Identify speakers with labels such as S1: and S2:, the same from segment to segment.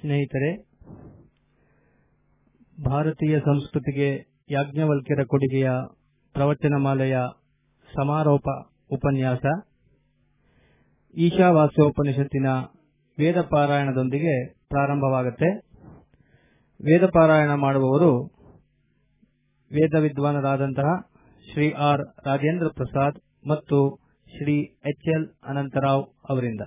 S1: ಸ್ನೇಹಿತರೆ, ಭಾರತೀಯ ಸಂಸ್ಕೃತಿಗೆ ಯಾಜ್ಞವಲ್ಕ್ಯರ ಕೊಡುಗೆಯ ಪ್ರವಚನಮಾಲೆಯ ಸಮಾರೋಪ ಉಪನ್ಯಾಸ, ಈಶಾವಾಸ್ಯೋಪನಿಷತ್ತಿನ ವೇದ ಪಾರಾಯಣದೊಂದಿಗೆ ಪ್ರಾರಂಭವಾಗುತ್ತೆ. ವೇದ ಪಾರಾಯಣ ಮಾಡುವವರು ವೇದ ವಿದ್ವಾನರಾದಂತಹ ಶ್ರೀ ಆರ್ ರಾಜೇಂದ್ರ ಪ್ರಸಾದ್ ಮತ್ತು ಶ್ರೀ ಎಚ್ ಎಲ್ ಅನಂತರಾವ್ ಅವರಿಂದ.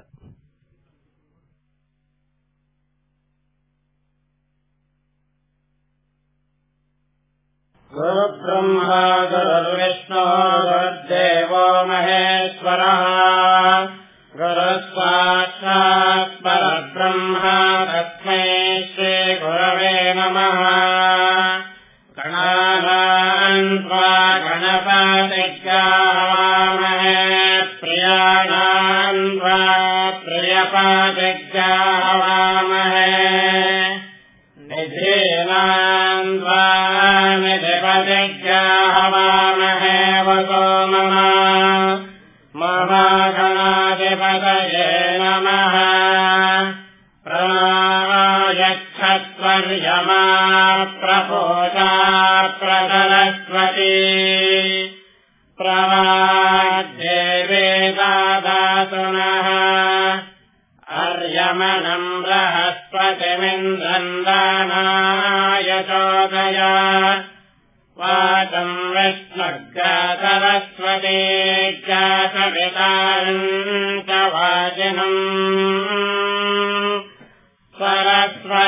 S2: गुरुब्रह्मा गुरुर्विष्णो गुरुर्देवो महेश्वरः। गुरुस्साक्षात् परब्रह्मा तस्मै श्रीगुरवे नमः। गणानान् त्वा गणपादिज्ञावामहे प्रियाणान् त्वा प्रियपादिज्ञावामहे प्रपोता प्रसरस्वती प्रवाद्येदासुनः अर्यमनम् बृहस्पतिमिन्द्रन्दानाय बृहस्पतिमिन्द्रन्दायशोदया पाकम् वृष्णग च गातमितान्तवाचनम्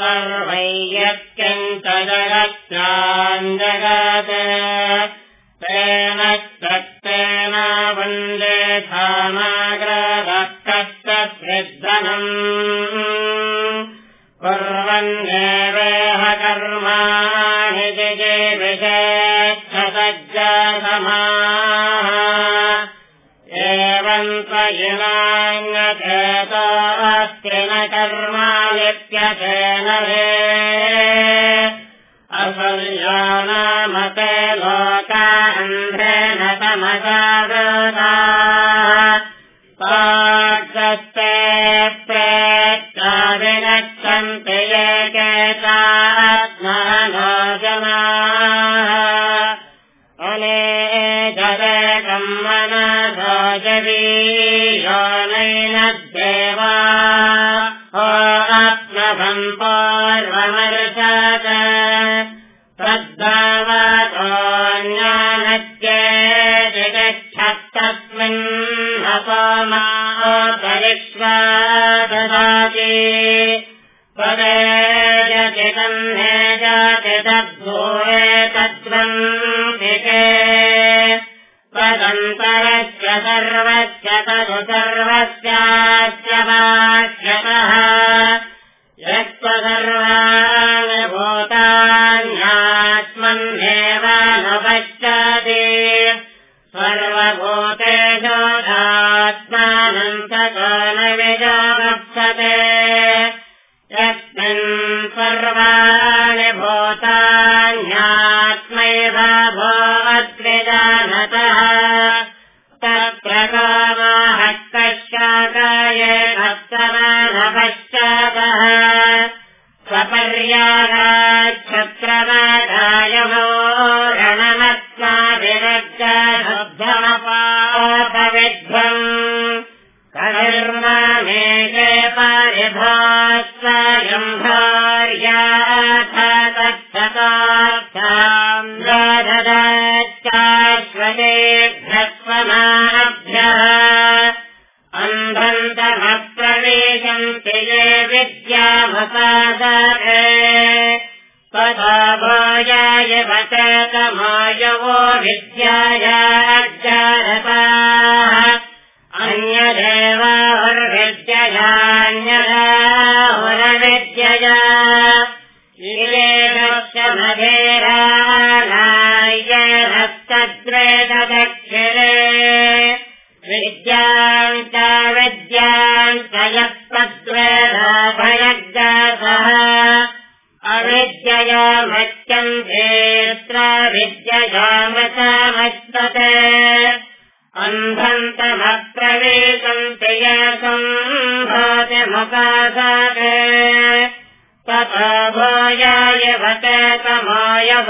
S2: सर्वैयत्यन्तद्रान्तगा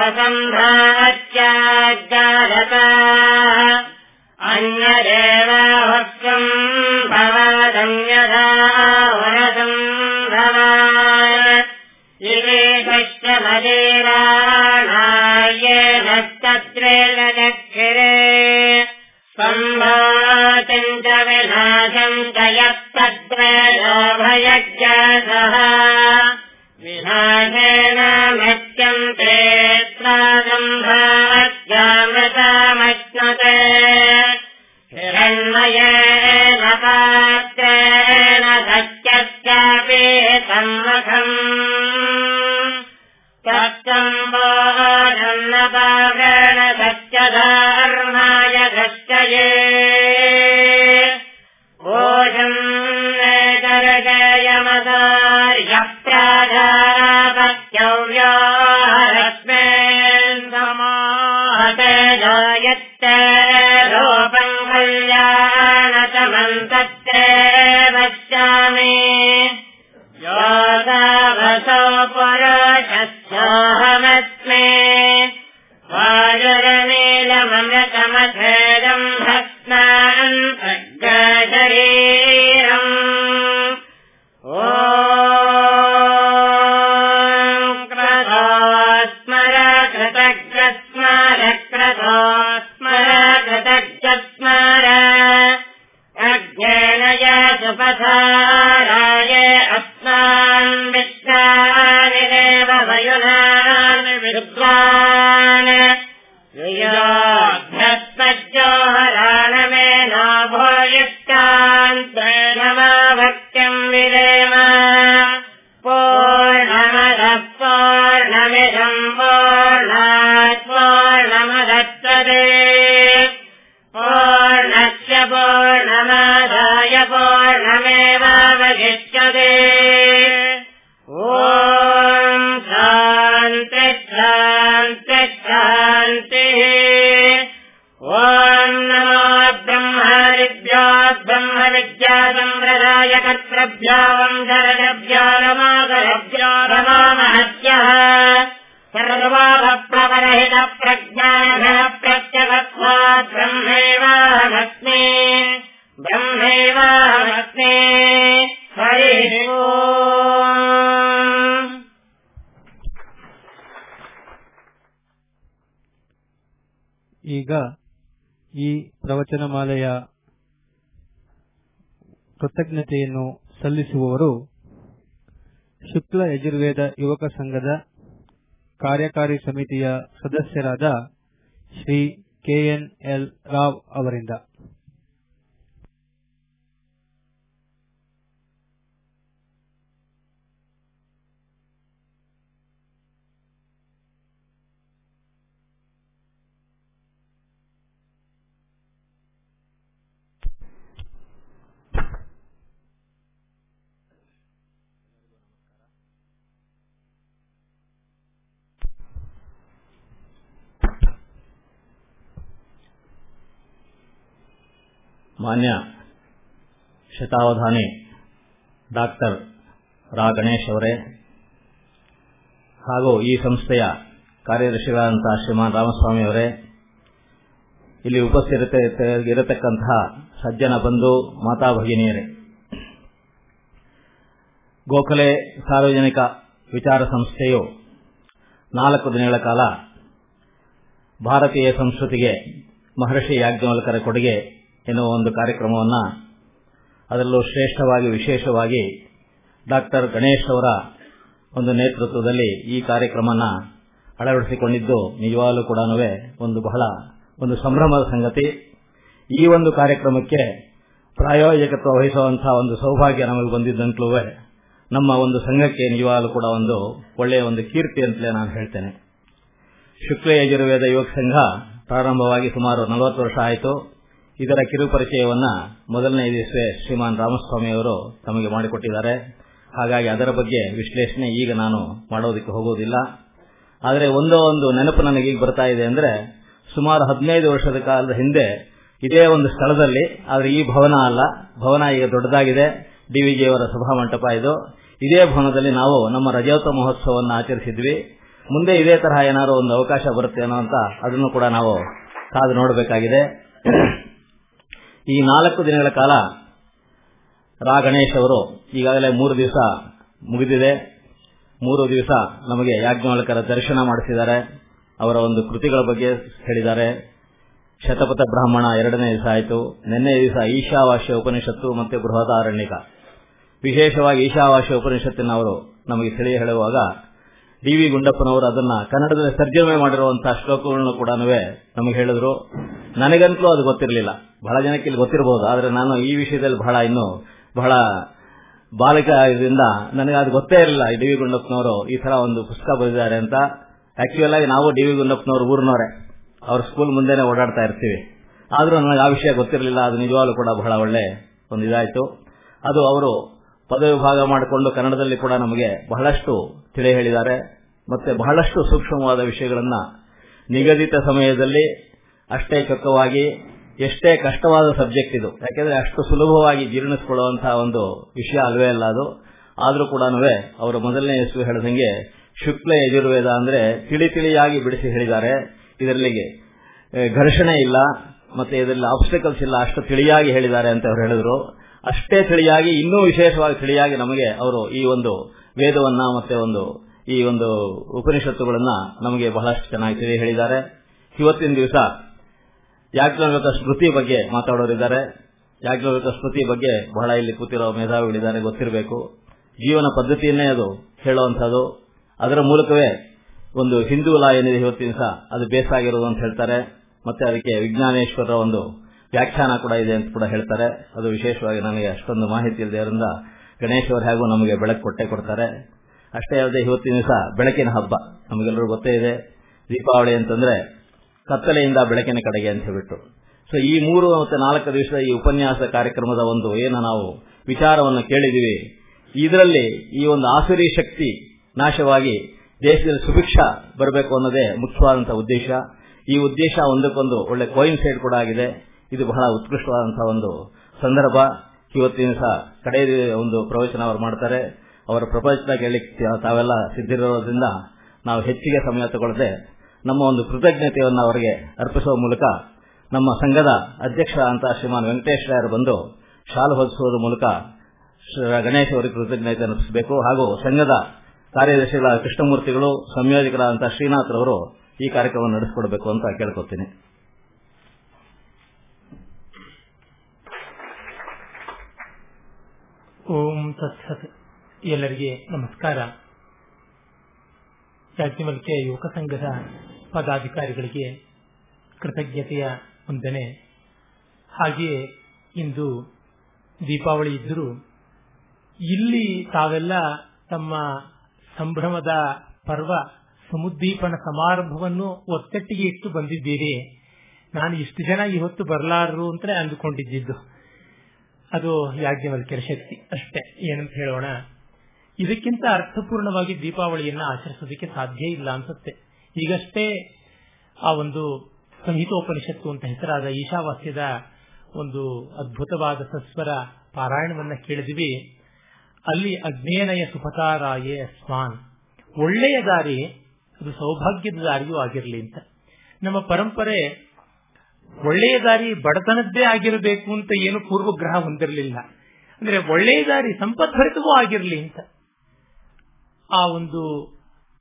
S2: वचतमाय सर्वाभप्रवरहित प्रज्ञानघन प्रत्यगत्वात् ब्रह्मैवाहमस्मि ब्रह्मैवाहमस्मि हरिः ओम्
S1: ಈಗ ಈ ಪ್ರವಚನಮಾಲೆಯ ಕೃತಜ್ಞತೆಯನ್ನು ಸಲ್ಲಿಸುವವರು ಶುಕ್ಲ ಯಜುರ್ವೇದ ಯುವಕ ಸಂಘದ ಕಾರ್ಯಕಾರಿ ಸಮಿತಿಯ ಸದಸ್ಯರಾದ ಶ್ರೀ ಕೆಎನ್ಎಲ್ ರಾವ್ ಅವರಿಂದ.
S3: ಮಾನ್ಯ ಶತಾವಧಾನಿ ಡಾಕ್ಟರ್ ರಾ ಗಣೇಶ್ ಅವರೇ, ಹಾಗೂ ಈ ಸಂಸ್ಥೆಯ ಕಾರ್ಯದರ್ಶಿಗಳಾದಂತಹ ಶ್ರೀಮಾನ್ ರಾಮಸ್ವಾಮಿ ಅವರೇ, ಇಲ್ಲಿ ಉಪಸ್ಥಿತರಿರತಕ್ಕಂತಹ ಸಜ್ಜನ ಬಂಧು ಮಾತಾ ಭಗಿನಿಯರೇ. ಗೋಖಲೆ ಸಾರ್ವಜನಿಕ ವಿಚಾರ ಸಂಸ್ಥೆಯು ನಾಲ್ಕು ದಿನಗಳ ಕಾಲ ಭಾರತೀಯ ಸಂಸ್ಕೃತಿಗೆ ಮಹರ್ಷಿ ಯಾಜ್ಞವಲ್ಕರ ಕೊಡುಗೆ ಎನ್ನುವ ಒಂದು ಕಾರ್ಯಕ್ರಮವನ್ನು ಅದರಲ್ಲೂ ಶ್ರೇಷ್ಠವಾಗಿ, ವಿಶೇಷವಾಗಿ ಡಾಕ್ಟರ್ ಗಣೇಶ್ ಅವರ ಒಂದು ನೇತೃತ್ವದಲ್ಲಿ ಈ ಕಾರ್ಯಕ್ರಮನ ಅಳವಡಿಸಿಕೊಂಡಿದ್ದು ನಿಜವಾಗಲೂ ಕೂಡ ಒಂದು ಬಹಳ ಒಂದು ಸಂಭ್ರಮದ ಸಂಗತಿ. ಈ ಒಂದು ಕಾರ್ಯಕ್ರಮಕ್ಕೆ ಪ್ರಾಯೋಜಕತ್ವ ವಹಿಸುವಂತಹ ಒಂದು ಸೌಭಾಗ್ಯ ನಮಗೆ ಬಂದಿದ್ದಂತಲೂ ನಮ್ಮ ಒಂದು ಸಂಘಕ್ಕೆ ನಿಜವಾಗಲೂ ಕೂಡ ಒಂದು ಒಳ್ಳೆಯ ಒಂದು ಕೀರ್ತಿ ಅಂತಲೇ ನಾನು ಹೇಳ್ತೇನೆ. ಶುಕ್ಲ ಯಜುರ್ವೇದ ಯುವಕ ಸಂಘ ಪ್ರಾರಂಭವಾಗಿ ಸುಮಾರು ನಲವತ್ತು ವರ್ಷ ಆಯಿತು. ಇದರ ಕಿರುಪರಿಚಯವನ್ನ ಮೊದಲನೇ ದಿವಸ ಶ್ರೀಮಾನ್ ರಾಮಸ್ವಾಮಿ ಅವರು ತಮಗೆ ಮಾಡಿಕೊಟ್ಟಿದ್ದಾರೆ. ಹಾಗಾಗಿ ಅದರ ಬಗ್ಗೆ ವಿಶ್ಲೇಷಣೆ ಈಗ ನಾನು ಮಾಡೋದಕ್ಕೆ ಹೋಗುವುದಿಲ್ಲ ಆದರೆ ಒಂದೋ ಒಂದು ನೆನಪು ನನಗೆ ಈಗ ಬರ್ತಾ ಇದೆ ಅಂದ್ರೆ, ಸುಮಾರು ಹದಿನೈದು ವರ್ಷದ ಕಾಲದ ಹಿಂದೆ ಇದೇ ಒಂದು ಸ್ಥಳದಲ್ಲಿ, ಆದರೆ ಈ ಭವನ ಅಲ್ಲ, ಭವನ ಈಗ ದೊಡ್ಡದಾಗಿದೆ ಡಿವಿಜಿಯವರ ಸಭಾ ಮಂಟಪ ಇದು. ಇದೇ ಭವನದಲ್ಲಿ ನಾವು ನಮ್ಮ ರಜೋತ್ಸವ ಮಹೋತ್ಸವವನ್ನು ಆಚರಿಸಿದ್ವಿ. ಮುಂದೆ ಇದೇ ತರಹ ಏನಾದರೂ ಒಂದು ಅವಕಾಶ ಬರುತ್ತೆ ಅನ್ನೋ ಅಂತ ಅದನ್ನು ಕೂಡ ನಾವು ಕಾದು ನೋಡಬೇಕಾಗಿದೆ. ಈ ನಾಲ್ಕು ದಿನಗಳ ಕಾಲ ರಾ ಗಣೇಶ್ ಅವರು ಈಗಾಗಲೇ ಮೂರು ದಿವಸ ಮುಗಿದಿದೆ. ಮೂರು ದಿವಸ ನಮಗೆ ಯಾಜ್ಞವಲ್ಕರ ದರ್ಶನ ಮಾಡಿಸಿದ್ದಾರೆ. ಅವರ ಒಂದು ಕೃತಿಗಳ ಬಗ್ಗೆ ಹೇಳಿದ್ದಾರೆ. ಶತಪಥ ಬ್ರಾಹ್ಮಣ ಎರಡನೇ ದಿವಸ ಆಯಿತು. ನಿನ್ನೆ ದಿವಸ ಈಶಾವಾಸ್ಯ ಉಪನಿಷತ್ತು ಮತ್ತು ಬೃಹದಾರಣ್ಯಕ. ವಿಶೇಷವಾಗಿ ಈಶಾವಾಸ್ಯ ಉಪನಿಷತ್ತಿನವರು ನಮಗೆ ತಿಳಿಯ ಹೇಳುವಾಗ ಡಿ ವಿ ಗುಂಡಪ್ಪನವರು ಅದನ್ನ ಕನ್ನಡದಲ್ಲಿ ಸರ್ಜಮೆ ಮಾಡಿರುವಂತಹ ಶ್ಲೋಕಗಳನ್ನು ಕೂಡ ನಮಗೆ ಹೇಳಿದ್ರು. ನನಗಂತಲೂ ಅದು ಗೊತ್ತಿರಲಿಲ್ಲ. ಬಹಳ ಜನಕ್ಕೆ ಇಲ್ಲಿ ಗೊತ್ತಿರಬಹುದು ಆದರೆ ನಾನು ಈ ವಿಷಯದಲ್ಲಿ ಬಹಳ ಇನ್ನು ಬಹಳ ಬಾಲಕ ಇದರಿಂದ ನನಗೆ ಅದು ಗೊತ್ತೇ ಇರಲಿಲ್ಲ. ಡಿ ವಿ ಗುಂಡಪ್ಪನವರು ಈ ತರ ಒಂದು ಪುಸ್ತಕ ಬರೆದಿದ್ದಾರೆ ಅಂತ. ಆಕ್ಚುಯಲ್ ಆಗಿ ನಾವು ಡಿ ವಿ ಗುಂಡಪ್ಪನವರು ಊರಿನವರೇ. ಅವ್ರ ಸ್ಕೂಲ್ ಮುಂದೆನೆ ಓಡಾಡ್ತಾ ಇರ್ತೀವಿ. ಆದರೂ ನನಗೆ ಆ ವಿಷಯ ಗೊತ್ತಿರಲಿಲ್ಲ. ಅದು ನಿಜವಾಗ್ಲೂ ಕೂಡ ಬಹಳ ಒಳ್ಳೆ ಒಂದು ಇದಾಯಿತು. ಅದು ಅವರು ಪದವಿ ವಿಭಾಗ ಮಾಡಿಕೊಂಡು ಕನ್ನಡದಲ್ಲಿ ಕೂಡ ನಮಗೆ ಬಹಳಷ್ಟು ತಿಳಿ ಹೇಳಿದ್ದಾರೆ. ಮತ್ತೆ ಬಹಳಷ್ಟು ಸೂಕ್ಷ್ಮವಾದ ವಿಷಯಗಳನ್ನು ನಿಗದಿತ ಸಮಯದಲ್ಲಿ ಅಷ್ಟೇ ಚೊಕ್ಕವಾಗಿ, ಎಷ್ಟೇ ಕಷ್ಟವಾದ ಸಬ್ಜೆಕ್ಟ್ ಇದು. ಯಾಕೆಂದ್ರೆ ಅಷ್ಟು ಸುಲಭವಾಗಿ ಜೀರ್ಣಿಸಿಕೊಳ್ಳುವಂತಹ ಒಂದು ವಿಷಯ ಅಲ್ವೇ ಅಲ್ಲ ಅದು. ಆದರೂ ಕೂಡ ಅವರು ಮೊದಲನೇ ಹೆಸರು ಹೇಳದಂಗೆ ಶುಕ್ಲ ಯಜುರ್ವೇದ ಅಂದ್ರೆ ತಿಳಿ ತಿಳಿಯಾಗಿ ಬಿಡಿಸಿ ಹೇಳಿದ್ದಾರೆ. ಇದರಲ್ಲಿ ಘರ್ಷಣೆ ಇಲ್ಲ, ಮತ್ತೆ ಇದರಲ್ಲಿ ಆಬ್ಸ್ಟಿಕಲ್ಸ್ ಇಲ್ಲ, ಅಷ್ಟು ತಿಳಿಯಾಗಿ ಹೇಳಿದ್ದಾರೆ ಅಂತ ಅವರು ಹೇಳಿದ್ರು. ಅಷ್ಟೇ ತಿಳಿಯಾಗಿ, ಇನ್ನೂ ವಿಶೇಷವಾಗಿ ತಿಳಿಯಾಗಿ ನಮಗೆ ಅವರು ಈ ಒಂದು ವೇದವನ್ನ ಮತ್ತೆ ಒಂದು ಈ ಒಂದು ಉಪನಿಷತ್ತುಗಳನ್ನ ನಮಗೆ ಬಹಳಷ್ಟು ಚೆನ್ನಾಗಿ ತಿಳಿ ಹೇಳಿದ್ದಾರೆ ಇವತ್ತಿನ ದಿವಸ ಯಾಜ್ಞವೃತ ಸ್ಮೃತಿ ಬಗ್ಗೆ ಮಾತಾಡೋರಿದ್ದಾರೆ. ಯಾಜ್ಞವೃತ ಸ್ಮೃತಿ ಬಗ್ಗೆ ಬಹಳ ಇಲ್ಲಿ ಕೂತಿರೋ ಮೇಧಾವಿಗಳಿದ್ದಾರೆ, ಗೊತ್ತಿರಬೇಕು. ಜೀವನ ಪದ್ಧತಿಯನ್ನೇ ಅದು ಹೇಳುವಂಥದ್ದು. ಅದರ ಮೂಲಕವೇ ಒಂದು ಹಿಂದೂ ಲಾ ಇವತ್ತಿನ ದಿವಸ. ಅದು ಬೇಸಾಗಿರೋದು ಅಂತ ಹೇಳ್ತಾರೆ. ಮತ್ತೆ ಅದಕ್ಕೆ ವಿಜ್ಞಾನೇಶ್ವರರ ಒಂದು ವ್ಯಾಖ್ಯಾನ ಕೂಡ ಇದೆ ಅಂತ ಕೂಡ ಹೇಳ್ತಾರೆ. ಅದು ವಿಶೇಷವಾಗಿ ನನಗೆ ಅಷ್ಟೊಂದು ಮಾಹಿತಿ ಇಲ್ಲದರಿಂದ ಗಣೇಶ್ ಅವರು ಹೇಗೂ ನಮಗೆ ಬೆಳಕು ಕೊಟ್ಟೆ ಕೊಡ್ತಾರೆ. ಅಷ್ಟೇ ಅಲ್ಲದೆ ಇವತ್ತಿನ ದಿವಸ ಬೆಳಕಿನ ಹಬ್ಬ. ನಮಗೆಲ್ಲರೂ ಗೊತ್ತೇ ಇದೆ. ದೀಪಾವಳಿ ಅಂತಂದ್ರೆ ಕತ್ತಲೆಯಿಂದ ಬೆಳಕಿನ ಕಡೆಗೆ ಅಂತ ಹೇಳ್ಬಿಟ್ಟು. ಸೊ ಈ ಮೂರು ಮತ್ತು ನಾಲ್ಕು ದಿವಸದ ಈ ಉಪನ್ಯಾಸ ಕಾರ್ಯಕ್ರಮದ ಒಂದು ಏನು ನಾವು ವಿಚಾರವನ್ನು ಕೇಳಿದೀವಿ ಇದರಲ್ಲಿ ಈ ಒಂದು ಆಸುರಿ ಶಕ್ತಿ ನಾಶವಾಗಿ ದೇಶದಲ್ಲಿ ಸುಭಿಕ್ಷ ಬರಬೇಕು ಅನ್ನೋದೇ ಮುಖ್ಯವಾದಂತಹ ಉದ್ದೇಶ. ಈ ಉದ್ದೇಶ ಒಂದಕ್ಕೊಂದು ಒಳ್ಳೆ ಕೋಯಿನ್ಸೈಡ್ ಕೂಡ ಆಗಿದೆ. ಇದು ಬಹಳ ಉತ್ಕೃಷ್ಟವಾದಂತಹ ಒಂದು ಸಂದರ್ಭ. ಇವತ್ತಿನ ಸಹ ಕಡೆ ಒಂದು ಪ್ರವಚನ ಅವರು ಮಾಡ್ತಾರೆ. ಅವರ ಪ್ರಪಂಚದ ಕೇಳಲಿಕ್ಕೆ ತಾವೆಲ್ಲ ಸಿದ್ಧಿರೋದ್ರಿಂದ ನಾವು ಹೆಚ್ಚಿಗೆ ಸಮಯ ತಗೊಳ್ಳದೆ ನಮ್ಮ ಒಂದು ಕೃತಜ್ಞತೆಯನ್ನು ಅವರಿಗೆ ಅರ್ಪಿಸುವ ಮೂಲಕ ನಮ್ಮ ಸಂಘದ ಅಧ್ಯಕ್ಷ ಅಂತ ಶ್ರೀಮಾನ್ ವೆಂಕಟೇಶ್ ರಾಯರು ಬಂದು ಶಾಲು ಹೊದಿಸುವುದರ ಮೂಲಕ ಗಣೇಶ್ ಅವರಿಗೆ ಕೃತಜ್ಞತೆ ಅರ್ಪಿಸಬೇಕು. ಹಾಗೂ ಸಂಘದ ಕಾರ್ಯದರ್ಶಿಗಳ ಕೃಷ್ಣಮೂರ್ತಿಗಳು ಸಂಯೋಜಕರಾದಂತಹ ಶ್ರೀನಾಥ್ ಅವರು ಈ ಕಾರ್ಯಕ್ರಮ ನಡೆಸಿಕೊಡಬೇಕು ಅಂತ ಕೇಳ್ಕೊತೀನಿ
S4: ಓಂ ತತ್ಸತ್ ಎಲ್ಲರಿಗೆ ನಮಸ್ಕಾರ. ಯಾಜ್ಞವಲ್ಕೆ ಯುವಕ ಸಂಘದ ಪದಾಧಿಕಾರಿಗಳಿಗೆ ಕೃತಜ್ಞತೆಯ ವಂದನೆ. ಹಾಗೆಯೇ ಇಂದು ದೀಪಾವಳಿ ಇದ್ದರೂ ಇಲ್ಲಿ ತಾವೆಲ್ಲ ತಮ್ಮ ಸಂಭ್ರಮದ ಪರ್ವ ಸಮುದ್ದೀಪನ ಸಮಾರಂಭವನ್ನು ಒತ್ತಟ್ಟಿಗೆ ಇಟ್ಟು ಬಂದಿದ್ದೀರಿ. ನಾನು ಇಷ್ಟು ಜನ ಇವತ್ತು ಬರಲಾರರು ಅಂತ ಅಂದುಕೊಂಡಿದ್ದು. ಅದು ಯಾಜ್ಞವಲ್ಕ್ಯರ ಶಕ್ತಿ ಅಷ್ಟೇ. ಏನಂತ ಹೇಳೋಣ? ಇದಕ್ಕಿಂತ ಅರ್ಥಪೂರ್ಣವಾಗಿ ದೀಪಾವಳಿಯನ್ನ ಆಚರಿಸೋದಕ್ಕೆ ಸಾಧ್ಯ ಇಲ್ಲ ಅನ್ಸುತ್ತೆ. ಈಗಷ್ಟೇ ಆ ಒಂದು ಸಂಹಿತೋಪನಿಷತ್ತು ಅಂತ ಹೆಸರಾದ ಈಶಾವಾಸ್ಯದ ಒಂದು ಅದ್ಭುತವಾದ ಸಸ್ವರ ಪಾರಾಯಣವನ್ನ ಕೇಳಿದ್ವಿ. ಅಲ್ಲಿ ಅಗ್ನೇನಯ ಸುಪತಾರಾಯೇ ಅಸ್ಮಾನ್. ಒಳ್ಳೆಯ ದಾರಿ, ಅದು ಸೌಭಾಗ್ಯದ ದಾರಿಯೂ ಆಗಿರಲಿ ಅಂತ. ನಮ್ಮ ಪರಂಪರೆ ಒಳ್ಳೆಯ ದಾರಿ ಬಡತನದ್ದೇ ಆಗಿರಬೇಕು ಅಂತ ಏನು ಪೂರ್ವಗ್ರಹ ಹೊಂದಿರಲಿಲ್ಲ. ಅಂದ್ರೆ ಒಳ್ಳೆಯ ದಾರಿ ಸಂಪದ್ಭರಿತವೂ ಆಗಿರಲಿ ಅಂತ. ಆ ಒಂದು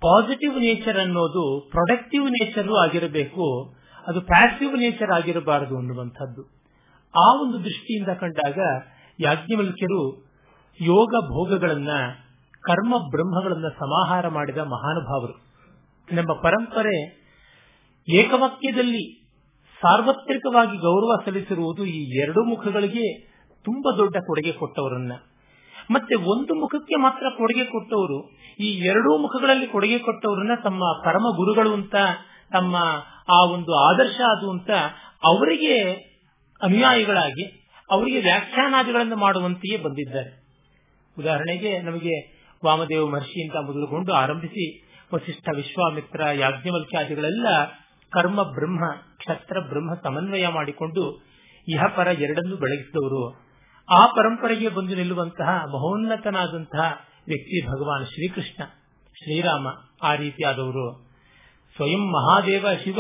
S4: ಪಾಸಿಟಿವ್ ನೇಚರ್ ಅನ್ನೋದು ಪ್ರೊಡಕ್ಟಿವ್ ನೇಚರ್ ಆಗಿರಬೇಕು, ಅದು ಪ್ಯಾಸಿವ್ ನೇಚರ್ ಆಗಿರಬಾರದು ಅನ್ನುವಂಥದ್ದು. ಆ ಒಂದು ದೃಷ್ಟಿಯಿಂದ ಕಂಡಾಗ ಯಾಜ್ಞವಲ್ಕ್ಯರು ಯೋಗ ಭೋಗಗಳನ್ನ, ಕರ್ಮ ಬ್ರಹ್ಮಗಳನ್ನ ಸಮಾಹಾರ ಮಾಡಿದ ಮಹಾನುಭಾವರು. ನಮ್ಮ ಪರಂಪರೆ ಏಕವಾಕ್ಯದಲ್ಲಿ ಸಾರ್ವತ್ರಿಕವಾಗಿ ಗೌರವ ಸಲ್ಲಿಸಿರುವುದು ಈ ಎರಡು ಮುಖಗಳಿಗೆ ತುಂಬಾ ದೊಡ್ಡ ಕೊಡುಗೆ ಕೊಟ್ಟವರನ್ನ. ಮತ್ತೆ ಒಂದು ಮುಖಕ್ಕೆ ಮಾತ್ರ ಕೊಡುಗೆ ಕೊಟ್ಟವರು, ಈ ಎರಡೂ ಮುಖಗಳಲ್ಲಿ ಕೊಡುಗೆ ಕೊಟ್ಟವರನ್ನ ತಮ್ಮ ಪರಮ ಗುರುಗಳು ಅಂತ, ತಮ್ಮ ಆ ಒಂದು ಆದರ್ಶ ಅದು ಅಂತ ಅವರಿಗೆ ಅನುಯಾಯಿಗಳಾಗಿ, ಅವರಿಗೆ ವ್ಯಾಖ್ಯಾನಾದಿಗಳನ್ನು ಮಾಡುವಂತೆಯೇ ಬಂದಿದ್ದಾರೆ. ಉದಾಹರಣೆಗೆ ನಮಗೆ ವಾಮದೇವ ಮಹರ್ಷಿಯಿಂದ ಮೊದಲುಗೊಂಡು ಆರಂಭಿಸಿ, ವಸಿಷ್ಠ ವಿಶ್ವಾಮಿತ್ರ, ಯಾಜ್ಞವಲ್ಕ್ಯಾದಿಗಳೆಲ್ಲ ಕರ್ಮ ಬ್ರಹ್ಮ ಕ್ಷತ್ರ ಬ್ರಹ್ಮ ಸಮನ್ವಯ ಮಾಡಿಕೊಂಡು ಇಹಪರ ಎರಡನ್ನೂ ಬೆಳಗಿಸಿದವರು. ಆ ಪರಂಪರೆಗೆ ಬಂದು ನಿಲ್ಲುವಂತಹ ಮಹೋನ್ನತನಾದಂತಹ ವ್ಯಕ್ತಿ ಭಗವಾನ್ ಶ್ರೀಕೃಷ್ಣ, ಶ್ರೀರಾಮ ಆ ರೀತಿಯಾದವರು. ಸ್ವಯಂ ಮಹಾದೇವ ಶಿವ,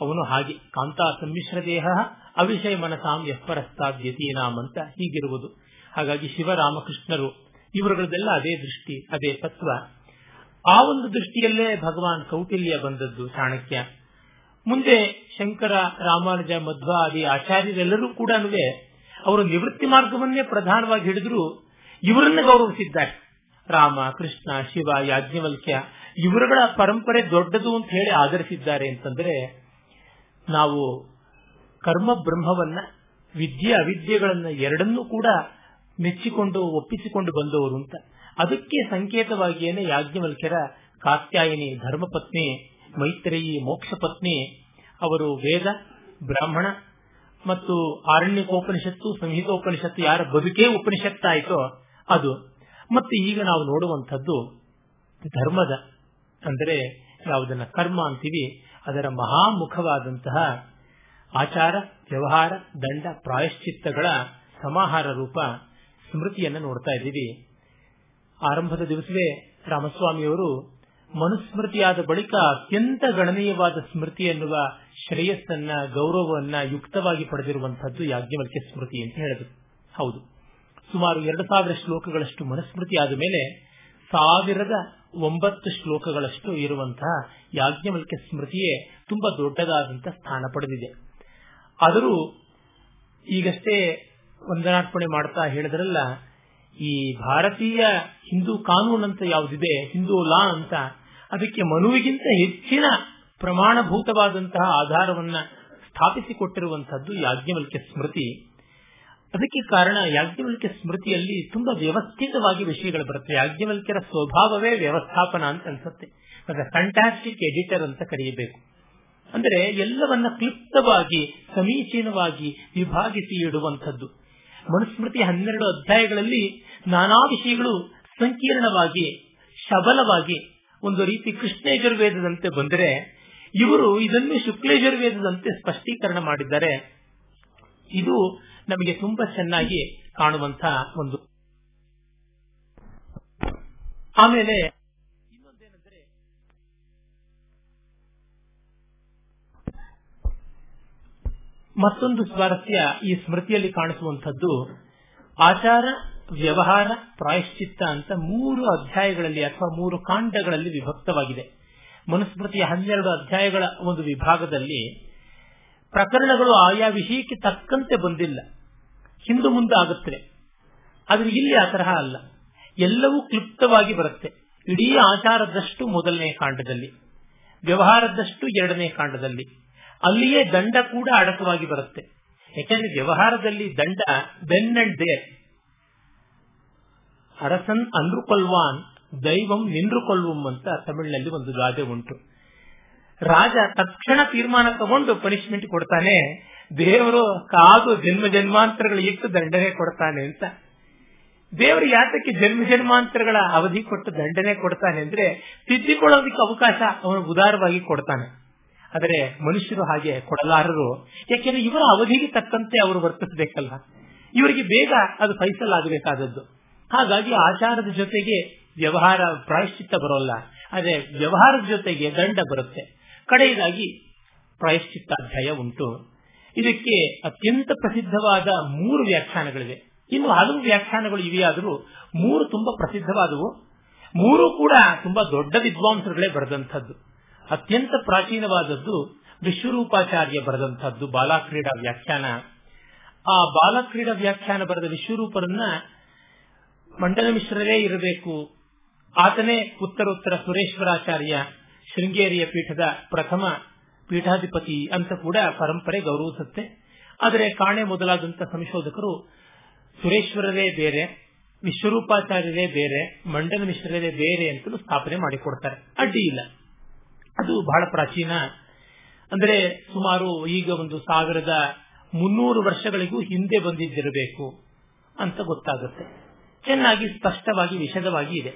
S4: ಅವನು ಹಾಗೆ ಕಾಂತಾ ಸಮ್ಮಿಶ್ರ ದೇಹ, ಅವಿಷಯ ಮನಸಾಂ ಯತ್ಪರಸ್ತಾದ್ಯತೀನಾಮ್ ಅಂತ ಹೀಗಿರುವುದು. ಹಾಗಾಗಿ ಶಿವರಾಮಕೃಷ್ಣರು ಇವರುಗಳದೆಲ್ಲ ಅದೇ ದೃಷ್ಟಿ, ಅದೇ ತತ್ವ. ಆ ಒಂದು ದೃಷ್ಟಿಯಲ್ಲೇ ಭಗವಾನ್ ಕೌಟಿಲ್ಯ ಬಂದದ್ದು, ಚಾಣಕ್ಯ. ಮುಂದೆ ಶಂಕರ, ರಾಮಾನುಜ, ಮಧ್ವ ಆದಿ ಆಚಾರ್ಯರೆಲ್ಲರೂ ಕೂಡ ಅವರು ನಿವೃತ್ತಿ ಮಾರ್ಗವನ್ನೇ ಪ್ರಧಾನವಾಗಿ ಹಿಡಿದ್ರು ಇವರನ್ನು ಗೌರವಿಸಿದ್ದಾರೆ. ರಾಮ, ಕೃಷ್ಣ, ಶಿವ, ಯಾಜ್ಞವಲ್ಕ್ಯ ಇವರುಗಳ ಪರಂಪರೆ ದೊಡ್ಡದು ಅಂತ ಹೇಳಿ ಆಧರಿಸಿದ್ದಾರೆ ಅಂತಂದ್ರೆ ನಾವು ಕರ್ಮ ಬ್ರಹ್ಮವನ್ನ, ವಿದ್ಯೆ ಅವಿದ್ಯೆಗಳನ್ನ ಎರಡನ್ನೂ ಕೂಡ ಮೆಚ್ಚಿಕೊಂಡು ಒಪ್ಪಿಸಿಕೊಂಡು ಬಂದವರು ಅಂತ. ಅದಕ್ಕೆ ಸಂಕೇತವಾಗಿಯೇನೆ ಯಾಜ್ಞವಲ್ಕ್ಯರ ಕಾತ್ಯಾಯಿನಿ ಧರ್ಮಪತ್ನಿ ಮೈತ್ರೇಯಿ ಮೋಕ್ಷ ಪತ್ನಿ, ಅವರು ವೇದ, ಬ್ರಾಹ್ಮಣ ಮತ್ತು ಆರಣ್ಯಕೋಪನಿಷತ್ತು ಸಂಹಿತೋಪನಿಷತ್ತು ಯಾರ ಬದುಕೇ ಉಪನಿಷತ್ತಾಯಿತೋ ಅದು. ಮತ್ತೆ ಈಗ ನಾವು ನೋಡುವಂಥದ್ದು ಧರ್ಮದ, ಅಂದರೆ ಯಾವುದನ್ನ ಕರ್ಮ ಅಂತೀವಿ, ಅದರ ಮಹಾಮುಖವಾದಂತಹ ಆಚಾರ, ವ್ಯವಹಾರ, ದಂಡ, ಪ್ರಾಯಶ್ಚಿತ್ತಗಳ ಸಮಾಹಾರ ರೂಪ ಸ್ಮೃತಿಯನ್ನು ನೋಡ್ತಾ ಇದ್ದೀವಿ. ಆರಂಭದ ದಿವಸವೇ ರಾಮಸ್ವಾಮಿಯವರು ಮನುಸ್ಮೃತಿಯಾದ ಬಳಿಕ ಅತ್ಯಂತ ಗಣನೀಯವಾದ ಸ್ಮೃತಿ ಎನ್ನುವ ಶ್ರೇಯಸ್ಸನ್ನ, ಗೌರವವನ್ನ ಯುಕ್ತವಾಗಿ ಪಡೆದಿರುವಂತಹದ್ದು ಯಾಜ್ಞವಲ್ಕ್ಯ ಸ್ಮೃತಿ ಅಂತ ಹೇಳಿದ್ರು ಹೌದು. ಸುಮಾರು ಎರಡು ಸಾವಿರ ಶ್ಲೋಕಗಳಷ್ಟು ಮನುಸ್ಮೃತಿ ಆದ ಮೇಲೆ ಸಾವಿರದ ಒಂಬತ್ತು ಶ್ಲೋಕಗಳಷ್ಟು ಇರುವಂತಹ ಯಾಜ್ಞವಲ್ಕ್ಯ ಸ್ಮೃತಿಯೇ ತುಂಬಾ ದೊಡ್ಡದಾದಂತಹ ಸ್ಥಾನ ಪಡೆದಿದೆ. ಆದರೂ ಈಗಷ್ಟೇ ವಂದನಾರ್ಪಣೆ ಮಾಡ್ತಾ ಹೇಳಿದ್ರಲ್ಲ, ಈ ಭಾರತೀಯ ಹಿಂದೂ ಕಾನೂನು ಅಂತ ಯಾವುದಿದೆ, ಹಿಂದೂ ಲಾ ಅಂತ ಅದಕ್ಕೆ ಮನುವಿಗಿಂತ ಹೆಚ್ಚಿನ ಪ್ರಮಾಣಭೂತವಾದಂತಹ ಆಧಾರವನ್ನ ಸ್ಥಾಪಿಸಿಕೊಟ್ಟಿರುವಂತಹದ್ದು ಯಾಜ್ಞವಲ್ಕ್ಯ ಸ್ಮೃತಿ. ಅದಕ್ಕೆ ಕಾರಣ ಯಾಜ್ಞವಲ್ಕ್ಯ ಸ್ಮೃತಿಯಲ್ಲಿ ತುಂಬಾ ವ್ಯವಸ್ಥಿತವಾಗಿ ವಿಷಯಗಳು ಬರುತ್ತೆ. ಯಾಜ್ಞವಲ್ಕ್ಯರ ಸ್ವಭಾವವೇ ವ್ಯವಸ್ಥಾಪನ ಅಂತ ಅನ್ಸುತ್ತೆ. ಅದರ ಫ್ಯಾಂಟಾಸ್ಟಿಕ್ ಎಡಿಟರ್ ಅಂತ ಕರೆಯಬೇಕು ಅಂದರೆ ಎಲ್ಲವನ್ನ ಕ್ಲಿಪ್ತವಾಗಿ, ಸಮೀಚೀನವಾಗಿ ವಿಭಾಗಿಸಿ ಇಡುವಂಥದ್ದು. ಮನುಸ್ಮೃತಿ ಹನ್ನೆರಡು ಅಧ್ಯಾಯಗಳಲ್ಲಿ ನಾನಾ ವಿಷಯಗಳು ಸಂಕೀರ್ಣವಾಗಿ ಶಬಲವಾಗಿ ಒಂದು ರೀತಿ ಕೃಷ್ಣಯಜುರ್ವೇದದಂತೆ ಬಂದರೆ ಇವರು ಇದನ್ನು ಶುಕ್ಲೇಜುರ್ವೇದದಂತೆ ಸ್ಪಷ್ಟೀಕರಣ ಮಾಡಿದ್ದಾರೆ. ಇದು ನಮಗೆ ತುಂಬಾ ಚೆನ್ನಾಗಿ ಕಾಣುವಂತಹ ಒಂದು ಆಮೇಲೆ ಇನ್ನೊಂದೇನೆಂದರೆ ಮತ್ತೊಂದು ಸ್ವಾರಸ್ಯ ಈ ಸ್ಮೃತಿಯಲ್ಲಿ ಕಾಣಿಸುವಂತದ್ದು ಆಚಾರ ವ್ಯವಹಾರ, ಪ್ರಾಯಶ್ಚಿತ್ತ ಅಂತ ಮೂರು ಅಧ್ಯಾಯಗಳಲ್ಲಿ ಅಥವಾ ಮೂರು ಕಾಂಡಗಳಲ್ಲಿ ವಿಭಕ್ತವಾಗಿದೆ. ಮನುಸ್ಮೃತಿಯ ಹನ್ನೆರಡು ಅಧ್ಯಾಯಗಳ ಒಂದು ವಿಭಾಗದಲ್ಲಿ ಪ್ರಕರಣಗಳು ಆಯಾ ವಿಷಯಕ್ಕೆ ತಕ್ಕಂತೆ ಬಂದಿಲ್ಲ. ಹಿಂದು ಮುಂದೆ ಆಗುತ್ತವೆ. ಆದರೆ ಇಲ್ಲಿ ಆ ತರಹ ಅಲ್ಲ. ಎಲ್ಲವೂ ಕ್ಲಿಪ್ತವಾಗಿ ಬರುತ್ತೆ. ಇಡೀ ಆಚಾರದಷ್ಟು ಮೊದಲನೇ ಕಾಂಡದಲ್ಲಿ, ವ್ಯವಹಾರದಷ್ಟು ಎರಡನೇ ಕಾಂಡದಲ್ಲಿ. ಅಲ್ಲಿಯೇ ದಂಡ ಕೂಡ ಅಡಕವಾಗಿ ಬರುತ್ತೆ. ಯಾಕೆಂದ್ರೆ ವ್ಯವಹಾರದಲ್ಲಿ ದಂಡ ಬೆನ್ ಅಂಡ್ ಅರಸನ್ ಅಂದ್ರು ಕೊಲ್ವಾನ್, ದೈವಂ ನಿಂದ್ರುಕೊಲ್ವಂ ಅಂತ ತಮಿಳಿನಲ್ಲಿ ಒಂದು ಗಾದೆ ಉಂಟು. ರಾಜ ತಕ್ಷಣ ತೀರ್ಮಾನ ತಗೊಂಡು ಪನಿಷ್ಮೆಂಟ್ ಕೊಡ್ತಾನೆ, ದೇವರು ಕಾದು ಜನ್ಮ ಜನ್ಮಾಂತರಗಳು ಇಟ್ಟು ದಂಡನೆ ಕೊಡ್ತಾನೆ ಅಂತ. ದೇವರು ಯಾತಕ್ಕೆ ಜನ್ಮ ಜನ್ಮಾಂತರಗಳ ಅವಧಿ ಕೊಟ್ಟು ದಂಡನೆ ಕೊಡ್ತಾನೆ ಅಂದ್ರೆ ತಿದ್ದಿಕೊಳ್ಳೋದಕ್ಕೆ ಅವಕಾಶ ಅವನು ಉದಾರವಾಗಿ ಕೊಡ್ತಾನೆ. ಆದರೆ ಮನುಷ್ಯರು ಹಾಗೆ ಕೊಡಲಾರರು. ಯಾಕೆಂದ್ರೆ ಇವರ ಅವಧಿಗೆ ತಕ್ಕಂತೆ ಅವರು ವರ್ತಿಸಬೇಕಲ್ಲ ಇವರಿಗೆ ಬೇಗ ಅದು ಫೈಸಲಾಗಬೇಕಾದದ್ದು ಹಾಗಾಗಿ ಆಚಾರದ ಜೊತೆಗೆ ವ್ಯವಹಾರ ಪ್ರಾಯಶ್ಚಿತ್ತ ಬರೋಲ್ಲ. ಅದೇ ವ್ಯವಹಾರದ ಜೊತೆಗೆ ದಂಡ ಬರುತ್ತೆ. ಕಡೆಯದಾಗಿ ಪ್ರಾಯಶ್ಚಿತ್ತಾಧ್ಯಾಯ ಉಂಟು. ಇದಕ್ಕೆ ಅತ್ಯಂತ ಪ್ರಸಿದ್ಧವಾದ ಮೂರು ವ್ಯಾಖ್ಯಾನಗಳಿವೆ. ಇನ್ನು ಹಲವು ವ್ಯಾಖ್ಯಾನಗಳು ಇವೆಯಾದರೂ ಮೂರು ತುಂಬಾ ಪ್ರಸಿದ್ಧವಾದವು. ಮೂರು ಕೂಡ ತುಂಬಾ ದೊಡ್ಡ ವಿದ್ವಾಂಸರುಗಳೇ ಬರೆದಂಥದ್ದು. ಅತ್ಯಂತ ಪ್ರಾಚೀನವಾದದ್ದು ವಿಶ್ವರೂಪಾಚಾರ್ಯ ಬರೆದಂಥದ್ದು ಬಾಲಕ್ರೀಡಾ ವ್ಯಾಖ್ಯಾನ. ಆ ಬಾಲಕ್ರೀಡಾ ವ್ಯಾಖ್ಯಾನ ಬರೆದ ವಿಶ್ವರೂಪರನ್ನ ಮಂಡಲ ಮಿಶ್ರರೇ ಇರಬೇಕು. ಆತನೇ ಉತ್ತರೋತ್ತರ ಸುರೇಶ್ವರಾಚಾರ್ಯ ಶೃಂಗೇರಿಯ ಪೀಠದ ಪ್ರಥಮ ಪೀಠಾಧಿಪತಿ ಅಂತ ಕೂಡ ಪರಂಪರೆ ಗೌರವಿಸುತ್ತೆ. ಆದರೆ ಕಾಣೆ ಮೊದಲಾದಂತಹ ಸಂಶೋಧಕರು ಸುರೇಶ್ವರರೇ ಬೇರೆ, ವಿಶ್ವರೂಪಾಚಾರ್ಯರೇ ಬೇರೆ ಮಂಡಲ ಮಿಶ್ರರೇ ಬೇರೆ ಅಂತಲೂ ಸ್ಥಾಪನೆ ಮಾಡಿಕೊಡ್ತಾರೆ. ಅಡ್ಡಿ ಇಲ್ಲ. ಅದು ಬಹಳ ಪ್ರಾಚೀನ. ಅಂದ್ರೆ ಸುಮಾರು ಈಗ ಒಂದು ಸಾವಿರದ ಮುನ್ನೂರು ವರ್ಷಗಳಿಗೂ ಹಿಂದೆ ಬಂದಿದ್ದಿರಬೇಕು ಅಂತ ಗೊತ್ತಾಗುತ್ತೆ. ಚೆನ್ನಾಗಿ ಸ್ಪಷ್ಟವಾಗಿ ವಿಷದವಾಗಿ ಇದೆ.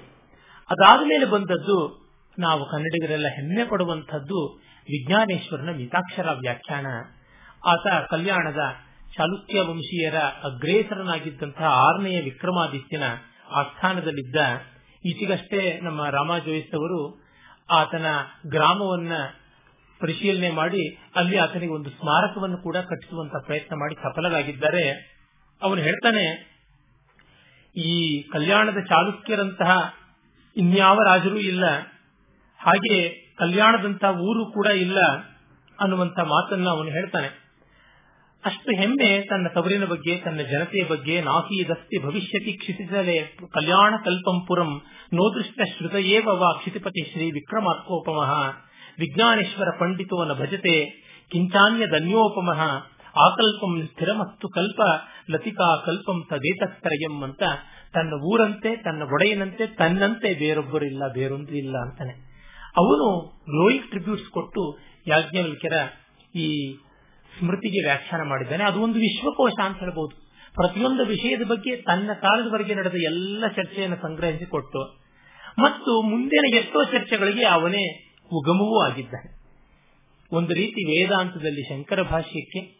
S4: ಅದಾದ ಮೇಲೆ ಬಂದದ್ದು ನಾವು ಕನ್ನಡಿಗರೆಲ್ಲ ಹೆಮ್ಮೆ ಪಡುವಂಥದ್ದು ವಿಜ್ಞಾನೇಶ್ವರನ ಮಿತಾಕ್ಷರ ವ್ಯಾಖ್ಯಾನ. ಆತ ಕಲ್ಯಾಣದ ಚಾಲುಕ್ಯ ವಂಶೀಯರ ಅಗ್ರೇಸರನಾಗಿದ್ದಂತಹ ಆರನೆಯ ವಿಕ್ರಮಾದಿತ್ಯನ ಆಸ್ಥಾನದಲ್ಲಿದ್ದ ಈಚೆಗಷ್ಟೇ ನಮ್ಮ ರಾಮ ಜೋಯಿಸ್ ಅವರು ಆತನ ಗ್ರಾಮವನ್ನ ಪರಿಶೀಲನೆ ಮಾಡಿ ಅಲ್ಲಿ ಆತನಿಗೆ ಒಂದು ಸ್ಮಾರಕವನ್ನು ಕೂಡ ಕಟ್ಟಿಸುವಂತ ಪ್ರಯತ್ನ ಮಾಡಿ ಸಫಲರಾಗಿದ್ದಾರೆ. ಅವನು ಹೇಳ್ತಾನೆ ಈ ಕಲ್ಯಾಣದ ಚಾಲುಕ್ಯರಂತಹ ಇನ್ಯಾವ ರಾಜರೂ ಇಲ್ಲ. ಹಾಗೆ ಕಲ್ಯಾಣದಂತಹ ಊರು ಕೂಡ ಇಲ್ಲ ಅನ್ನುವಂತ ಮಾತನ್ನ ಅವನು ಹೇಳ್ತಾನೆ. ಅಷ್ಟು ಹೆಮ್ಮೆ ತನ್ನ ತವರಿನ ಬಗ್ಗೆ, ತನ್ನ ಜನತೆಯ ಬಗ್ಗೆ ನಾಸೀದಸ್ತಿ ಭವಿಷ್ಯತಿ ಕ್ಷಿತಿಸಲೆ ಕಲ್ಯಾಣ ಕಲ್ಪಂಪುರಂ ನೋದೃಷ್ಟ ಶ್ರುತಯೇವ ವಾ ಕ್ಷಿತಿಪತಿ ಶ್ರೀ ವಿಕ್ರಮಾತ್ಕೋಪಮಃ ವಿಜ್ಞಾನೇಶ್ವರ ಪಂಡಿತೋನ ಭಜತೆ ಕಿಂಚಾನ್ಯ ಧನ್ಯೋಪಮಃ ಆಕಲ್ಪಂ ಸ್ಥಿರಮಸ್ತು ಕಲ್ಪ ಲತಿಕಾ ಕಲ್ಪಂ ತದೇತತ್ರಯಂ ಅಂತ ತನ್ನ ಊರಂತೆ, ತನ್ನ ಒಡೆಯನಂತೆ, ತನ್ನಂತೆ ಬೇರೊಬ್ಬರಿಲ್ಲ ಬೇರೊಂದು ಇಲ್ಲ ಅಂತಾನೆ. ಅವನು ಗ್ಲೋಯಿಕ್ ಟ್ರಿಬ್ಯೂಟ್ಸ್ ಕೊಟ್ಟು ಯಾಜ್ಞವಲ್ಕ್ಯರ ಈ ಸ್ಮೃತಿಗೆ ವ್ಯಾಖ್ಯಾನ ಮಾಡಿದ್ದಾನೆ. ಅದು ಒಂದು ವಿಶ್ವಕೋಶ ಅಂತ ಹೇಳಬಹುದು ಪ್ರತಿಯೊಂದು ವಿಷಯದ ಬಗ್ಗೆ ತನ್ನ ಕಾಲದವರೆಗೆ ನಡೆದ ಎಲ್ಲ ಚರ್ಚೆಯನ್ನು ಸಂಗ್ರಹಿಸಿ ಕೊಟ್ಟು, ಮತ್ತು ಮುಂದಿನ ಎಷ್ಟೋ ಚರ್ಚೆಗಳಿಗೆ ಅವನೇ ಉಗಮವೂ ಆಗಿದ್ದಾನೆ. ಒಂದು ರೀತಿ ವೇದಾಂತದಲ್ಲಿ ಶಂಕರ ಭಾಷ್ಯಕ್ಕೆ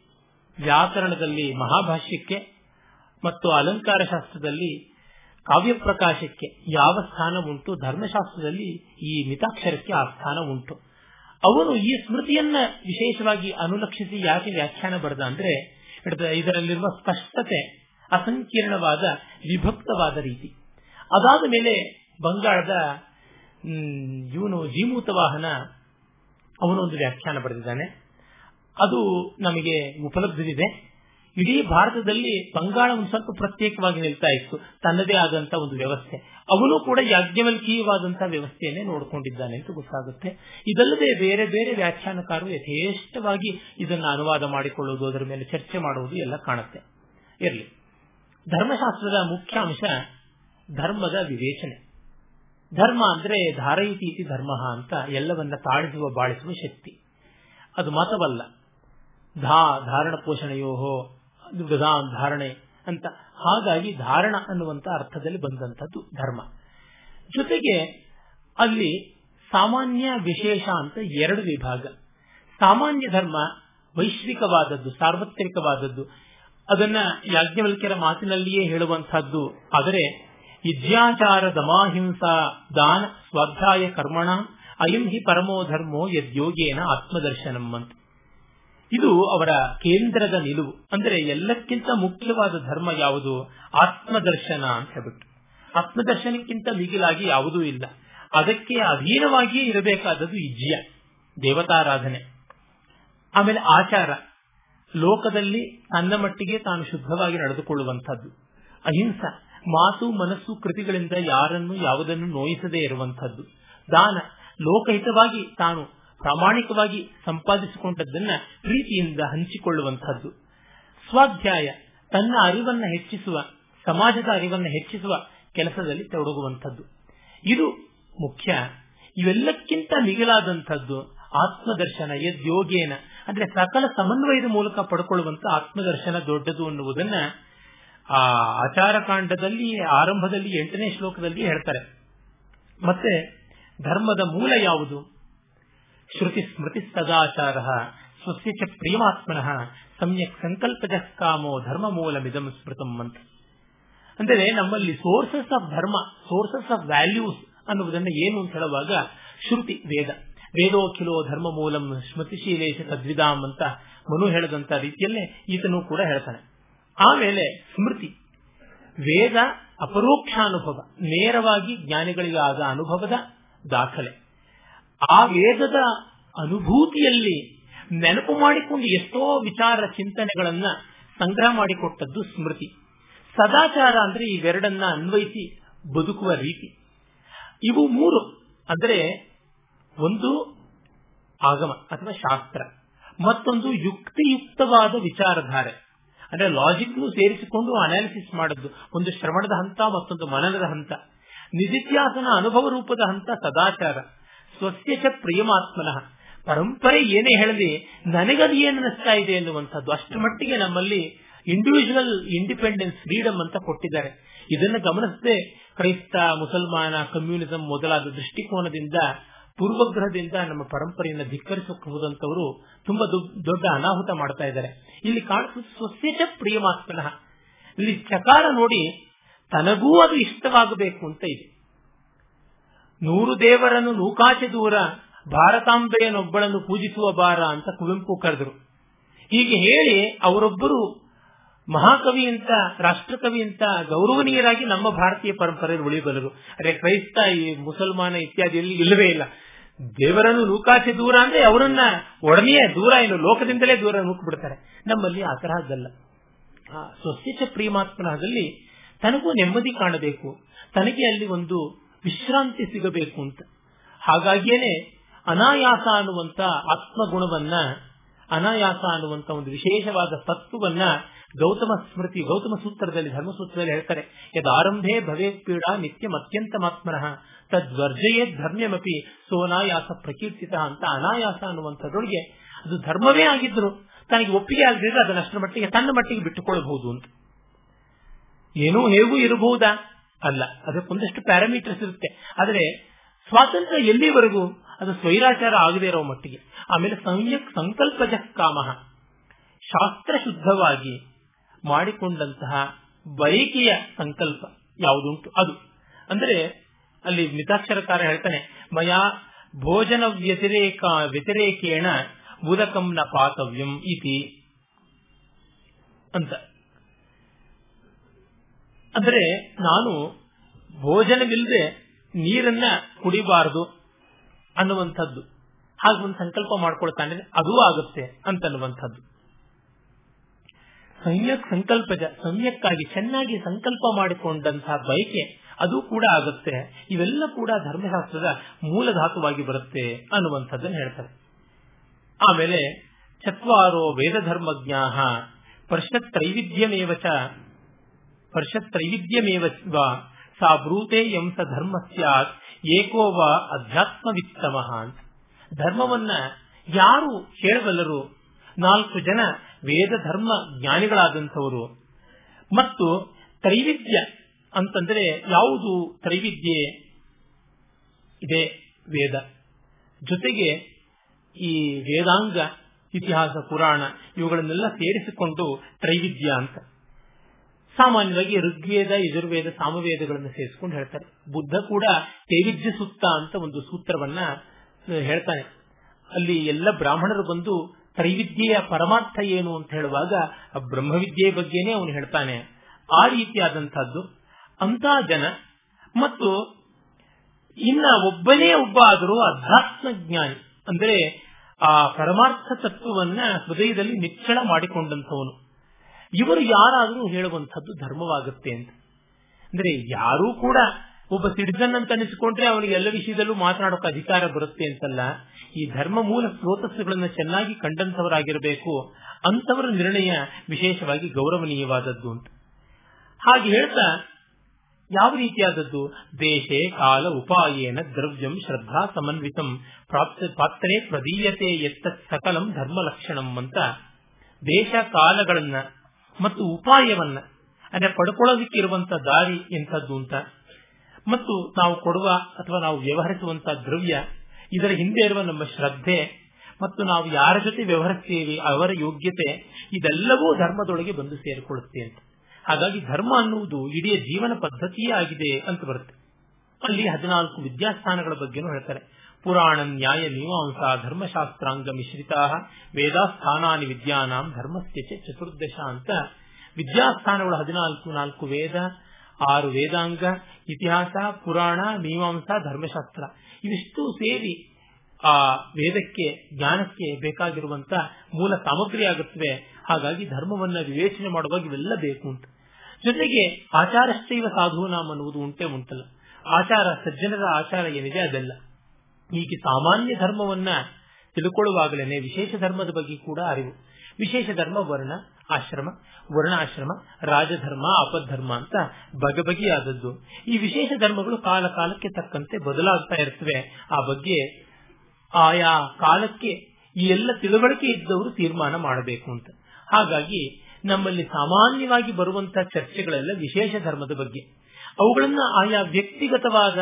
S4: ವ್ಯಾಕರಣದಲ್ಲಿ ಮಹಾಭಾಷ್ಯಕ್ಕೆ ಮತ್ತು ಅಲಂಕಾರ ಶಾಸ್ತ್ರದಲ್ಲಿ ಕಾವ್ಯ ಪ್ರಕಾಶಕ್ಕೆ ಯಾವ ಸ್ಥಾನ ಉಂಟು? ಧರ್ಮಶಾಸ್ತ್ರದಲ್ಲಿ ಈ ಮಿತಾಕ್ಷರಕ್ಕೆ ಆ ಸ್ಥಾನ ಉಂಟು. ಅವನು ಈ ಸ್ಮೃತಿಯನ್ನ ವಿಶೇಷವಾಗಿ ಅನುಲಕ್ಷಿಸಿ ಯಾಕೆ ವ್ಯಾಖ್ಯಾನ ಬರೆದ ಅಂದ್ರೆ ಇದರಲ್ಲಿರುವ ಸ್ಪಷ್ಟತೆ, ಅಸಂಕೀರ್ಣವಾದ, ವಿಭಕ್ತವಾದ ರೀತಿ. ಅದಾದ ಮೇಲೆ ಬಂಗಾಳದ ಇವನು ಜೀಮೂತ ವಾಹನ ಅವನೊಂದು ವ್ಯಾಖ್ಯಾನ ಬರೆದಿದ್ದಾನೆ. ಅದು ನಮಗೆ ಉಪಲಬ್ಧವಿದೆ ಇಡೀ ಭಾರತದಲ್ಲಿ ಬಂಗಾಳ ಒಂದು ಸ್ವಲ್ಪ ಪ್ರತ್ಯೇಕವಾಗಿ ನಿಲ್ತಾ ಇತ್ತು. ತನ್ನದೇ ಆದಂತ ಒಂದು ವ್ಯವಸ್ಥೆ. ಅವನು ಕೂಡ ಯಾಜ್ಞವಲ್ಕೀಯವಾದಂತಹ ವ್ಯವಸ್ಥೆಯನ್ನೇ ನೋಡಿಕೊಂಡಿದ್ದಾನೆ ಅಂತ ಗೊತ್ತಾಗುತ್ತೆ. ಇದಲ್ಲದೆ ಬೇರೆ ಬೇರೆ ವ್ಯಾಖ್ಯಾನಕಾರರು ಯಥೇಷ್ಟವಾಗಿ ಇದನ್ನು ಅನುವಾದ ಮಾಡಿಕೊಳ್ಳುವುದು ಅದರ ಮೇಲೆ ಚರ್ಚೆ ಮಾಡುವುದು ಎಲ್ಲ ಕಾಣುತ್ತೆ. ಇರಲಿ. ಧರ್ಮಶಾಸ್ತ್ರದ ಮುಖ್ಯ ಅಂಶ ಧರ್ಮದ ವಿವೇಚನೆ. ಧರ್ಮ ಅಂದ್ರೆ ಧಾರಯಿತೀತಿ ಧರ್ಮ ಅಂತ ಎಲ್ಲವನ್ನ ತಾಳಿಸುವ, ಬಾಳಿಸುವ ಶಕ್ತಿ. ಅದು ಮತವಲ್ಲ ಧಾ, ಧಾರಣ ಪೋಷಣೆಯೋಹೋ ಗದಾ ಧಾರಣೆ ಅಂತ. ಹಾಗಾಗಿ ಧಾರಣ ಅನ್ನುವಂತ ಅರ್ಥದಲ್ಲಿ ಬಂದಂತದ್ದು ಧರ್ಮ. ಜೊತೆಗೆ ಅಲ್ಲಿ ಸಾಮಾನ್ಯ ವಿಶೇಷ ಅಂತ ಎರಡು ವಿಭಾಗ. ಸಾಮಾನ್ಯ ಧರ್ಮ ವೈಶ್ವಿಕವಾದದ್ದು, ಸಾರ್ವತ್ರಿಕವಾದದ್ದು. ಅದನ್ನ ಯಾಜ್ಞವಲ್ಕ್ಯರ ಮಾತಿನಲ್ಲಿಯೇ ಹೇಳುವಂತಹದ್ದು ಆದರೆ ವಿದ್ಯಾಚಾರ ದಮಾಹಿಂಸಾ ದಾನ ಸ್ವಾಧ್ಯಾಯ ಕರ್ಮಣ ಅಯಂ ಹಿ ಪರಮೋ ಧರ್ಮೋ ಯದ್ಯೋಗೇನ ಆತ್ಮದರ್ಶನಂ ಅಂತ. ಇದು ಅವರ ಕೇಂದ್ರದ ನಿಲುವು. ಅಂದರೆ ಎಲ್ಲಕ್ಕಿಂತ ಮುಖ್ಯವಾದ ಧರ್ಮ ಯಾವುದು? ಆತ್ಮದರ್ಶನ ಅಂತ ಹೇಳ್ಬಿಟ್ಟು. ಆತ್ಮದರ್ಶನಕ್ಕಿಂತ ಮಿಗಿಲಾಗಿ ಯಾವುದೂ ಇಲ್ಲ. ಅದಕ್ಕೆ ಅಧೀನವಾಗಿಯೇ ಇರಬೇಕಾದದ್ದು ಇಜ್ಯ ದೇವತಾರಾಧನೆ. ಆಮೇಲೆ ಆಚಾರ. ಲೋಕದಲ್ಲಿ ತನ್ನ ಮಟ್ಟಿಗೆ ತಾನು ಶುದ್ಧವಾಗಿ ನಡೆದುಕೊಳ್ಳುವಂಥದ್ದು. ಅಹಿಂಸ. ಮಾತು, ಮನಸ್ಸು, ಕೃತಿಗಳಿಂದ ಯಾರನ್ನು, ಯಾವುದನ್ನು ನೋಯಿಸದೇ ಇರುವಂತಹದ್ದು ದಾನ. ಲೋಕಹಿತವಾಗಿ ತಾನು ಪ್ರಾಮಾಣಿಕವಾಗಿ ಸಂಪಾದಿಸಿಕೊಂಡದ್ದನ್ನ ಪ್ರೀತಿಯಿಂದ ಹಂಚಿಕೊಳ್ಳುವಂತಹದ್ದು ಸ್ವಾಧ್ಯಾಯ, ತನ್ನ ಅರಿವನ್ನ ಹೆಚ್ಚಿಸುವ, ಸಮಾಜದ ಅರಿವನ್ನ ಹೆಚ್ಚಿಸುವ ಕೆಲಸದಲ್ಲಿ ತೊಡಗುವಂಥದ್ದು. ಇದು ಮುಖ್ಯ. ಇವೆಲ್ಲಕ್ಕಿಂತ ಮಿಗಿಲಾದಂಥದ್ದು ಆತ್ಮದರ್ಶನ ಯದ್ಯೋಗೇನ ಅಂದ್ರೆ ಸಕಲ ಸಮನ್ವಯದ ಮೂಲಕ ಪಡ್ಕೊಳ್ಳುವಂತ ಆತ್ಮದರ್ಶನ ದೊಡ್ಡದು ಅನ್ನುವುದನ್ನ ಆ ಆಚಾರಕಾಂಡದಲ್ಲಿ, ಆರಂಭದಲ್ಲಿ, ಎಂಟನೇ ಶ್ಲೋಕದಲ್ಲಿ ಹೇಳ್ತಾರೆ. ಮತ್ತೆ ಧರ್ಮದ ಮೂಲ ಯಾವುದು? ಶ್ರುತಿ ಸ್ಮೃತಿ ಸದಾಚಾರ, ಸ್ವಸ್ಯ ಚ ಪ್ರಿಯಮಾತ್ಮನಃ, ಸಮ್ಯಕ್ ಸಂಕಲ್ಪಜ ಕಾಮೋ ಧರ್ಮ ಮೂಲಮಿದಂ ಸ್ಮೃತಂ ಅಂತ. ಅಂದರೆ ನಮ್ಮಲ್ಲಿ sources of dharma, sources of values ಅನ್ನುವುದನ್ನು ಏನು ಅಂತ ಹೇಳುವಾಗ ಶ್ರುತಿ, ವೇದ. ವೇದೋಖಿಲೋ ಧರ್ಮ ಮೂಲಂ ಸ್ಮೃತಿಶೀಲೇಶ ತದ್ವಿಧಾಮ್ ಅಂತ ಮನು ಹೇಳದಂತ ರೀತಿಯಲ್ಲೇ ಈತನು ಕೂಡ ಹೇಳ್ತಾನೆ. ಆಮೇಲೆ ಸ್ಮೃತಿ. ವೇದ ಅಪರೋಕ್ಷ ಅನುಭವ ನೇರವಾಗಿ ಜ್ಞಾನಿಗಳಿಗೆ ಆದ ಅನುಭವದ ದಾಖಲೆ. ಆ ವೇದದ ಅನುಭೂತಿಯಲ್ಲಿ ನೆನಪು ಮಾಡಿಕೊಂಡು ಎಷ್ಟೋ ವಿಚಾರ ಚಿಂತನೆಗಳನ್ನ ಸಂಗ್ರಹ ಮಾಡಿಕೊಟ್ಟದ್ದು ಸ್ಮೃತಿ. ಸದಾಚಾರ ಅಂದ್ರೆ ಇವೆರಡನ್ನ ಅನ್ವಯಿಸಿ ಬದುಕುವ ರೀತಿ. ಇವು ಮೂರು ಅಂದ್ರೆ ಒಂದು ಆಗಮ ಅಥವಾ ಶಾಸ್ತ್ರ, ಮತ್ತೊಂದು ಯುಕ್ತಿಯುಕ್ತವಾದ ವಿಚಾರಧಾರೆ. ಅಂದ್ರೆ ಲಾಜಿಕ್ನು ಸೇರಿಸಿಕೊಂಡು ಅನಾಲಿಸಿಸ್ ಮಾಡದ್ದು ಒಂದು ಶ್ರವಣದ ಹಂತ, ಮತ್ತೊಂದು ಮನನದ ಹಂತ. ನಿಧಿತ್ಯಾಸನ ಅನುಭವ ರೂಪದ ಹಂತ ಸದಾಚಾರ. ಸ್ವಸ್ಯ ಚ ಪ್ರಿಯಮಾತ್ಮನಃ. ಪರಂಪರೆ ಏನೇ ಹೇಳಲಿ, ನನಗದು ಏನು ಅನಿಸ್ತಾ ಇದೆ ಎನ್ನುವಂಥದ್ದು ಅಷ್ಟು ಮಟ್ಟಿಗೆ ನಮ್ಮಲ್ಲಿ ಇಂಡಿವಿಜುವಲ್ ಇಂಡಿಪೆಂಡೆನ್ಸ್ ಫ್ರೀಡಮ್ ಅಂತ ಕೊಟ್ಟಿದ್ದಾರೆ. ಇದನ್ನು ಗಮನಿಸದೆ, ಕ್ರೈಸ್ತ, ಮುಸಲ್ಮಾನ ಕಮ್ಯುನಿಸಂ ಮೊದಲಾದ ದೃಷ್ಟಿಕೋನದಿಂದ, ಪೂರ್ವಗ್ರಹದಿಂದ ನಮ್ಮ ಪರಂಪರೆಯನ್ನು ಧಿಕ್ಕರಿಸಬಹುದಂತವರು ತುಂಬಾ ದೊಡ್ಡ ಅನಾಹುತ ಮಾಡ್ತಾ ಇದ್ದಾರೆ. ಇಲ್ಲಿ ಕಾಣಿಸುತ್ತೆ ಸ್ವಸ್ಯಚ ಪ್ರಿಯಮಾತ್ಮನಃ. ಇಲ್ಲಿ ಚಕಾರ ನೋಡಿ, ತನಗೂ ಅದು ಇಷ್ಟವಾಗಬೇಕು ಅಂತ ಇದೆ. ನೂರು ದೇವರನ್ನು ನೂಕಾಚೆ ದೂರ ಭಾರತಾಂಬೆಯನ್ನೊಬ್ಬಳನ್ನು ಪೂಜಿಸುವ ಬಾರ ಅಂತ ಕುವೆಂಪು ಕರೆದರು. ಹೀಗೆ ಹೇಳಿ ಅವರೊಬ್ಬರು ಮಹಾಕವಿ ಅಂತ, ರಾಷ್ಟ್ರಕವಿ ಅಂತ, ಗೌರವನೀಯರಾಗಿ ನಮ್ಮ ಭಾರತೀಯ ಪರಂಪರೆಯಲ್ಲಿ ಉಳಿಯಬಲ್ಲರು. ಅರೆ ಕ್ರೈಸ್ತ, ಈ ಮುಸಲ್ಮಾನ ಇತ್ಯಾದಿಯಲ್ಲಿ ಇಲ್ಲವೇ ಇಲ್ಲ. ದೇವರನ್ನು ನೂಕಾಚೆ ದೂರ ಅಂದ್ರೆ ಅವರನ್ನ ಒಡನೆಯೇ ದೂರ ಏನು ಲೋಕದಿಂದಲೇ ದೂರ ನೂಕು ಬಿಡ್ತಾರೆ ನಮ್ಮಲ್ಲಿ ಆ ತರಹದ್ದಲ್ಲ ಸ್ವಸ್ಥಿತ ಪ್ರೀಮಾತ್ಮನದಲ್ಲಿ ತನಗೂ ನೆಮ್ಮದಿ ಕಾಣಬೇಕು. ತನಗೆ ಅಲ್ಲಿ ಒಂದು ವಿಶ್ರಾಂತಿ ಸಿಗಬೇಕು ಅಂತ. ಹಾಗಾಗಿಯೇನೆ ಅನಾಯಾಸ ಅನ್ನುವಂತ ಆತ್ಮಗುಣವನ್ನ, ಅನಾಯಾಸ ಅನ್ನುವಂತ ಒಂದು ವಿಶೇಷವಾದ ತತ್ವವನ್ನ ಗೌತಮ ಸ್ಮೃತಿ, ಗೌತಮ ಸೂತ್ರದಲ್ಲಿ, ಧರ್ಮಸೂತ್ರದಲ್ಲಿ ಹೇಳ್ತಾರೆ. ಯದಾರಂಭೆ ಭವೇ ಪೀಡಾ ನಿತ್ಯಂ ಅತ್ಯಂತಮಾತ್ಮನಃ ತದ್ವರ್ಜಯೇ ಧರ್ಮ್ಯಮಪಿ ಸೋನಾಯಾಸ ಪ್ರಕೀರ್ತಿತ ಅಂತ ಅನಾಯಾಸ ಅನ್ನುವಂಥದ್ರೊಳಗೆ ಅದು ಧರ್ಮವೇ ಆಗಿದ್ರು ತನಗೆ ಒಪ್ಪಿಗೆ ಆಗದಿದ್ರೆ ಅದನ್ನ ಅಷ್ಟರ ಮಟ್ಟಿಗೆ ತನ್ನ ಮಟ್ಟಿಗೆ ಬಿಟ್ಟುಕೊಳ್ಳಬಹುದು ಅಂತ. ಏನೂ ಹೇಗೂ ಇರಬಹುದಾ? ಅಲ್ಲ ಅದಕ್ಕೊಂದಷ್ಟು ಪ್ಯಾರಾಮೀಟರ್ಸ್ ಇರುತ್ತೆ. ಆದರೆ ಸ್ವಾತಂತ್ರ್ಯ ಎಲ್ಲಿವರೆಗೂ ಅದು ಸ್ವೈರಾಚಾರ ಆಗದೇ ಇರೋ ಮಟ್ಟಿಗೆ, ಆಮೇಲೆ ಸಂಯಕ್ ಸಂಕಲ್ಪಜ ಕಾಮ, ಶಾಸ್ತ್ರ ಶುದ್ಧವಾಗಿ ಮಾಡಿಕೊಂಡಂತಹ ಬಯಕೆಯ ಸಂಕಲ್ಪ ಯಾವುದುಂಟು? ಅದು. ಅಂದರೆ ಅಲ್ಲಿ ಮಿತಾಕ್ಷರಕಾರ ಹೇಳ್ತಾನೆ, ಮಯಾ ಭೋಜನ ವ್ಯತಿರೇಕ, ವ್ಯತಿರೇಕೇಣ ಉದಕಂನ ಪಾತವ್ಯಂ ಇತಿ ಅಂತ. ಅಂದ್ರೆ ನಾನು ಭೋಜನವಿಲ್ಲದೆ ನೀರನ್ನ ಕುಡಿಬಾರದು ಅನ್ನುವಂಥದ್ದು. ಹಾಗೆ ಒಂದು ಸಂಕಲ್ಪ ಮಾಡ್ಕೊಳ್ತಾನೆ, ಅದು ಆಗುತ್ತೆ ಅಂತನ್ನುವಂಥದ್ದು. ಸಮ್ಯಕ್ ಸಂಕಲ್ಪಜ ಸಮ್ಯಕ್ಕಾಗಿ ಚೆನ್ನಾಗಿ ಸಂಕಲ್ಪ ಮಾಡಿಕೊಂಡಂತಹ ಬಯಕೆ, ಅದು ಕೂಡ ಆಗುತ್ತೆ. ಇವೆಲ್ಲ ಕೂಡ ಧರ್ಮಶಾಸ್ತ್ರದ ಮೂಲ ಧಾತುವಾಗಿ ಬರುತ್ತೆ ಅನ್ನುವಂಥದ್ದನ್ನು ಹೇಳ್ತಾರೆ. ಆಮೇಲೆ ಚತ್ವಾರೋ ವೇದ ಧರ್ಮಜ್ಞಾ ಪರ್ಷತ್ ತ್ರೈವಿಧ್ಯಮೇವ ಚ ಪರಿಷತ್ ತ್ರೈವಿಧ್ಯಮೇವ ಸಾ ಬ್ರೂತೆ ಎಂಸ ಧರ್ಮ ಸ್ಯಾತ್, ಏಕೋ ವಾ ಅಧ್ಯಾತ್ಮವಿತ್ತಮ ಅಂತ. ಧರ್ಮವನ್ನ ಯಾರು ಹೇಳಬಲ್ಲರು ನಾಲ್ಕು ಜನ ವೇದ ಧರ್ಮ ಜ್ಞಾನಿಗಳಾದಂಥವರು. ಮತ್ತು ತ್ರೈವಿಧ್ಯ ಅಂತಂದ್ರೆ ಯಾವುದು ತ್ರೈವಿದ್ಯೆ ಇದೆ ವೇದ. ಜೊತೆಗೆ ಈ ವೇದಾಂಗ, ಇತಿಹಾಸ, ಪುರಾಣ ಇವುಗಳನ್ನೆಲ್ಲ ಸೇರಿಸಿಕೊಂಡು ತ್ರೈವಿದ್ಯ ಅಂತ. ಸಾಮಾನ್ಯವಾಗಿ ಋಗ್ವೇದ, ಯಜುರ್ವೇದ, ಸಾಮವೇದಗಳನ್ನು ಸೇರಿಸಿಕೊಂಡು ಹೇಳ್ತಾರೆ. ಬುದ್ಧ ಕೂಡ ತೇವಿಜ್ಯ ಸುತ್ತ ಅಂತ ಒಂದು ಸೂತ್ರವನ್ನ ಹೇಳ್ತಾನೆ. ಅಲ್ಲಿ ಎಲ್ಲ ಬ್ರಾಹ್ಮಣರು ಬಂದು ತ್ರೈವಿದ್ಯೆಯ ಪರಮಾರ್ಥ ಏನು ಅಂತ ಹೇಳುವಾಗ ಆ ಬ್ರಹ್ಮವಿದ್ಯೆಯ ಬಗ್ಗೆನೇ ಅವನು ಹೇಳ್ತಾನೆ. ಆ ರೀತಿಯಾದಂತಹದ್ದು ಅಂತ ಜನ ಮತ್ತು ಇನ್ನ ಒಬ್ಬನೇ ಒಬ್ಬ ಆದರೂ ಅಧ್ಯಾತ್ಮ ಜ್ಞಾನಿ ಅಂದ್ರೆ ಆ ಪರಮಾರ್ಥ ತತ್ವವನ್ನ ಹೃದಯದಲ್ಲಿ ನಿಚ್ಚಳ ಮಾಡಿಕೊಂಡಂಥವನು. ಇವರು ಯಾರಾದರೂ ಹೇಳುವಂಥದ್ದು ಧರ್ಮವಾಗುತ್ತೆ ಅಂತ. ಅಂದ್ರೆ ಯಾರೂ ಕೂಡ ಒಬ್ಬ ಸಿಟಿಸನ್ ಅಂತ ಅನಿಸಿಕೊಂಡ್ರೆ ಅವನಿಗೆ ಎಲ್ಲ ವಿಷಯದಲ್ಲೂ ಮಾತನಾಡೋಕೆ ಅಧಿಕಾರ ಬರುತ್ತೆ ಅಂತಲ್ಲ. ಈ ಧರ್ಮ ಮೂಲ ಸ್ರೋತಸ್ಸುಗಳನ್ನು ಚೆನ್ನಾಗಿ ಕಂಡಂತವರಾಗಿರಬೇಕು ಅಂತವರ ನಿರ್ಣಯ ವಿಶೇಷವಾಗಿ ಗೌರವನೀಯವಾದದ್ದು ಅಂತ. ಹಾಗೆ ಹೇಳ್ತಾ, ಯಾವ ರೀತಿಯಾದದ್ದು? ದೇಶೇ ಕಾಲ ಉಪಾಯೇನ ದ್ರವ್ಯಂ ಶ್ರದ್ಧಾ ಸಮನ್ವಿತಂ ಪಾತ್ರೆ ಪ್ರದೀಯತೆ ಎತ್ತ ಸಕಲಂ ಧರ್ಮ ಲಕ್ಷಣಂ ಅಂತ. ದೇಶ ಕಾಲಗಳನ್ನ ಮತ್ತು ಉಪಾಯವನ್ನ, ಅಂದ್ರೆ ಪಡ್ಕೊಳ್ಳೋದಕ್ಕೆ ಇರುವಂತ ದಾರಿ ಎಂಥದ್ದು ಅಂತ. ಮತ್ತು ನಾವು ಕೊಡುವ ಅಥವಾ ನಾವು ವ್ಯವಹರಿಸುವಂತಹ ದ್ರವ್ಯ, ಇದರ ಹಿಂದೆ ಇರುವ ನಮ್ಮ ಶ್ರದ್ಧೆ, ಮತ್ತು ನಾವು ಯಾರ ಜೊತೆ ವ್ಯವಹರಿಸ್ತೀವಿ, ಅವರ ಯೋಗ್ಯತೆ, ಇದೆಲ್ಲವೂ ಧರ್ಮದೊಳಗೆ ಬಂದು ಸೇರಿಕೊಳ್ಳುತ್ತೆ ಅಂತ. ಹಾಗಾಗಿ ಧರ್ಮ ಅನ್ನುವುದು ಇಡೀ ಜೀವನ ಪದ್ಧತಿಯೇ ಆಗಿದೆ ಅಂತ ಬರುತ್ತೆ. ಅಲ್ಲಿ ಹದಿನಾಲ್ಕು ವಿದ್ಯಾಸ್ಥಾನಗಳ ಬಗ್ಗೆನೂ ಹೇಳ್ತಾರೆ. ಪುರಾಣ ನ್ಯಾಯ ಮೀಮಾಂಸಾ ಧರ್ಮಶಾಸ್ತ್ರಾಂಗ ಮಿಶ್ರಿತಾ ವೇದಾಸ್ಥಾನಾನಿ ವಿದ್ಯಾನಾಂ ಧರ್ಮಸ್ಯ ಚತುರ್ದಶ ಅಂತ. ವಿದ್ಯಾಸ್ಥಾನಗಳು ಹದಿನಾಲ್ಕು, ನಾಲ್ಕು ವೇದ, ಆರು ವೇದಾಂಗ, ಇತಿಹಾಸ, ಪುರಾಣ ಮೀಮಾಂಸಾ ಧರ್ಮಶಾಸ್ತ್ರ. ಇವಿಷ್ಟು ಸೇರಿ ಆ ವೇದಕ್ಕೆ, ಜ್ಞಾನಕ್ಕೆ ಬೇಕಾಗಿರುವಂತ ಮೂಲ ಸಾಮಗ್ರಿ ಆಗುತ್ತವೆ. ಹಾಗಾಗಿ ಧರ್ಮವನ್ನ ವಿವೇಚನೆ ಮಾಡುವಾಗ ಇವೆಲ್ಲ ಬೇಕು ಅಂತ ಜೊತೆಗೆ ಆಚಾರಶ್ಚೈವ ಸಾಧುನಾಮ್ ಅನ್ನುವುದು ಉಂಟೆ ಉಂಟಲ್ಲ. ಆಚಾರ ಸಜ್ಜನರ ಆಚಾರ ಏನಿದೆ ಅದೆಲ್ಲ. ಹೀಗೆ ಸಾಮಾನ್ಯ ಧರ್ಮವನ್ನ ತಿಳ್ಕೊಳ್ಳುವಾಗಲೇನೆ ವಿಶೇಷ ಧರ್ಮದ ಬಗ್ಗೆ ಕೂಡ ಅರಿವು. ವಿಶೇಷ ಧರ್ಮ ವರ್ಣ, ಆಶ್ರಮ, ವರ್ಣಾಶ್ರಮ, ರಾಜಧರ್ಮ, ಅಪಧರ್ಮ ಅಂತ ಬಗೆ ಬಗೆಯಾದದ್ದು ಈ ವಿಶೇಷ ಧರ್ಮಗಳು ಕಾಲ ಕಾಲಕ್ಕೆ ತಕ್ಕಂತೆ ಬದಲಾಗ್ತಾ ಇರ್ತವೆ. ಆ ಬಗ್ಗೆ ಆಯಾ ಕಾಲಕ್ಕೆ ಈ ಎಲ್ಲ ತಿಳುವಳಿಕೆ ಇದ್ದವರು ತೀರ್ಮಾನ ಮಾಡಬೇಕು ಅಂತ. ಹಾಗಾಗಿ ನಮ್ಮಲ್ಲಿ ಸಾಮಾನ್ಯವಾಗಿ ಬರುವಂತಹ ಚರ್ಚೆಗಳೆಲ್ಲ ವಿಶೇಷ ಧರ್ಮದ ಬಗ್ಗೆ. ಅವುಗಳನ್ನ ಆಯಾ ವ್ಯಕ್ತಿಗತವಾದ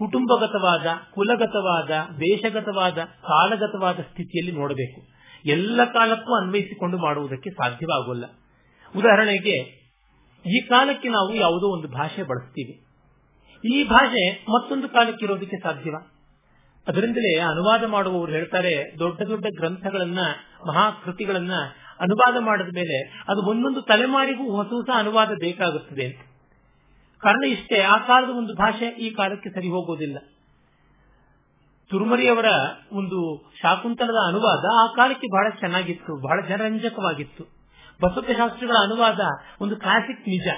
S4: ಕುಟುಂಬಗತವಾದ, ಕುಲಗತವಾದ, ದೇಶಗತವಾದ, ಕಾಲಗತವಾದ ಸ್ಥಿತಿಯಲ್ಲಿ ನೋಡಬೇಕು. ಎಲ್ಲ ಕಾಲಕ್ಕೂ ಅನ್ವಯಿಸಿಕೊಂಡು ಮಾಡುವುದಕ್ಕೆ ಸಾಧ್ಯವಾಗೋಲ್ಲ. ಉದಾಹರಣೆಗೆ, ಈ ಕಾಲಕ್ಕೆ ನಾವು ಯಾವುದೋ ಒಂದು ಭಾಷೆ ಬಳಸ್ತೀವಿ. ಈ ಭಾಷೆ ಮತ್ತೊಂದು ಕಾಲಕ್ಕೆ ಇರೋದಕ್ಕೆ ಸಾಧ್ಯವ? ಅದರಿಂದಲೇ ಅನುವಾದ ಮಾಡುವವರು ಹೇಳ್ತಾರೆ, ದೊಡ್ಡ ದೊಡ್ಡ ಗ್ರಂಥಗಳನ್ನ, ಮಹಾಕೃತಿಗಳನ್ನ ಅನುವಾದ ಮಾಡಿದ ಮೇಲೆ ಅದು ಒಂದೊಂದು ತಲೆಮಾರಿಗೂ ಹೊಸ ಹೊಸ ಅನುವಾದ ಬೇಕಾಗುತ್ತದೆ ಅಂತ. ಕಾರಣ ಇಷ್ಟೇ, ಆ ಕಾಲದ ಒಂದು ಭಾಷೆ ಈ ಕಾಲಕ್ಕೆ ಸರಿ ಹೋಗೋದಿಲ್ಲ. ತುರುಮರಿಯವರ ಒಂದು ಶಾಕುಂತಲದ ಅನುವಾದ ಆ ಕಾಲಕ್ಕೆ ಬಹಳ ಚೆನ್ನಾಗಿತ್ತು, ಬಹಳ ಜನರಂಜಕವಾಗಿತ್ತು. ಬಸವಶಾಸ್ತ್ರಿಗಳ ಅನುವಾದ ಒಂದು ಕ್ಲಾಸಿಕ್ ನಿಜ.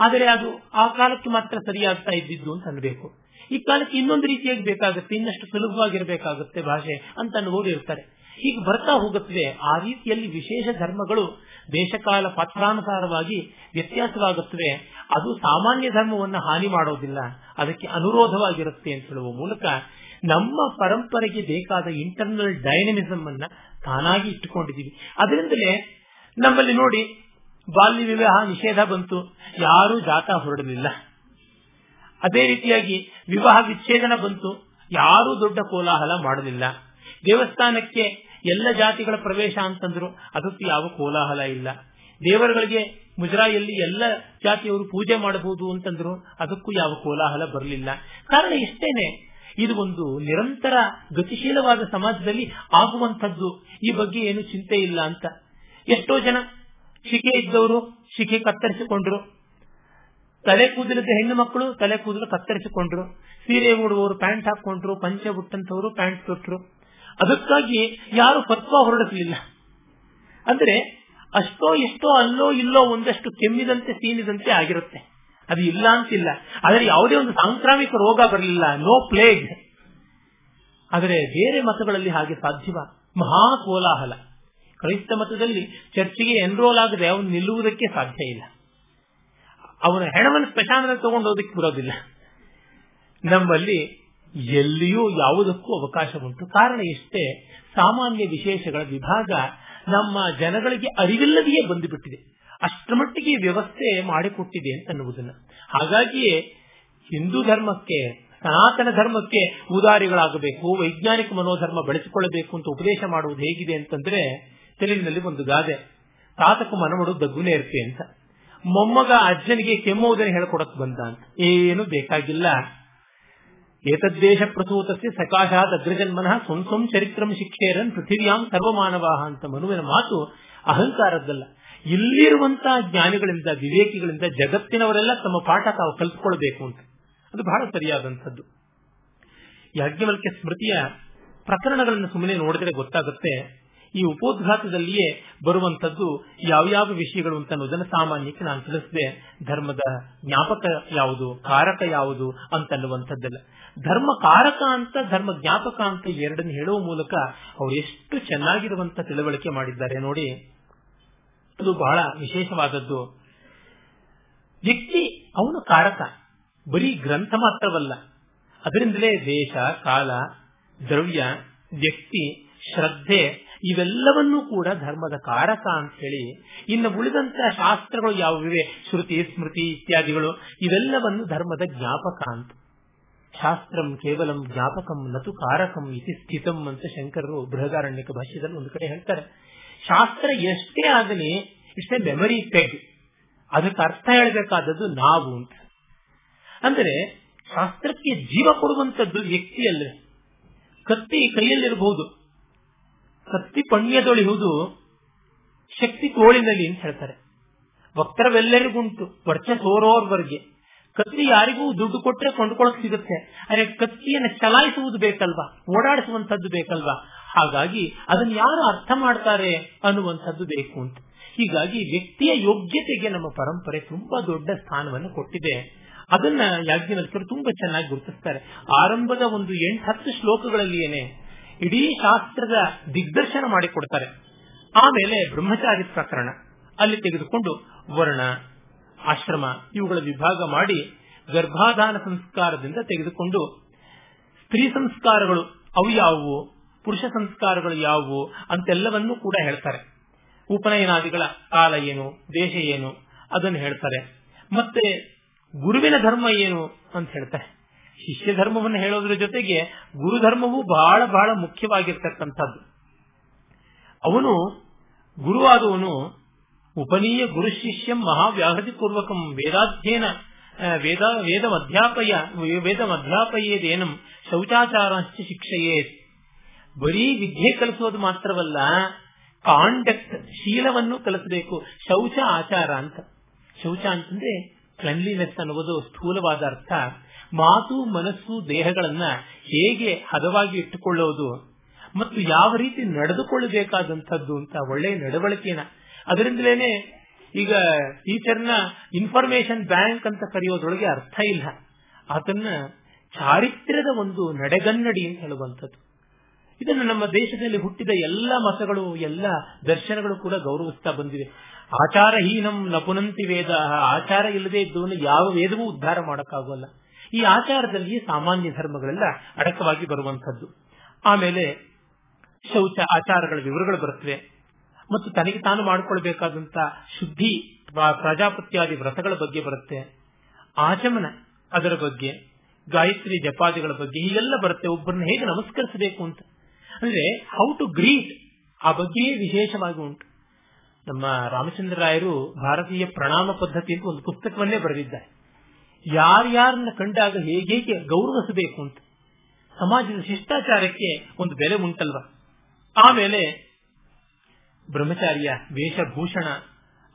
S4: ಆದರೆ ಅದು ಆ ಕಾಲಕ್ಕೆ ಮಾತ್ರ ಸರಿಯಾಗ್ತಾ ಇದ್ದಿದ್ದು ಅಂತ ಅನ್ಬೇಕು. ಈ ಕಾಲಕ್ಕೆ ಇನ್ನೊಂದು ರೀತಿಯಾಗಿ ಬೇಕಾಗುತ್ತೆ, ಇನ್ನಷ್ಟು ಸುಲಭವಾಗಿರಬೇಕಾಗುತ್ತೆ ಭಾಷೆ ಅಂತ ಇರ್ತಾರೆ ಹೀಗೆ ಬರ್ತಾ ಹೋಗುತ್ತದೆ. ಆ ರೀತಿಯಲ್ಲಿ ವಿಶೇಷ ಧರ್ಮಗಳು ದೇಶಕಾಲ ಪಾತ್ರಾನುಸಾರವಾಗಿ ವ್ಯತ್ಯಾಸವಾಗುತ್ತವೆ. ಅದು ಸಾಮಾನ್ಯ ಧರ್ಮವನ್ನು ಹಾನಿ ಮಾಡೋದಿಲ್ಲ. ಅದಕ್ಕೆ ಅನುರೋಧವಾಗಿರುತ್ತೆ ಅಂತ ಹೇಳುವ ಮೂಲಕ ನಮ್ಮ ಪರಂಪರೆಗೆ ಬೇಕಾದ ಇಂಟರ್ನಲ್ ಡೈನಮಿಸಮ್ ಅನ್ನ ತಾನಾಗಿ ಇಟ್ಟುಕೊಂಡಿದ್ದೀವಿ. ಅದರಿಂದಲೇ ನಮ್ಮಲ್ಲಿ ನೋಡಿ ಬಾಲ್ಯ ವಿವಾಹ ನಿಷೇಧ ಬಂತು. ಯಾರೂ ಜಾತ ಹೊರಡಲಿಲ್ಲ. ಅದೇ ರೀತಿಯಾಗಿ ವಿವಾಹ ವಿಚ್ಛೇದನ ಬಂತು. ಯಾರೂ ದೊಡ್ಡ ಕೋಲಾಹಲ ಮಾಡಲಿಲ್ಲ. ದೇವಸ್ಥಾನಕ್ಕೆ ಎಲ್ಲ ಜಾತಿಗಳ ಪ್ರವೇಶ ಅಂತಂದ್ರು, ಅದಕ್ಕೆ ಯಾವ ಕೋಲಾಹಲ ಇಲ್ಲ. ದೇವರುಗಳಿಗೆ ಮುಜರಾಯಲ್ಲಿ ಎಲ್ಲ ಜಾತಿಯವರು ಪೂಜೆ ಮಾಡಬಹುದು ಅಂತಂದ್ರು, ಅದಕ್ಕೂ ಯಾವ ಕೋಲಾಹಲ ಬರಲಿಲ್ಲ. ಕಾರಣ ಇಷ್ಟೇನೆ, ಇದು ಒಂದು ನಿರಂತರ ಗತಿಶೀಲವಾದ ಸಮಾಜದಲ್ಲಿ ಆಗುವಂತದ್ದು ಈ ಬಗ್ಗೆ ಏನು ಚಿಂತೆ ಇಲ್ಲ ಅಂತ. ಎಷ್ಟೋ ಜನ ಶಿಖೆ ಇದ್ದವರು ಶಿಖೆ ಕತ್ತರಿಸಿಕೊಂಡ್ರು. ತಲೆ ಕೂದಲಿದ್ದ ಹೆಣ್ಣು ಮಕ್ಕಳು ತಲೆ ಕೂದಲು ಕತ್ತರಿಸಿಕೊಂಡ್ರು. ಸೀರೆ ಉಡುವವರು ಪ್ಯಾಂಟ್ ಹಾಕೊಂಡ್ರು ಪಂಚೆ ಉಟ್ಟಂತವರು ಪ್ಯಾಂಟ್ ತೊಟ್ರು. ಅದಕ್ಕಾಗಿ ಯಾರು ಪತ್ವ ಹೊರಡಿಸಲಿಲ್ಲ. ಅಂದ್ರೆ ಅಷ್ಟೋ ಎಷ್ಟೋ ಅಲ್ಲೋ ಇಲ್ಲೋ ಒಂದಷ್ಟು ಕೆಮ್ಮಿದಂತೆ ಸೀನಿದಂತೆ ಆಗಿರುತ್ತೆ. ಅದು ಇಲ್ಲ ಅಂತಿಲ್ಲ. ಆದರೆ ಯಾವುದೇ ಒಂದು ಸಾಂಕ್ರಾಮಿಕ ರೋಗ ಬರಲಿಲ್ಲ. ನೋ ಪ್ಲೇಗ್ ಆದರೆ ಬೇರೆ ಮತಗಳಲ್ಲಿ ಹಾಗೆ ಸಾಧ್ಯವ. ಮಹಾ ಕೋಲಾಹಲ. ಕ್ರೈಸ್ತ ಮತದಲ್ಲಿ ಚರ್ಚಿಗೆ ಎನ್ರೋಲ್ ಆಗದೆ ಅವನು ನಿಲ್ಲುವುದಕ್ಕೆ ಸಾಧ್ಯ ಇಲ್ಲ. ಅವನ ಹೆಣವನ್ನು ಸ್ಮಶಾನದಲ್ಲಿ ತಗೊಂಡೋದಕ್ಕೆ ಬರೋದಿಲ್ಲ. ನಮ್ಮಲ್ಲಿ ಎಲ್ಲಿಯೂ ಯಾವುದಕ್ಕೂ ಅವಕಾಶ ಉಂಟು ಕಾರಣ ಇಷ್ಟೇ, ಸಾಮಾನ್ಯ ವಿಶೇಷಗಳ ವಿಭಾಗ ನಮ್ಮ ಜನಗಳಿಗೆ ಅರಿವಿಲ್ಲದೆಯೇ ಬಂದುಬಿಟ್ಟಿದೆ. ಅಷ್ಟರ ಮಟ್ಟಿಗೆ ವ್ಯವಸ್ಥೆ ಮಾಡಿಕೊಟ್ಟಿದೆ ಅಂತ ಅನ್ನುವುದನ್ನು ಹಾಗಾಗಿಯೇ ಹಿಂದೂ ಧರ್ಮಕ್ಕೆ, ಸನಾತನ ಧರ್ಮಕ್ಕೆ ಉದಾರಿಗಳಾಗಬೇಕು, ವೈಜ್ಞಾನಿಕ ಮನೋಧರ್ಮ ಬೆಳೆಸಿಕೊಳ್ಳಬೇಕು ಅಂತ ಉಪದೇಶ ಮಾಡುವುದು ಹೇಗಿದೆ ಅಂತಂದ್ರೆ ತೆಲುಗಿನಲ್ಲಿ ಒಂದು ಗಾದೆ. ತಾತಕ ಮನಮಡು ದಗ್ಗುನೇ ಇರ್ತೆ ಅಂತ. ಮೊಮ್ಮಗ ಅಜ್ಜನಿಗೆ ಕೆಮ್ಮುವುದನ್ನು ಹೇಳ್ಕೊಡಕ್ ಬಂದ ಅಂತ. ಏನು ಬೇಕಾಗಿಲ್ಲ. ಏತದ್ದೇಶ ಪ್ರಸೂತಸ್ಯ ಸಕಾಶಾತ್ ಅಗ್ರಜನ್ಮನಃ ಸ್ವಂ ಸ್ವಂ ಚರಿತ್ರಂ ಶಿಕ್ಷೇರನ್ ಪೃಥಿವ್ಯಾಂ ಸರ್ವಮಾನವಾಹ ಅಂತ ಮನುವಿನ ಮಾತು ಅಹಂಕಾರದ್ದಲ್ಲ. ಇಲ್ಲಿರುವಂತಹ ಜ್ಞಾನಿಗಳಿಂದ, ವಿವೇಕಿಗಳಿಂದ ಜಗತ್ತಿನವರೆಲ್ಲ ತಮ್ಮ ಪಾಠ ತಾವು ಕಲ್ತ್ಕೊಳ್ಬೇಕು ಅಂತ. ಅದು ಬಹಳ ಸರಿಯಾದಂಥದ್ದು. ಯಾಜ್ಞವಲ್ಕ್ಯ ಸ್ಮೃತಿಯ ಪ್ರಕರಣಗಳನ್ನು ಸುಮ್ಮನೆ ನೋಡಿದ್ರೆ ಗೊತ್ತಾಗುತ್ತೆ. ಈ ಉಪೋದ್ಘಾತದಲ್ಲಿಯೇ ಬರುವಂತದ್ದು ಯಾವ್ಯಾವ ವಿಷಯಗಳು ಅಂತ ಅನ್ನೋದನ್ನು ಸಾಮಾನ್ಯಕ್ಕೆ ನಾನು ತಿಳಿಸಿದೆ. ಧರ್ಮದ ಜ್ಞಾಪಕ ಯಾವುದು, ಕಾರಕ ಯಾವುದು ಅಂತನ್ನುವಂಥದ್ದೆಲ್ಲ ಧರ್ಮ ಕಾರಕ ಅಂತ, ಧರ್ಮ ಜ್ಞಾಪಕ ಅಂತ ಎರಡನ್ನು ಹೇಳುವ ಮೂಲಕ ಅವರು ಎಷ್ಟು ಚೆನ್ನಾಗಿರುವಂತ ತಿಳುವಳಿಕೆ ಮಾಡಿದ್ದಾರೆ ನೋಡಿ. ಅದು ಬಹಳ ವಿಶೇಷವಾದದ್ದು. ವ್ಯಕ್ತಿ ಅವನು ಕಾರಕ. ಬರೀ ಗ್ರಂಥ ಮಾತ್ರವಲ್ಲ. ಅದರಿಂದಲೇ ದೇಶ, ಕಾಲ, ದ್ರವ್ಯ, ವ್ಯಕ್ತಿ, ಶ್ರದ್ಧೆ ಇವೆಲ್ಲವನ್ನೂ ಕೂಡ ಧರ್ಮದ ಕಾರಕ ಅಂತ ಹೇಳಿ ಇನ್ನು ಉಳಿದಂತ ಶಾಸ್ತ್ರಗಳು ಯಾವುವಿವೆ? ಶ್ರುತಿ, ಸ್ಮೃತಿ ಇತ್ಯಾದಿಗಳು. ಇವೆಲ್ಲವನ್ನು ಧರ್ಮದ ಜ್ಞಾಪಕ ಅಂತ. ಶಾಸ್ತ್ರಂ ಕೇವಲಂ ಜ್ಞಾಪಕಂ ನತು ಕಾರಕಂ ಇತಿ ಸ್ಥಿತಂ ಅಂತ ಶಂಕರರು ಬೃಹದಾರಣ್ಯಕ ಭಾಷ್ಯದಲ್ಲಿ ಒಂದು ಕಡೆ ಹೇಳ್ತಾರೆ. ಶಾಸ್ತ್ರ ಎಷ್ಟೇ ಆಗಲಿ, ಇಷ್ಟೇ ಮೆಮರಿ ಪೆಗ್ ಅದಕ್ಕೆ ಅರ್ಥ ಹೇಳಬೇಕಾದದ್ದು ನಾವು ಅಂತ. ಅಂದರೆ ಶಾಸ್ತ್ರಕ್ಕೆ ಜೀವ ಕೊಡುವಂತದ್ದು ವ್ಯಕ್ತಿಯಲ್ಲೇ ಕತ್ತಿ ಕೈಯಲ್ಲಿರಬಹುದು ಕತ್ತಿ ಪಣ್ಯದೊಳಿಹುದು ಶಕ್ತಿ ತೋಳಿನಲ್ಲಿ ಅಂತ ಹೇಳ್ತಾರೆ. ವಕ್ತರವೆಲ್ಲರಿಗುಂಟು ವರ್ಚ ಸೋರೋರ್ವರ್ಗೆ. ಕತ್ತಿ ಯಾರಿಗೂ ದುಡ್ಡು ಕೊಟ್ಟರೆ ಕೊಂಡ್ಕೊಳಕ್ ಸಿಗುತ್ತೆ. ಆದರೆ ಕತ್ತಿಯನ್ನು ಚಲಾಯಿಸುವುದು ಬೇಕಲ್ವಾ? ಓಡಾಡಿಸುವಂತದ್ದು ಬೇಕಲ್ವಾ? ಹಾಗಾಗಿ ಅದನ್ನು ಯಾರು ಅರ್ಥ ಮಾಡ್ತಾರೆ ಅನ್ನುವಂಥದ್ದು ಬೇಕು ಅಂತ. ಹೀಗಾಗಿ ವ್ಯಕ್ತಿಯ ಯೋಗ್ಯತೆಗೆ ನಮ್ಮ ಪರಂಪರೆ ತುಂಬಾ ದೊಡ್ಡ ಸ್ಥಾನವನ್ನು ಕೊಟ್ಟಿದೆ. ಅದನ್ನ ಯಾಜ್ಞವಲ್ಕರು ತುಂಬಾ ಚೆನ್ನಾಗಿ ಗುರುತಿಸ್ತಾರೆ. ಆರಂಭದ ಒಂದು ಎಂಟು ಹತ್ತು ಶ್ಲೋಕಗಳಲ್ಲಿಯೇನೆ ಇಡೀ ಶಾಸ್ತ್ರದ ದಿಗ್ದರ್ಶನ ಮಾಡಿಕೊಡ್ತಾರೆ. ಆಮೇಲೆ ಬ್ರಹ್ಮಚಾರಿ ಪ್ರಕರಣ. ಅಲ್ಲಿ ತೆಗೆದುಕೊಂಡು ವರ್ಣ, ಆಶ್ರಮ ಇವುಗಳ ವಿಭಾಗ ಮಾಡಿ ಗರ್ಭಾಧಾನ ಸಂಸ್ಕಾರದಿಂದ ತೆಗೆದುಕೊಂಡು ಸ್ತ್ರೀ ಸಂಸ್ಕಾರಗಳು ಅವು ಯಾವುವು, ಪುರುಷ ಸಂಸ್ಕಾರಗಳು ಯಾವುವು ಅಂತೆಲ್ಲವನ್ನೂ ಕೂಡ ಹೇಳ್ತಾರೆ. ಉಪನಯನಾದಿಗಳ ಕಾಲ ಏನು, ದೇಶ ಏನು, ಅದನ್ನು ಹೇಳ್ತಾರೆ. ಮತ್ತೆ ಗುರುವಿನ ಧರ್ಮ ಏನು ಅಂತ ಹೇಳ್ತಾರೆ. ಶಿಷ್ಯ ಧರ್ಮವನ್ನು ಹೇಳೋದ್ರ ಜೊತೆಗೆ ಗುರು ಧರ್ಮವು ಬಹಳ ಬಹಳ ಮುಖ್ಯವಾಗಿರ್ತಕ್ಕಂಥದ್ದು. ಅವನು ಗುರುವಾದವನು ಉಪನೀಯ ಗುರು ಶಿಷ್ಯಂ ಮಹಾವ್ಯಾಹೃತಿ ಪೂರ್ವಕಂ ವೇದಾಧ್ಯಯನ ವೇದ ವೇದ ಅಧ್ಯಾಪಯ ವೇದ ಅಧ್ಯಾಪಯೇದೇನಂ ಶೌಚಾಚಾರಾಂಶ ಶಿಕ್ಷೆಯೇ. ಬರೀ ವಿದ್ಯೆ ಕಲಿಸೋದು ಮಾತ್ರವಲ್ಲ, ಕಾಂಡಕ್ಟ್ ಶೀಲವನ್ನು ಕಲಿಸಬೇಕು, ಶೌಚ ಆಚಾರ ಅಂತ. ಶೌಚ ಅಂತಂದ್ರೆ ಕ್ಲನ್ಲಿನೆಸ್ ಅನ್ನುವುದು ಸ್ಥೂಲವಾದ ಅರ್ಥ. ಮಾತು, ಮನಸ್ಸು, ದೇಹಗಳನ್ನ ಹೇಗೆ ಹದವಾಗಿ ಇಟ್ಟುಕೊಳ್ಳೋದು ಮತ್ತು ಯಾವ ರೀತಿ ನಡೆದುಕೊಳ್ಳಬೇಕಾದಂಥದ್ದು ಅಂತ ಒಳ್ಳೆಯ ನಡವಳಿಕೆನ. ಅದರಿಂದಲೇನೆ ಈಗ ಟೀಚರ್ನ ಇನ್ಫಾರ್ಮೇಶನ್ ಬ್ಯಾಂಕ್ ಅಂತ ಕರೆಯೋದ್ರೊಳಗೆ ಅರ್ಥ ಇಲ್ಲ. ಅದನ್ನ ಚಾರಿತ್ರ್ಯದ ಒಂದು ನಡೆಗನ್ನಡಿ ಅಂತ ಹೇಳುವಂಥದ್ದು. ಇದನ್ನು ನಮ್ಮ ದೇಶದಲ್ಲಿ ಹುಟ್ಟಿದ ಎಲ್ಲ ಮತಗಳು, ಎಲ್ಲ ದರ್ಶನಗಳು ಕೂಡ ಗೌರವಿಸ್ತಾ ಬಂದಿವೆ. ಆಚಾರಹೀನಂ ನಪುನಂತಿ ವೇದ ಆಚಾರ ಇಲ್ಲದೆ ಇದ್ದವನು ಯಾವ ವೇದವೂ ಉದ್ಧಾರ ಮಾಡಕ್ಕಾಗೋಲ್ಲ. ಈ ಆಚಾರದಲ್ಲಿ ಸಾಮಾನ್ಯ ಧರ್ಮಗಳೆಲ್ಲ ಅಡಕವಾಗಿ ಬರುವಂತದ್ದು ಆಮೇಲೆ ಶೌಚ ಆಚಾರಗಳ ವಿವರಗಳು ಬರುತ್ತವೆ. ಮತ್ತು ತನಗೆ ತಾನು ಮಾಡಿಕೊಳ್ಬೇಕಾದಂತ ಶುದ್ಧಿ ಪ್ರಜಾಪತ್ಯಾದಿ ವ್ರತಗಳ ಬಗ್ಗೆ ಬರುತ್ತೆ. ಆಚಮನ ಅದರ ಬಗ್ಗೆ, ಗಾಯತ್ರಿ ಜಪಾದಿಗಳ ಬಗ್ಗೆ ಹೀಗೆಲ್ಲ ಬರುತ್ತೆ. ಒಬ್ಬರನ್ನ ಹೇಗೆ ನಮಸ್ಕರಿಸಬೇಕು ಅಂತ. ಅಂದ್ರೆ ಹೌ ಟು ಗ್ರೀಟ್ ಆ ಬಗ್ಗೆಯೇ ವಿಶೇಷವಾಗಿ ಉಂಟು. ನಮ್ಮ ರಾಮಚಂದ್ರ ರಾಯರು ಭಾರತೀಯ ಪ್ರಣಾಮ ಪದ್ಧತಿ ಅಂತ ಒಂದು ಪುಸ್ತಕವನ್ನೇ ಬರೆದಿದ್ದಾರೆ. ಯಾರ್ಯಾರನ್ನ ಕಂಡಾಗ ಹೇಗೆ ಗೌರವಿಸಬೇಕು ಅಂತ. ಸಮಾಜದ ಶಿಷ್ಟಾಚಾರಕ್ಕೆ ಒಂದು ಬೆಲೆ ಉಂಟಲ್ವ? ಆಮೇಲೆ ಬ್ರಹ್ಮಚಾರಿಯ ವೇಷಭೂಷಣ,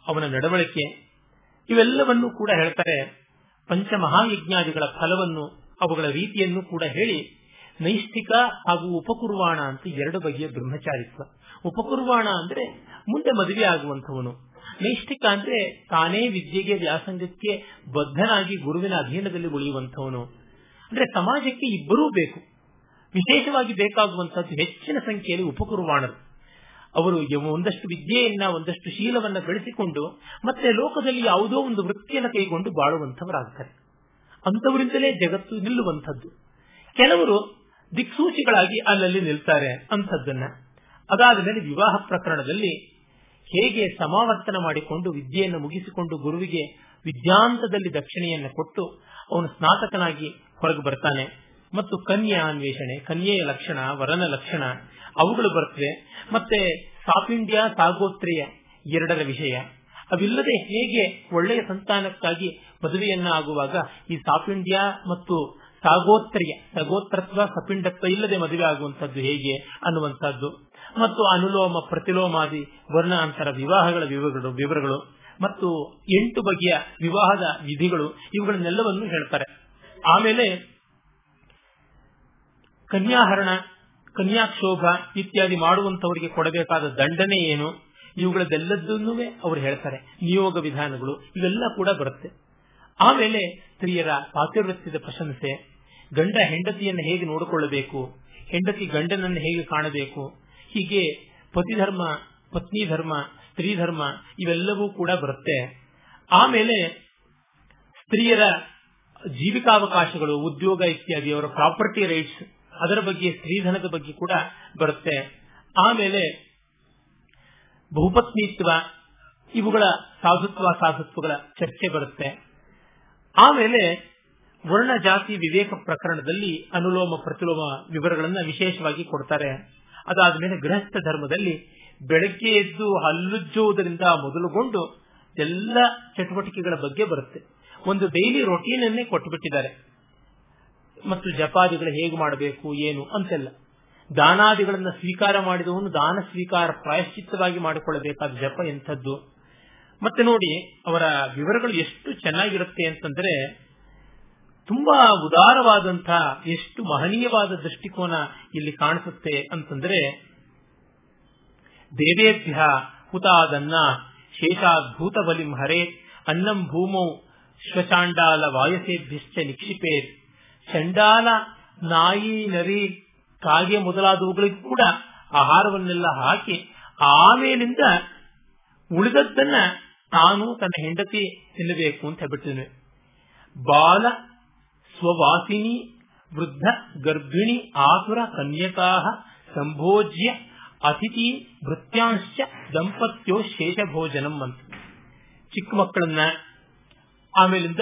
S4: ಅವನ ನಡವಳಿಕೆ, ಇವೆಲ್ಲವನ್ನೂ ಕೂಡ ಹೇಳ್ತಾರೆ. ಪಂಚಮಹಾಯಜ್ಞಾದಿಗಳ ಫಲವನ್ನು, ಅವುಗಳ ರೀತಿಯನ್ನು ಕೂಡ ಹೇಳಿ, ನೈಷ್ಠಿಕ ಹಾಗೂ ಉಪಕುರ್ವಾಣ ಅಂತ ಎರಡು ಬಗೆಯ ಬ್ರಹ್ಮಚಾರಿತ್ವ. ಉಪಕುರ್ವಾಣ ಅಂದ್ರೆ ಮುಂದೆ ಮದುವೆ ಆಗುವಂಥವನು. ನೈಷ್ಠಿಕ ಅಂದ್ರೆ ತಾನೇ ವಿದ್ಯೆಗೆ ವ್ಯಾಸಂಗಕ್ಕೆ ಬದ್ಧನಾಗಿ ಗುರುವಿನ ಅಧೀನದಲ್ಲಿ ಉಳಿಯುವಂತವನು ಅಂದ್ರೆ ಸಮಾಜಕ್ಕೆ ಇಬ್ಬರೂ ಬೇಕು. ವಿಶೇಷವಾಗಿ ಬೇಕಾಗುವಂತಹದ್ದು ಹೆಚ್ಚಿನ ಸಂಖ್ಯೆಯಲ್ಲಿ ಉಪಕುರುವಾಣರು. ಅವರು ಒಂದಷ್ಟು ವಿದ್ಯೆಯನ್ನ, ಒಂದಷ್ಟು ಶೀಲವನ್ನ ಬೆಳೆಸಿಕೊಂಡು ಮತ್ತೆ ಲೋಕದಲ್ಲಿ ಯಾವುದೋ ಒಂದು ವೃತ್ತಿಯನ್ನು ಕೈಗೊಂಡು ಬಾಳುವಂತವರಾಗ್ತಾರೆ ಅಂತವರಿಂದಲೇ ಜಗತ್ತು ನಿಲ್ಲುವಂಥದ್ದು. ಕೆಲವರು ದಿಕ್ಸೂಚಿಗಳಾಗಿ ಅಲ್ಲಲ್ಲಿ ನಿಲ್ತಾರೆ ಅಂಥದ್ದನ್ನ. ಅದಾದ ಮೇಲೆ ವಿವಾಹ ಪ್ರಕರಣದಲ್ಲಿ ಹೇಗೆ ಸಮಾವರ್ತನ ಮಾಡಿಕೊಂಡು ವಿದ್ಯೆಯನ್ನು ಮುಗಿಸಿಕೊಂಡು ಗುರುವಿಗೆ ವಿದ್ಯಾಂತದಲ್ಲಿ ದಕ್ಷಿಣೆಯನ್ನು ಕೊಟ್ಟು ಅವನು ಸ್ನಾತಕನಾಗಿ ಹೊರಗೆ ಬರ್ತಾನೆ. ಮತ್ತು ಕನ್ಯಾ ಅನ್ವೇಷಣೆ, ಕನ್ಯೆಯ ಲಕ್ಷಣ, ವರನ ಲಕ್ಷಣ ಅವುಗಳು ಬರ್ತವೆ. ಮತ್ತೆ ಸಾಫ್ ಇಂಡಿಯಾ ಸಾಗೋತ್ರೆಯ ಎರಡರ ವಿಷಯ. ಅವಿಲ್ಲದೆ ಹೇಗೆ ಒಳ್ಳೆಯ ಸಂತಾನಕ್ಕಾಗಿ ಮದುವೆಯನ್ನ ಆಗುವಾಗ ಈ ಸಾಫ್ ಇಂಡಿಯಾ ಮತ್ತು ಸಾಗೋತ್ರಿಯ, ಸಗೋತ್ರತ್ವ, ಸಪಿಂಡತ್ವ ಇಲ್ಲದೆ ಮದುವೆ ಆಗುವಂತದ್ದು ಹೇಗೆ ಅನ್ನುವಂಥದ್ದು. ಮತ್ತು ಅನುಲೋಮ ಪ್ರತಿಲೋಮಾದಿ ವರ್ಣಾಂತರ ವಿವಾಹಗಳ ವಿವರಗಳು ವಿವರಗಳು ಮತ್ತು ಎಂಟು ಬಗೆಯ ವಿವಾಹದ ವಿಧಿಗಳು ಇವುಗಳನ್ನೆಲ್ಲವನ್ನು ಹೇಳ್ತಾರೆ. ಆಮೇಲೆ ಕನ್ಯಾಹರಣ, ಕನ್ಯಾಕ್ಷೋಭ ಇತ್ಯಾದಿ ಮಾಡುವಂತವರಿಗೆ ಕೊಡಬೇಕಾದ ದಂಡನೆ ಏನು? ಇವುಗಳದೆಲ್ಲದನ್ನು ಅವರು ಹೇಳ್ತಾರೆ. ನಿಯೋಗ ವಿಧಾನಗಳು, ಇವೆಲ್ಲ ಕೂಡ ಬರುತ್ತೆ. ಆಮೇಲೆ ಸ್ತ್ರೀಯರ ಪಾತಿವೃತ್ಯದ ಪ್ರಶಂಸೆ, ಗಂಡ ಹೆಂಡತಿಯನ್ನು ಹೇಗೆ ನೋಡಿಕೊಳ್ಳಬೇಕು? ಹೆಂಡತಿ ಗಂಡನನ್ನು ಹೇಗೆ ಕಾಣಬೇಕು? ಹೀಗೆ ಪತಿಧರ್ಮ ಪತ್ನಿ ಧರ್ಮ ಸ್ತ್ರೀ ಧರ್ಮ ಇವೆಲ್ಲವೂ ಕೂಡ ಬರುತ್ತೆ. ಆಮೇಲೆ ಸ್ತ್ರೀಯರ ಜೀವಿಕಾವಕಾಶಗಳು, ಉದ್ಯೋಗ ಇತ್ಯಾದಿ, ಅವರ ಪ್ರಾಪರ್ಟಿ ರೈಟ್ಸ್, ಅದರ ಬಗ್ಗೆ, ಸ್ತ್ರೀಧನದ ಬಗ್ಗೆ ಕೂಡ ಬರುತ್ತೆ. ಆಮೇಲೆ ಬಹುಪತ್ನಿತ್ವ, ಇವುಗಳ ಸಾಧುತ್ವ ಸಾಧುತ್ವಗಳ ಚರ್ಚೆ ಬರುತ್ತೆ. ಆಮೇಲೆ ವರ್ಣ ಜಾತಿ ವಿವೇಕ ಪ್ರಕರಣದಲ್ಲಿ ಅನುಲೋಮ, ಪ್ರತಿಲೋಮ ವಿವರಗಳನ್ನು ವಿಶೇಷವಾಗಿ ಕೊಡ್ತಾರೆ. ಅದಾದ್ಮೇಲೆ ಗೃಹಸ್ಥ ಧರ್ಮದಲ್ಲಿ ಬೆಳಗ್ಗೆ ಎದ್ದು ಹಲ್ಲುಜ್ಜುವುದರಿಂದ ಮೊದಲುಗೊಂಡು ಎಲ್ಲ ಚಟುವಟಿಕೆಗಳ ಬಗ್ಗೆ ಬರುತ್ತೆ. ಒಂದು ಡೈಲಿ ರೊಟೀನ್ ಅನ್ನೇ ಕೊಟ್ಟುಬಿಟ್ಟಿದ್ದಾರೆ ಮತ್ತು ಜಪಾದಿಗಳು ಹೇಗೆ ಮಾಡಬೇಕು, ಏನು ಅಂತೆಲ್ಲ. ದಾನಾದಿಗಳನ್ನು ಸ್ವೀಕಾರ ಮಾಡಿದವನು ದಾನ ಸ್ವೀಕಾರ ಪ್ರಾಯಶ್ಚಿತ್ತವಾಗಿ ಮಾಡಿಕೊಳ್ಳಬೇಕಾದ ಜಪ ಎಂಥದ್ದು. ಮತ್ತೆ ನೋಡಿ, ಅವರ ವಿವರಗಳು ಎಷ್ಟು ಚೆನ್ನಾಗಿರುತ್ತೆ ಅಂತಂದ್ರೆ ತುಂಬಾ ಉದಾರವಾದಂತಹ ಎಷ್ಟು ಮಹನೀಯವಾದ ದೃಷ್ಟಿಕೋನ ಇಲ್ಲಿ ಕಾಣಿಸುತ್ತೆ ಅಂತಂದ್ರೆ, ದೇವೇಭ್ಯ ಹುತಾದನ್ನ ಶೇಷಾದ್ಭೂತ ಬಲಿಂ ಹರೇ ಅನ್ನಂ ಭೂಮೌ ಶ್ವಚಾಂಡಾಲ ವಾಯಸೇಭ್ಯಶ್ಚ ನಿಕ್ಷಿಪೇತ್. ಚಂಡಾಲ, ನಾಯಿ, ನರಿ, ಕಾಗೆ ಮೊದಲಾದವುಗಳಿಗೂ ಕೂಡ ಆಹಾರವನ್ನೆಲ್ಲ ಹಾಕಿ ಆಮೇಲಿಂದ ಉಳಿದದ್ದನ್ನ ತಾನು ತನ್ನ ಹೆಂಡತಿ ತಿನ್ನಬೇಕು ಅಂತ ಹೇಳ್ಬಿಟ್ಟಿದ್ದೇನೆ. ಬಾಲ ಸ್ವವಾಸಿನಿ ವೃದ್ಧ ಗರ್ಭಿಣಿ ಆಸುರ ಕನ್ಯಕಾ ಸಂಭೋಜ್ಯ ಅತಿಥಿ ಭೃತ್ಯಾಂಶ ದಂಪತ್ಯೋ ಶೇಷ ಭೋಜನಂ ಅಂತ. ಚಿಕ್ಕ ಮಕ್ಕಳನ್ನ ಆಮೇಲಿಂದ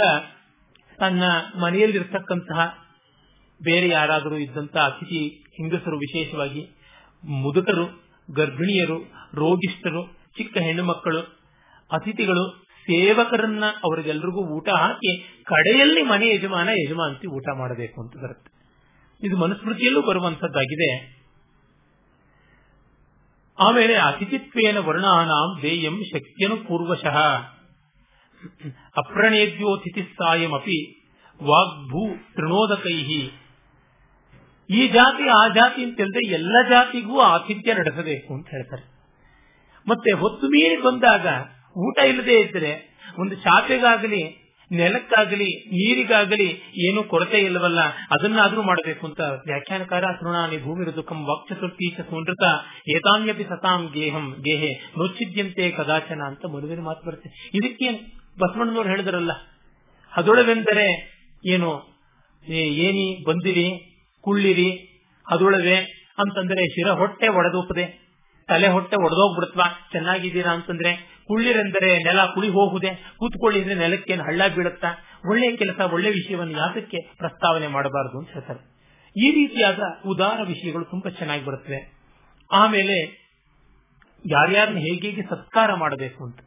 S4: ತನ್ನ ಮನೆಯಲ್ಲಿರ್ತಕ್ಕಂತಹ ಬೇರೆ ಯಾರಾದರೂ ಇದ್ದಂತಹ ಅತಿಥಿ ಹೆಂಗಸರು ವಿಶೇಷವಾಗಿ ಮುದುಕರು, ಗರ್ಭಿಣಿಯರು, ರೋಗಿಷ್ಠರು, ಚಿಕ್ಕ ಹೆಣ್ಣು ಮಕ್ಕಳು, ಅತಿಥಿಗಳು ಸೇವಕರನ್ನ ಅವರಿಗೆಲ್ರಿಗೂ ಊಟ ಹಾಕಿ ಕಡೆಯಲ್ಲಿ ಮನೆ ಯಜಮಾನ ಯಜಮಾಂತಿ ಊಟ ಮಾಡಬೇಕು ಅಂತ ಬರುತ್ತೆ. ಇದು ಮನುಸ್ಮೃತಿಯಲ್ಲೂ ಬರುವಂತದ್ದಾಗಿದೆ ಆಮೇಲೆ ಅತಿಥಿತ್ವೇನ ವರ್ಣಾನಾಂ ದೇಯಂ ಶಕ್ತಿಯನು ಪೂರ್ವಶಃ. ಅಪ್ರಣೇದ್ಯೋತಿಥಿ ಸಾಯಮಪಿ ವಾಗ್ಭೂ ತೃಣೋದಕೈ ಈ ಜಾತಿ, ಆ ಜಾತಿ ಅಂತಲ್ಲದೆ ಎಲ್ಲ ಜಾತಿಗೂ ಆತಿಥ್ಯ ನಡೆಸಬೇಕು ಅಂತ ಹೇಳ್ತಾರೆ. ಮತ್ತೆ ಹೊತ್ತು ಮೀರಿ ಬಂದಾಗ ಊಟ ಇಲ್ಲದೆ ಇದ್ರೆ ಒಂದು ಚಾಪೆಗಾಗಲಿ, ನೆಲಕ್ಕಾಗಲಿ, ನೀರಿಗಾಗಲಿ ಏನು ಕೊರತೆ ಇಲ್ಲವಲ್ಲ, ಅದನ್ನಾದ್ರೂ ಮಾಡಬೇಕು ಅಂತ ವ್ಯಾಖ್ಯಾನಕಾರ ತೃಣಾನಿ ಭೂಮಿ ದುಃಖಂ ವಾಕ್ಚತುರ್ಥೀಚ ಸುನೃತ ಏತಾನ್ಯಪಿ ಸತಾಂ ಗೇಹಂ, ಗೇಹೆ ನೋಚ್ಚಿದ್ಯಂತೆ ಕದಾಚನ ಅಂತ ಮನುವಿನ ಮಾತು ಬರುತ್ತೆ. ಇದಕ್ಕೆ ಬಸವಣ್ಣನವರು ಹೇಳಿದ್ರಲ್ಲ ಅದೊಳವೆಂದರೆ ಏನು ಏನಿ, ಬಂದಿರಿ, ಕುಳ್ಳಿರಿ ಅದೊಳವೆ ಅಂತಂದ್ರೆ ಶಿರ ಹೊಟ್ಟೆ ಒಡೆದೋಪದೆ ತಲೆ ಹೊಟ್ಟೆ ಒಡೆದೋಗ್ಬಿಡ್ತವಾ, ಚೆನ್ನಾಗಿದ್ದೀರಾ ಅಂತಂದ್ರೆ ಕುಳ್ಳಿರೆಂದರೆ ನೆಲ ಕುಳಿ ಹೋಗುದೆ ಕೂತ್ಕೊಳ್ಳಿದ್ರೆ ನೆಲಕ್ಕೆ ಹಳ್ಳ ಬೀಳುತ್ತಾ? ಒಳ್ಳೆಯ ಕೆಲಸ ಒಳ್ಳೆ ವಿಷಯವನ್ನು ಯಾತಕ್ಕೆ ಪ್ರಸ್ತಾವನೆ ಮಾಡಬಾರದು ಅಂತ ಹೇಳ್ತಾರೆ. ಈ ರೀತಿಯಾದ ಉದಾರ ವಿಷಯಗಳು ತುಂಬಾ ಚೆನ್ನಾಗಿ ಬರುತ್ತವೆ. ಆಮೇಲೆ ಯಾರ್ಯಾರನ್ನ ಹೇಗೆ ಹೇಗೆ ಸತ್ಕಾರ ಮಾಡಬೇಕು ಅಂತ.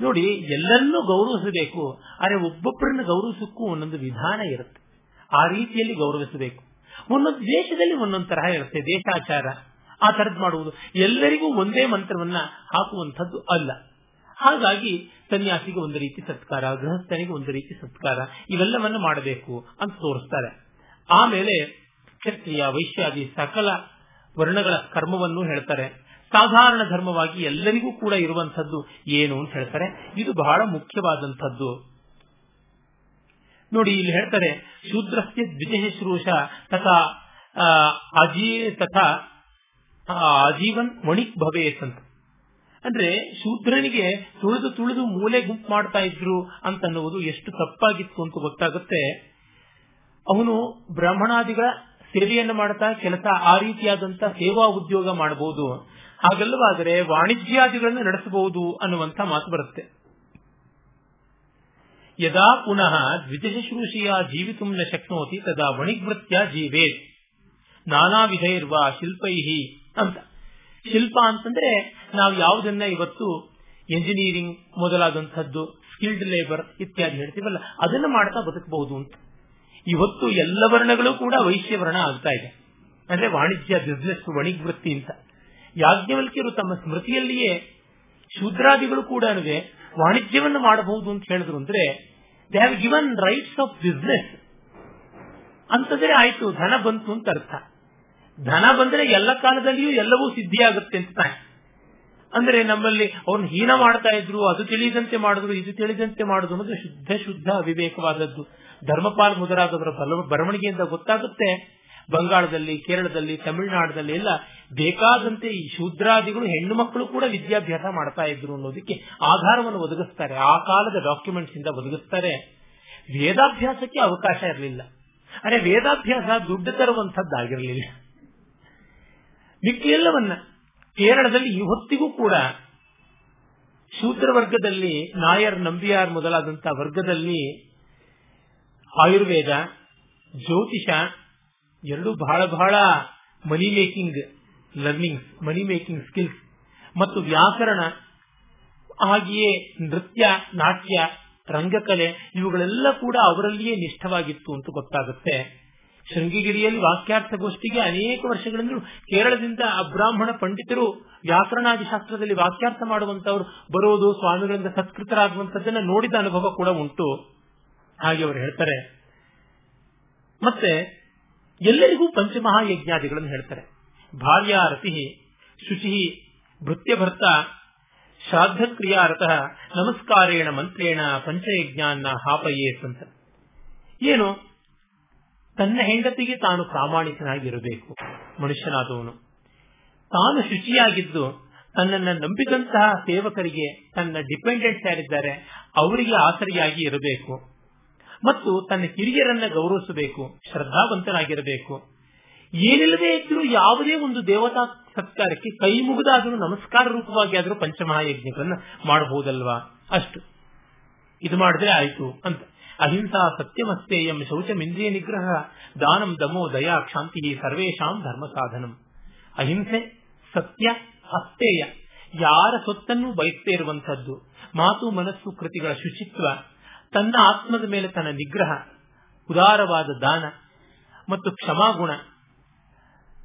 S4: ನೋಡಿ, ಎಲ್ಲರನ್ನೂ ಗೌರವಿಸಬೇಕು, ಆದರೆ ಒಬ್ಬೊಬ್ಬರನ್ನ ಗೌರವಿಸಕ್ಕೂ ಒಂದೊಂದು ವಿಧಾನ ಇರುತ್ತೆ. ಆ ರೀತಿಯಲ್ಲಿ ಗೌರವಿಸಬೇಕು. ಒಂದೊಂದು ದೇಶದಲ್ಲಿ ಒಂದೊಂದು ತರಹ ಇರುತ್ತೆ ದೇಶಾಚಾರ. ಆ ತರದ್ ಮಾಡುವುದು. ಎಲ್ಲರಿಗೂ ಒಂದೇ ಮಂತ್ರವನ್ನ ಹಾಕುವಂಥದ್ದು ಅಲ್ಲ. ಹಾಗಾಗಿ ಸನ್ಯಾಸಿಗೆ ಒಂದು ರೀತಿ ಸತ್ಕಾರ, ಗೃಹಸ್ಥನಿಗೆ ಒಂದು ರೀತಿ ಸತ್ಕಾರ, ಇವೆಲ್ಲವನ್ನು ಮಾಡಬೇಕು ಅಂತ ತೋರಿಸ್ತಾರೆ. ಆಮೇಲೆ ಕ್ಷತ್ರಿಯ, ವೈಶ್ಯಾದಿ, ಸಕಲ ವರ್ಣಗಳ ಕರ್ಮವನ್ನು ಹೇಳ್ತಾರೆ. ಸಾಧಾರಣ ಧರ್ಮವಾಗಿ ಎಲ್ಲರಿಗೂ ಕೂಡ ಇರುವಂತದ್ದು ಏನು ಅಂತ ಹೇಳ್ತಾರೆ. ಇದು ಬಹಳ ಮುಖ್ಯವಾದಂಥದ್ದು. ನೋಡಿ, ಇಲ್ಲಿ ಹೇಳ್ತಾರೆ, ಶೂದ್ರಸ್ಯ ದ್ವಿಜಶುಶ್ರೂಷ ತಥಾ ಅಜೀ ತಥಾ ಆಜೀವನ್ ಮಣಿಕ್ ಭವೇತ್ ಅಂತ ಅಂದ್ರೆ ಶೂದ್ರನಿಗೆ ತುಳಿದು ತುಳಿದು ಮೂಲೆ ಗುಂಪು ಮಾಡ್ತಾ ಇದ್ರು ಅಂತನ್ನುವುದು ಎಷ್ಟು ತಪ್ಪಾಗಿತ್ತು ಅಂತ ಗೊತ್ತಾಗುತ್ತೆ. ಅವನು ಬ್ರಾಹ್ಮಣಾದಿಗಳ ಸೇವೆಯನ್ನು ಮಾಡ್ತಾ ಕೆಲಸ ಆ ರೀತಿಯಾದಂತ ಸೇವಾ ಉದ್ಯೋಗ ಮಾಡಬಹುದು ಹಾಗಲ್ಲವಾದರೆ ವಾಣಿಜ್ಯಾದಿಗಳನ್ನು ನಡೆಸಬಹುದು ಅನ್ನುವಂತ ಮಾತು ಬರುತ್ತೆ. ಯದಾ ಪುನಃ ದ್ವಿಜಶುಶ್ರೂಷೆಯ ಜೀವಿತು ನ ಶಕ್ನೋತಿ ತದಾ ವಣಿಗ್ವೃತ್ಯ ಜೀವೇತ್. ನಾನಾ ವಿಧೈರ್ವ ಶಿಲ್ಪೈ ಅಂತ. ಶಿಲ್ಪ ಅಂತಂದ್ರೆ ನಾವು ಯಾವುದನ್ನ ಇವತ್ತು ಎಂಜಿನಿಯರಿಂಗ್ ಮೊದಲಾದಂತಹದ್ದು ಸ್ಕಿಲ್ಡ್ ಲೇಬರ್ ಇತ್ಯಾದಿ ಹೇಳ್ತೀವಲ್ಲ, ಅದನ್ನ ಮಾಡ್ತಾ ಬದುಕಬಹುದು ಅಂತ. ಇವತ್ತು ಎಲ್ಲ ವರ್ಣಗಳು ಕೂಡ ವೈಶ್ಯ ವರ್ಣ ಆಗ್ತಾ ಇದೆ. ಅಂದ್ರೆ ವಾಣಿಜ್ಯ ಬಿಸ್ನೆಸ್ ವಣಿಗ್ವೃತ್ತಿ ಅಂತ. ಯಾಜ್ಞವಲ್ಕಿಯರು ತಮ್ಮ ಸ್ಮೃತಿಯಲ್ಲಿಯೇ ಶೂದ್ರಾದಿಗಳು ಕೂಡ ವಾಣಿಜ್ಯವನ್ನು ಮಾಡಬಹುದು ಅಂತ ಹೇಳಿದ್ರು ಅಂದ್ರೆ they have given rights of business ಅಂತಂದ್ರೆ ಆಯ್ತು, ಧನ ಬಂತು ಅಂತ ಅರ್ಥ. ಧನ ಬಂದ್ರೆ ಎಲ್ಲ ಕಾಲದಲ್ಲಿಯೂ ಎಲ್ಲವೂ ಸಿದ್ಧಿಯಾಗುತ್ತೆ ಅಂತ. ಅಂದ್ರೆ ನಮ್ಮಲ್ಲಿ ಅವ್ರನ್ನ ಹೀನ ಮಾಡ್ತಾ ಇದ್ರು, ಅದು ತಿಳಿದಂತೆ ಮಾಡಿದ್ರು, ಇದು ತಿಳಿದಂತೆ ಮಾಡುದು ಅನ್ನೋದು ಶುದ್ಧ ಶುದ್ಧ ಅವಿವೇಕವಾದದ್ದು. ಧರ್ಮಪಾಲ್ ಮೊದಲಾದವರ ಬರವಣಿಗೆಯಿಂದ ಗೊತ್ತಾಗುತ್ತೆ. ಬಂಗಾಳದಲ್ಲಿ, ಕೇರಳದಲ್ಲಿ, ತಮಿಳುನಾಡದಲ್ಲಿ ಎಲ್ಲ ಬೇಕಾದಂತೆ ಈ ಶೂದ್ರಾದಿಗಳು ಹೆಣ್ಣು ಮಕ್ಕಳು ಕೂಡ ವಿದ್ಯಾಭ್ಯಾಸ ಮಾಡ್ತಾ ಇದ್ರು ಅನ್ನೋದಕ್ಕೆ ಆಧಾರವನ್ನು ಒದಗಿಸ್ತಾರೆ. ಆ ಕಾಲದ ಡಾಕ್ಯುಮೆಂಟ್ಸ್ ಇಂದ ಒದಗಿಸ್ತಾರೆ. ವೇದಾಭ್ಯಾಸಕ್ಕೆ ಅವಕಾಶ ಇರಲಿಲ್ಲ. ಅರೆ ವೇದಾಭ್ಯಾಸ ದುಡ್ಡು ತರುವಂತದ್ದಾಗಿರಲಿಲ್ಲ ಮಿಕ್ಕೆಲ್ಲವನ್ನ ಕೇರಳದಲ್ಲಿ ಇವತ್ತಿಗೂ ಕೂಡ ಶೂದ್ರ ವರ್ಗದಲ್ಲಿ ನಾಯರ್ ನಂಬಿಯಾರ್ ಮೊದಲಾದಂತಹ ವರ್ಗದಲ್ಲಿ ಆಯುರ್ವೇದ, ಜ್ಯೋತಿಷ, ಎರಡು ಬಹಳ ಬಹಳ money making learning money making skills ಮತ್ತು ವ್ಯಾಕರಣ ಹಾಗೆಯೇ ನೃತ್ಯ, ನಾಟ್ಯ, ರಂಗಕಲೆ ಇವುಗಳೆಲ್ಲ ಕೂಡ ಅವರಲ್ಲಿಯೇ ನಿಷ್ಠವಾಗಿತ್ತು ಅಂತ ಗೊತ್ತಾಗುತ್ತೆ. ಶೃಂಗಗಿರಿಯಲ್ಲಿ ವಾಕ್ಯಾರ್ಥ ಗೋಷ್ಠಿಗೆ ಅನೇಕ ವರ್ಷಗಳಿಂದ ಕೇರಳದಿಂದ ಅಬ್ರಾಹ್ಮಣ ಪಂಡಿತರು ವ್ಯಾಕರಣಾದಿ ಶಾಸ್ತ್ರದಲ್ಲಿ ವಾಕ್ಯಾರ್ಥ ಮಾಡುವಂತವರು ಬರೋದು ಸ್ವಾಮಿಗಳಿಂದ ಸತ್ಕೃತರಾಗುವಂತದ್ದನ್ನ ನೋಡಿದ ಅನುಭವ ಕೂಡ ಉಂಟು. ಹಾಗೆ ಅವರು ಹೇಳ್ತಾರೆ. ಮತ್ತೆ, ಎಲ್ಲರಿಗೂ ಪಂಚಮಹಾಯಜ್ಞಾದಿಗಳನ್ನು ಹೇಳ್ತಾರೆ. ಭಾರ್ಯ ರತಿ ಶುಚಿ ಭೃತ್ಯಭರ್ತ ಶ್ರಾದ್ದ ಕ್ರಿಯಾರತಃ ನಮಸ್ಕಾರೇಣ ಮಂತ್ರೇಣ ಪಂಚಯಜ್ಞಾನ ಹಾಪಯೇತ್ ಅಂತ. ಏನು? ತನ್ನ ಹೆಂಡತಿಗೆ ತಾನು ಪ್ರಾಮಾಣಿಕನಾಗಿರಬೇಕು. ಮನುಷ್ಯನಾದವನು. ತಾನು ಶುಚಿಯಾಗಿದ್ದು ತನ್ನನ್ನು ನಂಬಿದಂತಹ ಸೇವಕರಿಗೆ ತನ್ನ ಡಿಪೆಂಡೆಂಟ್ಸ್ ಯಾರಿದ್ದಾರೆ ಅವರಿಗೆ ಆಸರಿಯಾಗಿ ಇರಬೇಕು. ಮತ್ತು ತನ್ನ ಹಿರಿಯರನ್ನ ಗೌರವಿಸಬೇಕು, ಶ್ರದ್ಧಾವಂತನಾಗಿರಬೇಕು. ಏನಿಲ್ಲದೆ ಇದ್ರೂ ಯಾವುದೇ ಒಂದು ದೇವತಾ ಸತ್ಕಾರಕ್ಕೆ ಕೈ ಮುಗಿದಾದರೂ ನಮಸ್ಕಾರ ರೂಪವಾಗಿ ಆದರೂ ಪಂಚಮಹಾಯಜ್ಞಗಳನ್ನು ಮಾಡಬಹುದಲ್ವಾ? ಅಷ್ಟು. ಇದು ಮಾಡಿದ್ರೆ ಆಯ್ತು ಅಂತ. ಅಹಿಂಸಾ ಸತ್ಯಮಸ್ತೇಯಂ ಶೌಚಮಿಂದ್ರಿಯ ನಿಗ್ರಹ, ದಾನಂ ದಮೋ ದಯಾ ಕ್ಷಾಂತಿ ಸರ್ವೇಶಾಂ ಧರ್ಮ ಸಾಧನಂ. ಅಹಿಂಸೆ, ಸತ್ಯ ಅಸ್ತೇಯ ಯಾರ ಸೊತ್ತನ್ನು ಬಯಸದೇ ಇರುವಂತದ್ದು ಮಾತು ಮನಸ್ಸು ಕೃತಿಗಳ ಶುಚಿತ್ವ, ತನ್ನ ಆತ್ಮದ ಮೇಲೆ ತನ್ನ ನಿಗ್ರಹ, ಉದಾರವಾದ ದಾನ ಮತ್ತು ಕ್ಷಮಾಗುಣ,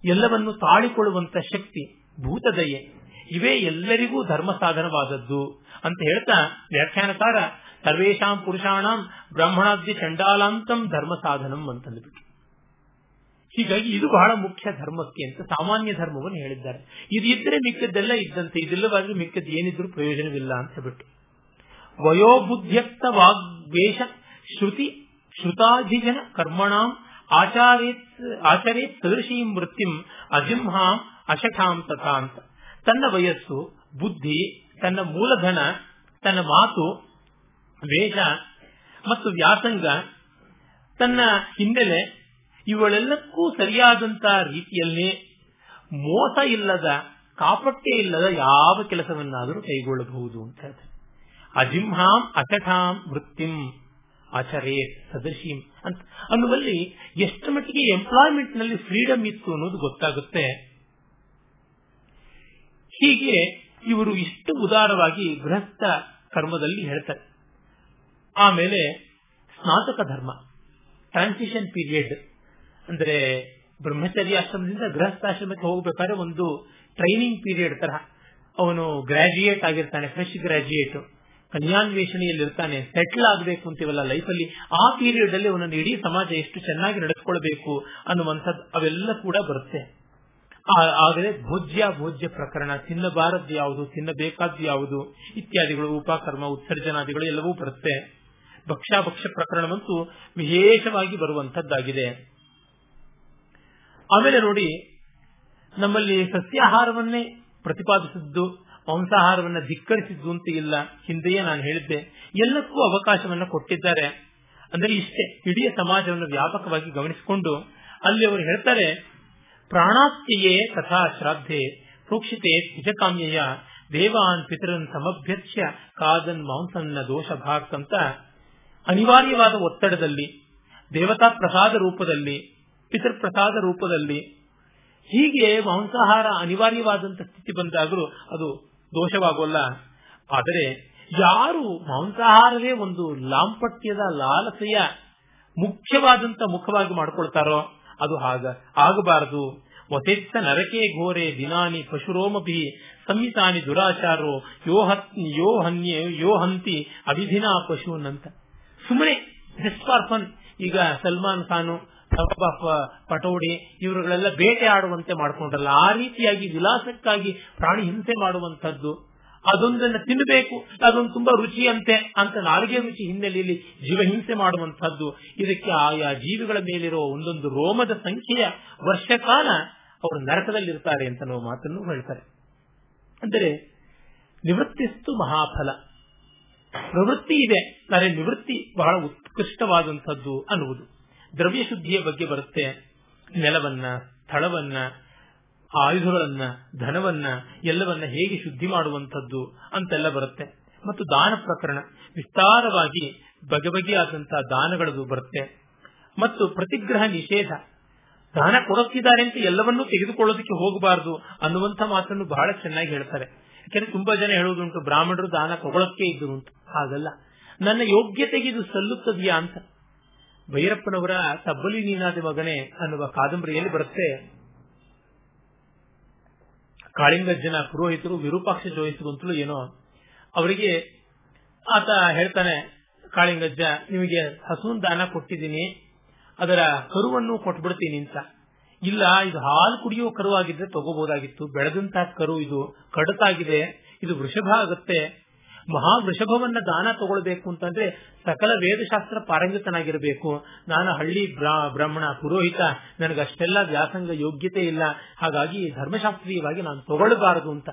S4: ಎಲ್ಲವನ್ನು ತಾಳಿಕೊಳ್ಳುವಂತ ಶಕ್ತಿ, ಭೂತದಯೆ, ಇವೇ ಎಲ್ಲರಿಗೂ ಧರ್ಮ ಸಾಧನವಾದದ್ದು ಅಂತ ಹೇಳ್ತಾ ವ್ಯಾಖ್ಯಾನಕಾರ ಸರ್ವೇಶಾಂ ಪುರುಷಾಣಂ ಬ್ರಾಹ್ಮಣಾದ್ಯ ಚಂಡಾಲಾಂತಂ ಧರ್ಮ ಸಾಧನಂ ಅಂತಂದ್ಬಿಟ್ಟು ಹೀಗಾಗಿ ಇದು ಬಹಳ ಮುಖ್ಯ ಧರ್ಮಕ್ಕೆ ಅಂತ ಸಾಮಾನ್ಯ ಧರ್ಮವನ್ನು ಹೇಳಿದ್ದಾರೆ. ಇದು ಇದ್ರೆ ಮಿಕ್ಕದ್ದೆಲ್ಲ ಇದ್ದಂತೆ ಇದಿಲ್ಲವಾದ್ರೆ ಮಿಕ್ಕದ್ದು ಏನಿದ್ರು ಪ್ರಯೋಜನವಿಲ್ಲ ಅಂತ ಬಿಟ್ಟು ವಯೋಬುದ್ಧ್ಯಕ್ತ ವಾಗ್ವೇಷ ಶ್ರುತಿ ಶ್ರುತಾಧಿಜನ ಕರ್ಮಣಾಂ ಆಚಾರೇತ್ ಆಚರೇತ್ ಸದೃಶೀಂ ವೃತ್ತಿಂ ಅಜಿಂಹಾಂ ಅಶಠಾಂ ತಥಾ ಅಂತ ತನ್ನ ವಯಸ್ಸು, ಬುದ್ಧಿ, ತನ್ನ ಮೂಲಧನ, ತನ್ನ ಮಾತು ವೇಷ ಮತ್ತು ವ್ಯಾಸಂಗ ತನ್ನ ಹಿನ್ನೆಲೆ ಇವುಗಳೆಲ್ಲಕ್ಕೂ ಸರಿಯಾದಂತ ರೀತಿಯಲ್ಲಿ ಮೋಸ ಇಲ್ಲದ ಕಾಪಟ್ಟೆ ಇಲ್ಲದ ಯಾವ ಕೆಲಸವನ್ನಾದರೂ ಕೈಗೊಳ್ಳಬಹುದು ಅಂತ ಅಜಿಂಹಾಂ ಅಚಠಾಂ ವೃತ್ತಿಂ ಅಚರೇ ಸದಶೀಂ ಅಂತ. ಅನ್ನುವಲ್ಲಿ ಎಷ್ಟು ಮಟ್ಟಿಗೆ ಎಂಪ್ಲಾಯ್ಮೆಂಟ್ನಲ್ಲಿ ಫ್ರೀಡಮ್ ಇತ್ತು ಅನ್ನೋದು ಗೊತ್ತಾಗುತ್ತೆ. ಹೀಗೆ ಇವರು ಇಷ್ಟು ಉದಾರವಾಗಿ ಗೃಹಸ್ಥ ಕರ್ಮದಲ್ಲಿ ಹೇಳ್ತಾರೆ. ಆಮೇಲೆ ಸ್ನಾತಕ ಧರ್ಮ ಟ್ರಾನ್ಸಿಷನ್ ಪೀರಿಯಡ್ ಅಂದ್ರೆ ಬ್ರಹ್ಮಚರ್ಯಾಶ್ರಮದಿಂದ ಗೃಹಸ್ಥಾಶ್ರಮಕ್ಕೆ ಹೋಗಬೇಕಾದ್ರೆ ಒಂದು ಟ್ರೈನಿಂಗ್ ಪೀರಿಯಡ್ ತರ ಅವನು ಗ್ರಾಜುಯೇಟ್ ಆಗಿರ್ತಾನೆ ಫ್ರೆಶ್ ಗ್ರಾಜುಯೇಟ್ ಕನ್ಯಾನ್ವೇಷಣೆಯಲ್ಲಿ ಇರ್ತಾನೆ ಸೆಟ್ಲ್ ಆಗಬೇಕು ಅಂತೀವಲ್ಲ ಲೈಫಲ್ಲಿ ಆ ಪೀರಿಯಡ್ ಅಲ್ಲಿ ಅವನನ್ನು ಇಡೀ ಸಮಾಜ ಎಷ್ಟು ಚೆನ್ನಾಗಿ ನಡೆಸ್ಕೊಳ್ಬೇಕು ಅನ್ನುವಂಥದ್ದು ಅವೆಲ್ಲ ಕೂಡ ಬರುತ್ತೆ. ಆದರೆ ಭೋಜ್ಯ ಭೋಜ್ಯ ಪ್ರಕರಣ, ತಿನ್ನಬಾರದ್ದು ಯಾವುದು, ತಿನ್ನಬೇಕಾದ್ದು ಯಾವುದು, ಇತ್ಯಾದಿಗಳು, ಉಪಕರ್ಮ, ಉತ್ಸರ್ಜನಾದಿಗಳು ಎಲ್ಲವೂ ಬರುತ್ತೆ. ಭಕ್ಷ್ಯಾಭಕ್ಷ್ಯ ಪ್ರಕರಣವಂತೂ ವಿಶೇಷವಾಗಿ ಬರುವಂತದ್ದಾಗಿದೆ ಆಮೇಲೆ ನೋಡಿ, ನಮ್ಮಲ್ಲಿ ಸಸ್ಯಾಹಾರವನ್ನೇ ಪ್ರತಿಪಾದಿಸಿದ್ದು, ಮಾಂಸಾಹಾರವನ್ನ ಧಿಕ್ಕರಿಸಿದ್ದು ಅಂತ ಇಲ್ಲ. ಹಿಂದೆಯೇ ನಾನು ಹೇಳಿದ್ದೆ, ಎಲ್ಲಕ್ಕೂ ಅವಕಾಶವನ್ನು ಕೊಟ್ಟಿದ್ದಾರೆ. ಅಂದರೆ ಇಷ್ಟೇ ಇಡೀ ಸಮಾಜವನ್ನು ವ್ಯಾಪಕವಾಗಿ ಗಮನಿಸಿಕೊಂಡು ಅಲ್ಲಿ ಅವರು ಹೇಳ್ತಾರೆ ಪ್ರಾಣಾತ್ಯಯೇ ತಥಾ ಶ್ರಾದ್ದೆ ಪ್ರೋಕ್ಷಿತೆ ದ್ವಿಜಕಾಮ್ಯಯ ದೇವಾನ್ ಪಿತರನ್ ಸಮಭ್ಯರ್ಚ್ಯ ಕಾದನ್ ಮಾಂಸನ್ನ ದೋಷ ಭಾಕ್ ಅನಿವಾರ್ಯವಾದ ಒತ್ತಡದಲ್ಲಿ ದೇವತಾ ಪ್ರಸಾದ ರೂಪದಲ್ಲಿ, ಪಿತೃಪ್ರಸಾದ ರೂಪದಲ್ಲಿ, ಹೀಗೆ ಮಾಂಸಾಹಾರ ಅನಿವಾರ್ಯವಾದಂತಹ ಸ್ಥಿತಿ ಬಂದಾಗಲೂ ಅದು ದೋಷವಾಗೋಲ್ಲ. ಆದರೆ ಯಾರು ಮಾಂಸಾಹಾರವೇ ಒಂದು ಲಾಂಪಟ್ಯದ ಲಾಲಸೆಯ ಮುಖ್ಯವಾದಂತ ಮುಖವಾಗಿ ಮಾಡ್ಕೊಳ್ತಾರೋ ಅದು ಹಾಗ, ಆಗಬಾರದು. ವಸೆತ್ತ ನರಕೆ ಘೋರೆ ದಿನಾನಿ ಪಶುರೋಮಭಿ ಸಂಹಿತಾನಿ ದುರಾಚಾರೋ ಯೋ ಯೋಹನ್ಯ ಯೋಹಂತಿ ಅಭಿಧಿನಾ ಪಶುನಂತ. ಸುಮ್ಮನೆ ಜಸ್ಟ್ ಫಾರ್ ಈಗ ಸಲ್ಮಾನ್ ಖಾನು ಪಟೋಡಿ ಇವರುಗಳೆಲ್ಲ ಬೇಟೆ ಆಡುವಂತೆ ಮಾಡ್ಕೊಂಡ್ರಲ್ಲ. ಆ ರೀತಿಯಾಗಿ ವಿಲಾಸಕ್ಕಾಗಿ ಪ್ರಾಣಿ ಹಿಂಸೆ ಮಾಡುವಂತದ್ದು ಅದೊಂದನ್ನ ತಿನ್ನಬೇಕು ಅದೊಂದು ತುಂಬಾ ರುಚಿಯಂತೆ ಅಂತ ನಾಲ್ಗೆ ರುಚಿ ಹಿನ್ನೆಲೆಯಲ್ಲಿ ಜೀವ ಹಿಂಸೆ ಮಾಡುವಂತದ್ದು ಇದಕ್ಕೆ ಆಯಾ ಜೀವಿಗಳ ಮೇಲಿರೋ ಒಂದೊಂದು ರೋಮದ ಸಂಖ್ಯೆಯ ವರ್ಷಕಾಲ ಅವರು ನರಕದಲ್ಲಿರ್ತಾರೆ ಅಂತ ನಾವು ಮಾತನ್ನು ಹೇಳ್ತಾರೆ. ಅಂದರೆ ನಿವೃತ್ತಿಸ್ತು ಮಹಾಫಲ. ಪ್ರವೃತ್ತಿ ಇದೆ. ಆದರೆ ನಿವೃತ್ತಿ ಬಹಳ ಉತ್ಕೃಷ್ಟವಾದಂಥದ್ದು ಅನ್ನುವುದು. ದ್ರವ್ಯ ಶುದ್ಧಿಯ ಬಗ್ಗೆ ಬರುತ್ತೆ. ನೆಲವನ್ನ, ಸ್ಥಳವನ್ನ, ಆಯುಧಗಳನ್ನ, ಧನವನ್ನ, ಎಲ್ಲವನ್ನ ಹೇಗೆ ಶುದ್ಧಿ ಮಾಡುವಂಥದ್ದು ಅಂತೆಲ್ಲ ಬರುತ್ತೆ. ಮತ್ತು ದಾನ ಪ್ರಕರಣ ವಿಸ್ತಾರವಾಗಿ ಬಗೆ ಬಗೆಯಾದಂತಹ ದಾನಗಳದು ಬರುತ್ತೆ. ಮತ್ತು ಪ್ರತಿಗ್ರಹ ನಿಷೇಧ. ದಾನ ಕೊಡುತ್ತಿದ್ದಾರೆ ಅಂತ ಎಲ್ಲವನ್ನೂ ತೆಗೆದುಕೊಳ್ಳೋದಕ್ಕೆ ಹೋಗಬಾರದು ಅನ್ನುವಂಥ ಮಾತನ್ನು ಬಹಳ ಚೆನ್ನಾಗಿ ಹೇಳ್ತಾರೆ. ಯಾಕೆಂದ್ರೆ ತುಂಬಾ ಜನ ಹೇಳುವುದುಂಟು ಬ್ರಾಹ್ಮಣರು ದಾನ ತಗೊಳಕ್ಕೆ ಇದ್ರು ಅಂತ ಹಾಗಲ್ಲ. ನನ್ನ ಯೋಗ್ಯತೆಗೆ ಇದು ಸಲ್ಲುತ್ತದೆಯಾ ಅಂತ. ಭೈರಪ್ಪನವರ ತಬ್ಬಲಿ ನೀನಾದ ಮಗನೇ ಅನ್ನುವ ಕಾದಂಬರಿಯಲ್ಲಿ ಬರುತ್ತೆ. ಕಾಳಿಂಗಜ್ಜನ ಪುರೋಹಿತರು ವಿರೂಪಾಕ್ಷ ಜೋಯಿಸುವಂತಲೂ ಏನೋ. ಅವರಿಗೆ ಆತ ಹೇಳ್ತಾನೆ, ಕಾಳಿಂಗಜ್ಜ, ನಿಮಗೆ ಹಸುವಿನ ದಾನ ಕೊಟ್ಟಿದ್ದೀನಿ, ಅದರ ಕರುವನ್ನು ಕೊಟ್ಬಿಡ್ತೀನಿ ಅಂತ. ಇಲ್ಲ, ಇದು ಹಾಲು ಕುಡಿಯೋ ಕರು ಆಗಿದ್ರೆ ತಗೋಬಹುದಾಗಿತ್ತು ಬೆಳೆದಂತಹ ಕರು ಇದು ಕಡತಾಗಿದೆ, ಇದು ವೃಷಭ ಆಗುತ್ತೆ. ಮಹಾ ವೃಷಭವನ್ನ ದಾನ ತಗೊಳ್ಬೇಕು ಅಂತಂದ್ರೆ ಸಕಲ ವೇದಶಾಸ್ತ್ರ ಪಾರಂಗತನಾಗಿರಬೇಕು. ನಾನು ಹಳ್ಳಿ ಬ್ರಾಹ್ಮಣ, ಪುರೋಹಿತ ನನಗೆ ಅಷ್ಟೆಲ್ಲ ವ್ಯಾಸಂಗ ಯೋಗ್ಯತೆ ಇಲ್ಲ. ಹಾಗಾಗಿ ಧರ್ಮಶಾಸ್ತ್ರೀಯವಾಗಿ ನಾನು ತಗೊಳ್ಬಾರದು ಅಂತ.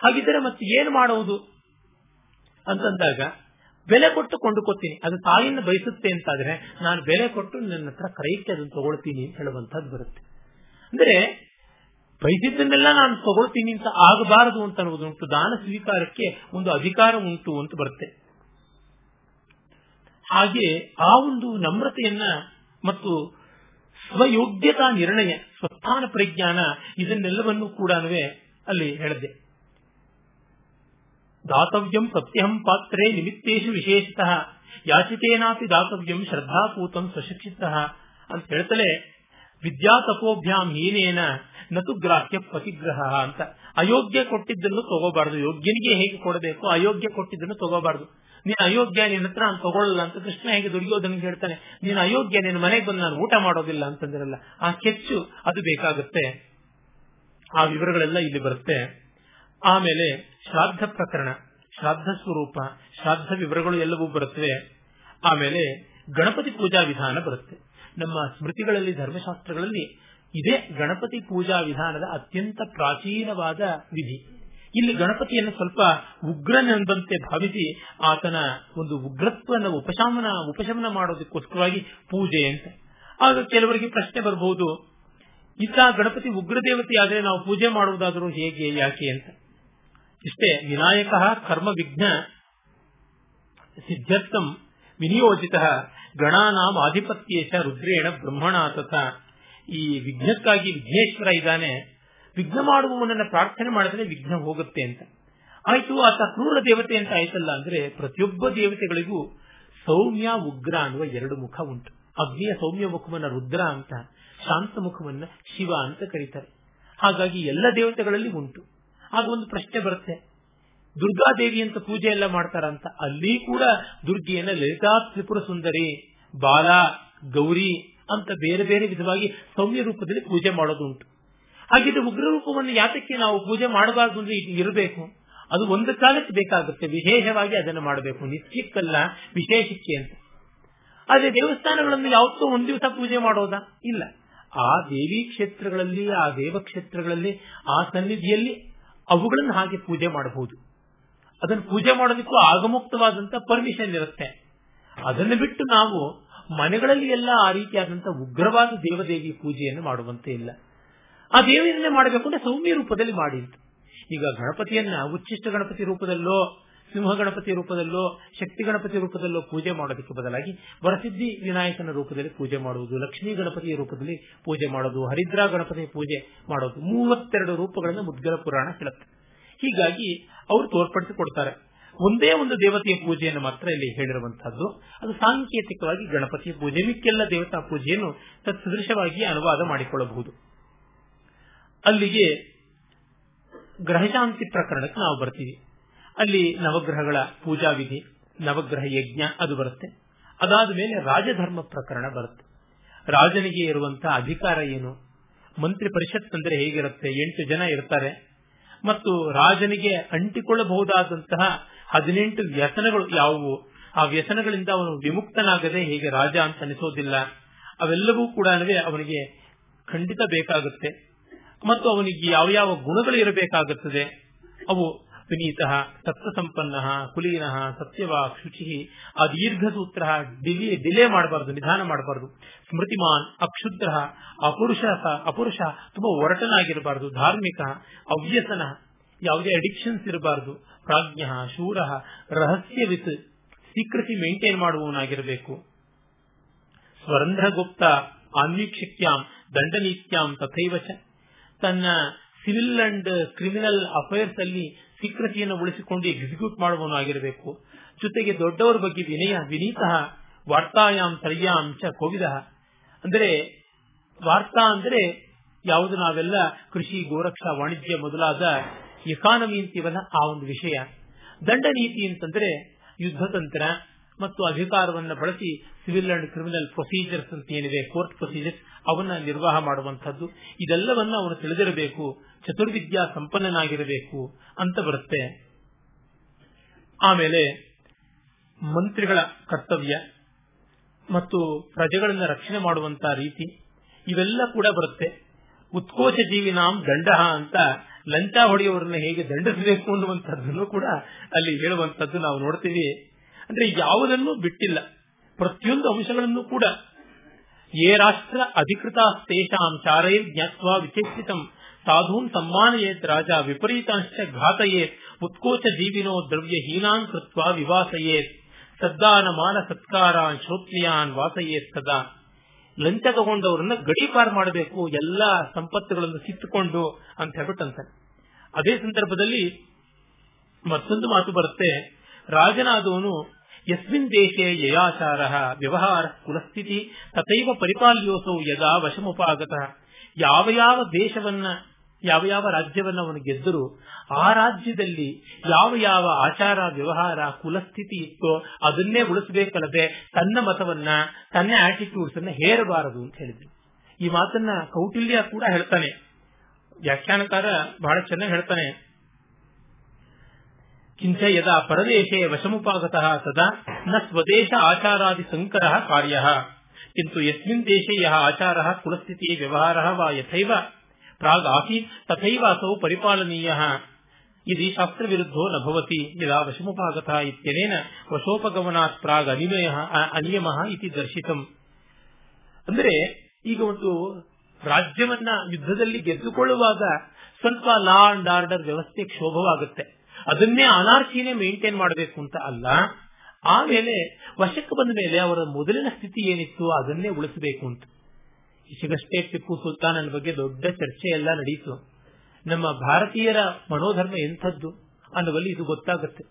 S4: ಹಾಗಿದ್ರೆ ಮತ್ತೆ ಏನು ಮಾಡುವುದು ಅಂತಂದಾಗ ಬೆಲೆ ಕೊಟ್ಟು ಕೊಂಡುಕೊತೀನಿ. ಅದು ತಾಯಿಯನ್ನು ಬಯಸುತ್ತೆ ಅಂತಾದ್ರೆ ನಾನು ಬೆಲೆ ಕೊಟ್ಟು ನನ್ನ ಹತ್ರ ಕ್ರಯಕ್ಕೆ ಅದನ್ನು ತಗೊಳ್ತೀನಿ ಹೇಳುವಂತದ್ದು ಬರುತ್ತೆ. ಅಂದ್ರೆ ಬಯಸಿದ್ದನ್ನೆಲ್ಲ ನಾನು ತಗೊಳ್ತೀನಿ ಅಂತ ಆಗಬಾರದು ಅಂತ ಅನ್ನೋದುಂಟು ದಾನ ಸ್ವೀಕಾರಕ್ಕೆ ಒಂದು ಅಧಿಕಾರ ಉಂಟು ಅಂತ ಬರುತ್ತೆ. ಹಾಗೆ ಆ ಒಂದು ನಮ್ರತೆಯನ್ನ ಮತ್ತು ಸ್ವಯೋಗ್ಯತಾ ನಿರ್ಣಯ, ಸ್ವಸ್ಥಾನ ಪ್ರಜ್ಞಾನ ಇದನ್ನೆಲ್ಲವನ್ನೂ ಕೂಡ ಅಲ್ಲಿ ಹೇಳಿದೆ. ದಾತವ್ಯಂ ಸತ್ಯಹಂ ಪಾತ್ರೆ ನಿಮಿತ್ತೇಶು ವಿಶೇಷತಃ, ಯಾಚಿತೇನಾಪಿ ದಾತವ್ಯಂ ಶ್ರದ್ಧಾಪೂತಂ ಸ್ವಶಿಕ್ಷಿತ ಅಂತ ಹೇಳ್ತಲೇ ವಿದ್ಯಾ ತಪೋಭ್ಯಾಂ ಹೀನೇನ ನತು ಗ್ರಾಹ್ಯ ಪತಿಗ್ರಹ ಅಂತ. ಅಯೋಗ್ಯ ಕೊಟ್ಟಿದ್ದನ್ನು ತಗೋಬಾರದು. ಯೋಗ್ಯನಿಗೆ ಹೇಗೆ ಕೊಡಬೇಕು? ಅಯೋಗ್ಯ ಕೊಟ್ಟಿದ್ದನ್ನು ತಗೋಬಾರದು. ನೀನು ಅಯೋಗ್ಯ ನಿನ್ನ ಹತ್ರ ನಾನು ತಗೊಳ್ಳಲ್ಲ ಅಂತ ಕೃಷ್ಣ ಹೇಗೆ ದುಡಿಯೋದನ್ನು ಹೇಳ್ತಾನೆ. ನೀನು ಅಯೋಗ್ಯ ನಿನ್ನ ಮನೆಗೆ ಬಂದು ನಾನು ಊಟ ಮಾಡೋದಿಲ್ಲ ಅಂತಂದಿರಲ್ಲ, ಆ ಕೆಚ್ಚು ಅದು ಬೇಕಾಗುತ್ತೆ. ಆ ವಿವರಗಳೆಲ್ಲ ಇಲ್ಲಿ ಬರುತ್ತೆ. ಆಮೇಲೆ ಶ್ರಾದ್ದ ಪ್ರಕರಣ ಶ್ರಾದ್ದ ಸ್ವರೂಪ ಶ್ರಾದ್ದ ವಿವರಗಳು ಎಲ್ಲವೂ ಬರುತ್ತವೆ. ಆಮೇಲೆ ಗಣಪತಿ ಪೂಜಾ ವಿಧಾನ ಬರುತ್ತೆ. ನಮ್ಮ ಸ್ಮೃತಿಗಳಲ್ಲಿ, ಧರ್ಮಶಾಸ್ತ್ರಗಳಲ್ಲಿ ಇದೇ ಗಣಪತಿ ಪೂಜಾ ವಿಧಾನದ ಅತ್ಯಂತ ಪ್ರಾಚೀನವಾದ ವಿಧಿ. ಇಲ್ಲಿ ಗಣಪತಿಯನ್ನು ಸ್ವಲ್ಪ ಉಗ್ರನೆಂಬಂತೆ ಭಾವಿಸಿ ಆತನ ಒಂದು ಉಗ್ರತ್ವನ ಉಪಶಮನ ಉಪಶಮನ ಮಾಡೋದಕ್ಕೋಸ್ಕರವಾಗಿ ಪೂಜೆ ಅಂತ. ಆಗ ಕೆಲವರಿಗೆ ಪ್ರಶ್ನೆ ಬರಬಹುದು ಇಂಥ ಗಣಪತಿ ಉಗ್ರ ಆದರೆ ನಾವು ಪೂಜೆ ಮಾಡುವುದಾದರೂ ಹೇಗೆ, ಯಾಕೆ ಅಂತ. ಇಷ್ಟೇ, ವಿನಾಯಕ ಕರ್ಮ ವಿಘ್ನ ಸಿದ್ಧರ್ಥಂ ವಿನಿಯೋಜಿತ ಗಣಾನಾಂ ಆಧಿಪತ್ಯೇಶ ರುದ್ರೇಣ ಬ್ರಹ್ಮಣ ತಥಾ. ಈ ವಿಘ್ನಕ್ಕಾಗಿ ವಿಘ್ನೇಶ್ವರ ಇದ್ದಾನೆ. ವಿಘ್ನ ಮಾಡುವವನನ್ನ ಪ್ರಾರ್ಥನೆ ಮಾಡಿದ್ರೆ ವಿಘ್ನ ಹೋಗುತ್ತೆ ಅಂತ. ಆಯ್ತು, ಆತ ಕ್ರೂರ ದೇವತೆ ಅಂತ ಆಯ್ತಲ್ಲ ಅಂದ್ರೆ ಪ್ರತಿಯೊಬ್ಬ ದೇವತೆಗಳಿಗೂ ಸೌಮ್ಯ ಉಗ್ರ ಅನ್ನುವ ಎರಡು ಮುಖ ಉಂಟು. ಅಗ್ನಿಯ ಸೌಮ್ಯ ಮುಖವನ್ನ ರುದ್ರ ಅಂತ, ಶಾಂತ ಮುಖವನ್ನ ಶಿವ ಅಂತ ಕರೀತಾರೆ. ಹಾಗಾಗಿ ಎಲ್ಲ ದೇವತೆಗಳಲ್ಲಿ ಉಂಟು. ಆಗ ಒಂದು ಪ್ರಶ್ನೆ ಬರುತ್ತೆ. ದುರ್ಗಾದೇವಿ ಅಂತ ಪೂಜೆ ಎಲ್ಲ ಮಾಡ್ತಾರಂತ, ಅಲ್ಲಿ ಕೂಡ ದುರ್ಗಿಯನ್ನ ಲಲಿತಾ ತ್ರಿಪುರ ಸುಂದರಿ, ಬಾಲ, ಗೌರಿ ಅಂತ ಬೇರೆ ಬೇರೆ ವಿಧವಾಗಿ ಸೌಮ್ಯ ರೂಪದಲ್ಲಿ ಪೂಜೆ ಮಾಡೋದುಂಟು. ಹಾಗಿದ್ರೆ ಉಗ್ರ ರೂಪವನ್ನು ಯಾತಕ್ಕೆ ನಾವು ಪೂಜೆ ಮಾಡಬಾರ್ದು ಅಂದ್ರೆ ಇರಬೇಕು. ಅದು ಒಂದು ಕಾಲಕ್ಕೆ ಬೇಕಾಗುತ್ತೆ, ವಿಶೇಷವಾಗಿ ಅದನ್ನು ಮಾಡಬೇಕು. ನಿತ್ಯಕ್ಕಲ್ಲ ವಿಶೇಷಕ್ಕೆ ಅಂತ. ಆದ್ರೆ ದೇವಸ್ಥಾನಗಳನ್ನು ಯಾವತ್ತೂ ಒಂದ್ ದಿವಸ ಪೂಜೆ ಮಾಡೋದಾ? ಇಲ್ಲ. ಆ ದೇವಿ ಕ್ಷೇತ್ರಗಳಲ್ಲಿ, ಆ ದೇವಕ್ಷೇತ್ರಗಳಲ್ಲಿ, ಆ ಸನ್ನಿಧಿಯಲ್ಲಿ ಅವುಗಳನ್ನು ಹಾಗೆ ಪೂಜೆ ಮಾಡಬಹುದು. ಅದನ್ನು ಪೂಜೆ ಮಾಡೋದಕ್ಕೂ ಆಗಮುಕ್ತವಾದಂತ ಪರ್ಮಿಷನ್ ಇರುತ್ತೆ. ಅದನ್ನು ಬಿಟ್ಟು ನಾವು ಮನೆಗಳಲ್ಲಿ ಎಲ್ಲ ಆ ರೀತಿಯಾದಂತಹ ಉಗ್ರವಾದ ದೇವದೇವಿ ಪೂಜೆಯನ್ನು ಮಾಡುವಂತೆ ಇಲ್ಲ. ಆ ದೇವಿಯನ್ನೇ ಮಾಡಬೇಕು ಅಂದ್ರೆ ಸೌಮ್ಯ ರೂಪದಲ್ಲಿ ಮಾಡಿ ಈಗ ಗಣಪತಿಯನ್ನ ಉಚ್ಚಿಷ್ಟ ಗಣಪತಿ ರೂಪದಲ್ಲೋ, ಸಿಂಹ ಗಣಪತಿ ರೂಪದಲ್ಲೋ, ಶಕ್ತಿ ಗಣಪತಿ ರೂಪದಲ್ಲೋ ಪೂಜೆ ಮಾಡೋದಕ್ಕೆ ಬದಲಾಗಿ ವರಸಿದ್ಧಿ ವಿನಾಯಕನ ರೂಪದಲ್ಲಿ ಪೂಜೆ ಮಾಡುವುದು, ಲಕ್ಷ್ಮೀ ಗಣಪತಿಯ ರೂಪದಲ್ಲಿ ಪೂಜೆ ಮಾಡೋದು ಹರಿದ್ರಾ ಗಣಪತಿ ಪೂಜೆ ಮಾಡೋದು ಮೂವತ್ತೆರಡು ರೂಪಗಳನ್ನು ಮುದ್ಗಲ ಪುರಾಣ ಹೇಳುತ್ತೆ. ಹೀಗಾಗಿ ಅವರು ತೋರ್ಪಡಿಸಿಕೊಡ್ತಾರೆ. ಒಂದೇ ಒಂದು ದೇವತೆಯ ಪೂಜೆಯನ್ನು ಮಾತ್ರ ಇಲ್ಲಿ ಹೇಳಿರುವಂತಹದ್ದು ಅದು ಸಾಂಕೇತಿಕವಾಗಿ ಗಣಪತಿಯ ಪೂಜೆ, ಮಿಕ್ಕೆಲ್ಲ ದೇವತಾ ಪೂಜೆಯನ್ನು ತತ್ಸದೃಶವಾಗಿ ಅನುವಾದ ಮಾಡಿಕೊಳ್ಳಬಹುದು. ಅಲ್ಲಿಗೆ ಗ್ರಹಶಾಂತಿ ಪ್ರಕರಣಕ್ಕೆ ನಾವು ಬರ್ತೀವಿ. ಅಲ್ಲಿ ನವಗ್ರಹಗಳ ಪೂಜಾ ವಿಧಿ ನವಗ್ರಹ ಯಜ್ಞ ಅದು ಬರುತ್ತೆ. ಅದಾದ ಮೇಲೆ ರಾಜಧರ್ಮ ಪ್ರಕರಣ ಬರುತ್ತೆ. ರಾಜನಿಗೆ ಇರುವಂತಹ ಅಧಿಕಾರ ಏನು? ಮಂತ್ರಿ ಪರಿಷತ್ ಅಂದ್ರೆ ಹೇಗಿರುತ್ತೆ? ಎಂಟು ಜನ ಇರ್ತಾರೆ. ಮತ್ತು ರಾಜನಿಗೆ ಅಂಟಿಕೊಳ್ಳಬಹುದಾದಂತಹ ಹದಿನೆಂಟು ವ್ಯಸನಗಳು ಯಾವುವು? ಆ ವ್ಯಸನಗಳಿಂದ ಅವನು ವಿಮುಕ್ತನಾಗದೆ ಹೇಗೆ ರಾಜ ಅಂತ ಅನಿಸೋದಿಲ್ಲ. ಅವೆಲ್ಲವೂ ಕೂಡ ಅವನಿಗೆ ಖಂಡಿತ ಬೇಕಾಗುತ್ತೆ. ಮತ್ತು ಅವನಿಗೆ ಯಾವ ಯಾವ ಗುಣಗಳು ಇರಬೇಕಾಗುತ್ತದೆ? ಅವು ವಿನೀತ ಸತ್ವಸಂಪನ್ನ ಕುಲೀನ, ಸತ್ಯವಾಕ್ ಶುಚಿ, ಆ ದೀರ್ಘ ಸೂತ್ರ ಡಿಲೇ ಮಾಡಬಾರದು, ನಿಧಾನ ಮಾಡಬಾರದು. ಸ್ಮೃತಿಮಾನ್, ಅಕ್ಷುದ್ರ, ಅಪುರುಷ ಅಪುರುಷ ತುಂಬಾ ಒರಟನಾಗಿರಬಾರದು. ಧಾರ್ಮಿಕ, ಅವ್ಯಸನ, ಯಾವುದೇ ಅಡಿಕ್ಷನ್ಸ್ ಇರಬಾರದು. ಪ್ರಾಜ್ಞ, ಶೂರ, ರಹಸ್ಯವಿತ್ ಸೀಕ್ರೆಸಿ ಮೇಂಟೈನ್ ಮಾಡುವವನಾಗಿರಬೇಕು. ಸ್ವರಂಧ್ರ ಗುಪ್ತ ಆನ್ವೀಕ್ಷಕ್ಯಾಂ, ದಂಡನೀತ್ಯಾಂ ತಥೈವಚ. ತನ್ನ ಸಿವಿಲ್ ಅಂಡ್ ಕ್ರಿಮಿನಲ್ ಅಫೇರ್ಸ್ ಅಲ್ಲಿ ಸೀಕ್ರೆಸಿಯನ್ನು ಉಳಿಸಿಕೊಂಡು ಎಕ್ಸಿಕ್ಯೂಟ್ ಮಾಡುವವನಾಗಿರಬೇಕು. ಜೊತೆಗೆ ದೊಡ್ಡವರ ಬಗ್ಗೆ ವಿನಯ, ವಿನೀತ ವಾರ್ತಾಯಾಮ್ ಸರಿಯಾಂ ಚ ಕೋವಿದ. ಅಂದರೆ, ವಾರ್ತಾ ಅಂದರೆ ಯಾವುದು ನಾವೆಲ್ಲ ಕೃಷಿ, ಗೋರಕ್ಷಾ, ವಾಣಿಜ್ಯ ಮೊದಲಾದ ಎಕಾನಮಿ ಅಂತೀವಲ್ಲ ಆ ಒಂದು ವಿಷಯ. ದಂಡ ನೀತಿ ಅಂತಂದ್ರೆ ಯುದ್ಧತಂತ್ರ ಮತ್ತು ಅಧಿಕಾರವನ್ನು ಬಳಸಿ ಸಿವಿಲ್ ಅಂಡ್ ಕ್ರಿಮಿನಲ್ ಪ್ರೊಸೀಜರ್ಸ್ ಅಂತ ಏನಿದೆ, ಕೋರ್ಟ್ ಪ್ರೊಸೀಜರ್ಸ್, ಅವನ್ನ ನಿರ್ವಾಹ ಮಾಡುವಂತದ್ದು ಇದೆಲ್ಲವನ್ನ ಅವನು ತಿಳಿದಿರಬೇಕು. ಚತುರ್ವಿದ್ಯಾ ಸಂಪನ್ನನಾಗಿರಬೇಕು ಅಂತ ಬರುತ್ತೆ. ಆಮೇಲೆ ಮಂತ್ರಿಗಳ ಕರ್ತವ್ಯ ಮತ್ತು ಪ್ರಜೆಗಳನ್ನ ರಕ್ಷಣೆ ಮಾಡುವಂತ ರೀತಿ ಇವೆಲ್ಲ ಕೂಡ ಬರುತ್ತೆ. ಉತ್ಕೋಚ ಜೀವಿನಾಂ ದಂಡ ಅಂತ ಲಂಚ ಹೊಡೆಯುವವರನ್ನ ಹೇಗೆ ದಂಡಿಸಬೇಕು ಅನ್ನುವಂಥದ್ದನ್ನು ಕೂಡ ಅಲ್ಲಿ ಹೇಳುವಂತದ್ದು ನಾವು ನೋಡ್ತೀವಿ. ಅಂದ್ರೆ ಯಾವುದನ್ನು ಬಿಟ್ಟಿಲ್ಲ. ಪ್ರತಿಯೊಂದು ಅಂಶಗಳನ್ನು ಕೂಡ. ಏ ರಾಷ್ಟ್ರ ಅಧಿಕೃತ ತೇಷಾಂ ಚಾರೈರ್ ಜ್ಞಾತ್ವಾ ವಿಚೇಕ್ಷಿತಂ ಸಾಧೂನ್ ಸಮ್ಮಾನಯೇತ್ ರಾಜ ವಿಪರೀತಾಂಶ ಘಾತಯೇತ್ ಉತ್ಕೋಚ ಜೀವಿನೋ ದ್ರವ್ಯ ಹೀನಾನ್ ಕೃತ್ವ ವಿವಾಸಯೇತ್ ಸದ್ದಾನ ಮಾನ ಸತ್ಕಾರಾನ್ ಶ್ರೋತ್ರಿಯಾನ್ ವಾಸಯೇತ್ ಸದಾ ಲಂಚ ತಗೊಂಡವರನ್ನ ಗಡೀಪಾರ್ ಮಾಡಬೇಕು, ಎಲ್ಲ ಸಂಪತ್ತುಗಳನ್ನು ಕಿತ್ತುಕೊಂಡು ಅಂತ ಹೇಳ್ಬಿಟ್ಟಂತಾನೆ. ಅದೇ ಸಂದರ್ಭದಲ್ಲಿ ಮತ್ತೊಂದು ಮಾತು ಬರುತ್ತೆ, ರಾಜನಾದವನು, ಯಸ್ಮಿನ್ ದೇಶೇ ಯಯಾಚಾರ, ವ್ಯವಹಾರ ಕುಲಸ್ಥಿತಿ, ತಥೈವ ಪರಿಪಾಲ್ಯೋಸೌ ಯದಾ ವಶಮುಪಾಗತ, ಯಾವ ಯಾವ ದೇಶವನ್ನ ಯಾವ ಯಾವ ರಾಜ್ಯವನ್ನ ಅವನು ಗೆದ್ದರೂ ಆ ರಾಜ್ಯದಲ್ಲಿ ಯಾವ ಯಾವ ಆಚಾರ, ವ್ಯವಹಾರ, ಕುಲಸ್ಥಿತಿ ಇತ್ತೋ ಅದನ್ನೇ ಉಳಿಸಬೇಕಲ್ಲದೆ ತನ್ನ ಮತವನ್ನ, ತನ್ನ ಆಟಿಟ್ಯೂಡ್ಸ್ ಅನ್ನ ಹೇರಬಾರದು ಅಂತ ಹೇಳಿದ್ರು. ಈ ಮಾತನ್ನ ಕೌಟಿಲ್ಯ ಕೂಡ ಹೇಳ್ತಾನೆ. ವ್ಯಾಖ್ಯಾನಕಾರ ಬಹಳ ಚೆನ್ನಾಗಿ ಹೇಳ್ತಾನೆ. ಕಿಂಚ ಯದಾ ಪರದೇಶೇ ವಶಮುಪಾಗತಃ ಸದಾ ನ ಸ್ವದೇಶ ಆಚಾರಾದಿ ಸಂಕರ ಕಾರ್ಯ. ಕಿಂತು ಯಸ್ಮಿನ್ ದೇಶೇ ಯಹ ಆಚಾರ ಕುಲಸ್ಥಿತಿ ವ್ಯವಹಾರ ವಾ ಯಥೈವ ತಥೈವ ಅಸೌ ಪರಿಪಾಲನೀಯ ಇದು ಶಾಸ್ತ್ರ ವಿರುದ್ಧೋ ಭವತಿ ಯದಾ ವಶಮುಪಾಗತ ಇತ್ಯನೇನ ವಶೋಪಗಮನಾತ್ ಪ್ರಾಗ್ ಅನಿಮಯ ಅನಿಯಮ ಇತಿ ದರ್ಶಿತಂ ಅಂದ್ರೆ, ಈಗ ಒಂದು ರಾಜ್ಯವನ್ನ ಯುದ್ಧದಲ್ಲಿ ಗೆದ್ದುಕೊಳ್ಳುವಾಗ ಸ್ವಲ್ಪ ಲಾ ಅಂಡ್ ಆರ್ಡರ್ ವ್ಯವಸ್ಥೆ ಕ್ಷೋಭವಾಗುತ್ತೆ. ಅದನ್ನೇ ಅನಾರ್ಚಿನೇ ಮೇಂಟೈನ್ ಮಾಡಬೇಕು ಅಂತ ಅಲ್ಲ. ಆಮೇಲೆ ವಶಕ್ಕೆ ಬಂದ ಮೇಲೆ ಅವರ ಮೊದಲಿನ ಸ್ಥಿತಿ ಏನಿತ್ತು, ಅದನ್ನೇ ಉಳಿಸಬೇಕು ಅಂತ. ಈಚೆಗಷ್ಟೇ ಟಿಪ್ಪು ಸುಲ್ತಾನನ ಬಗ್ಗೆ ದೊಡ್ಡ ಚರ್ಚೆ ಎಲ್ಲ ನಡೆಯಿತು. ನಮ್ಮ ಭಾರತೀಯರ ಮನೋಧರ್ಮ ಎಂಥದ್ದು ಅನ್ನುವಲ್ಲಿ ಇದು ಗೊತ್ತಾಗುತ್ತೆ.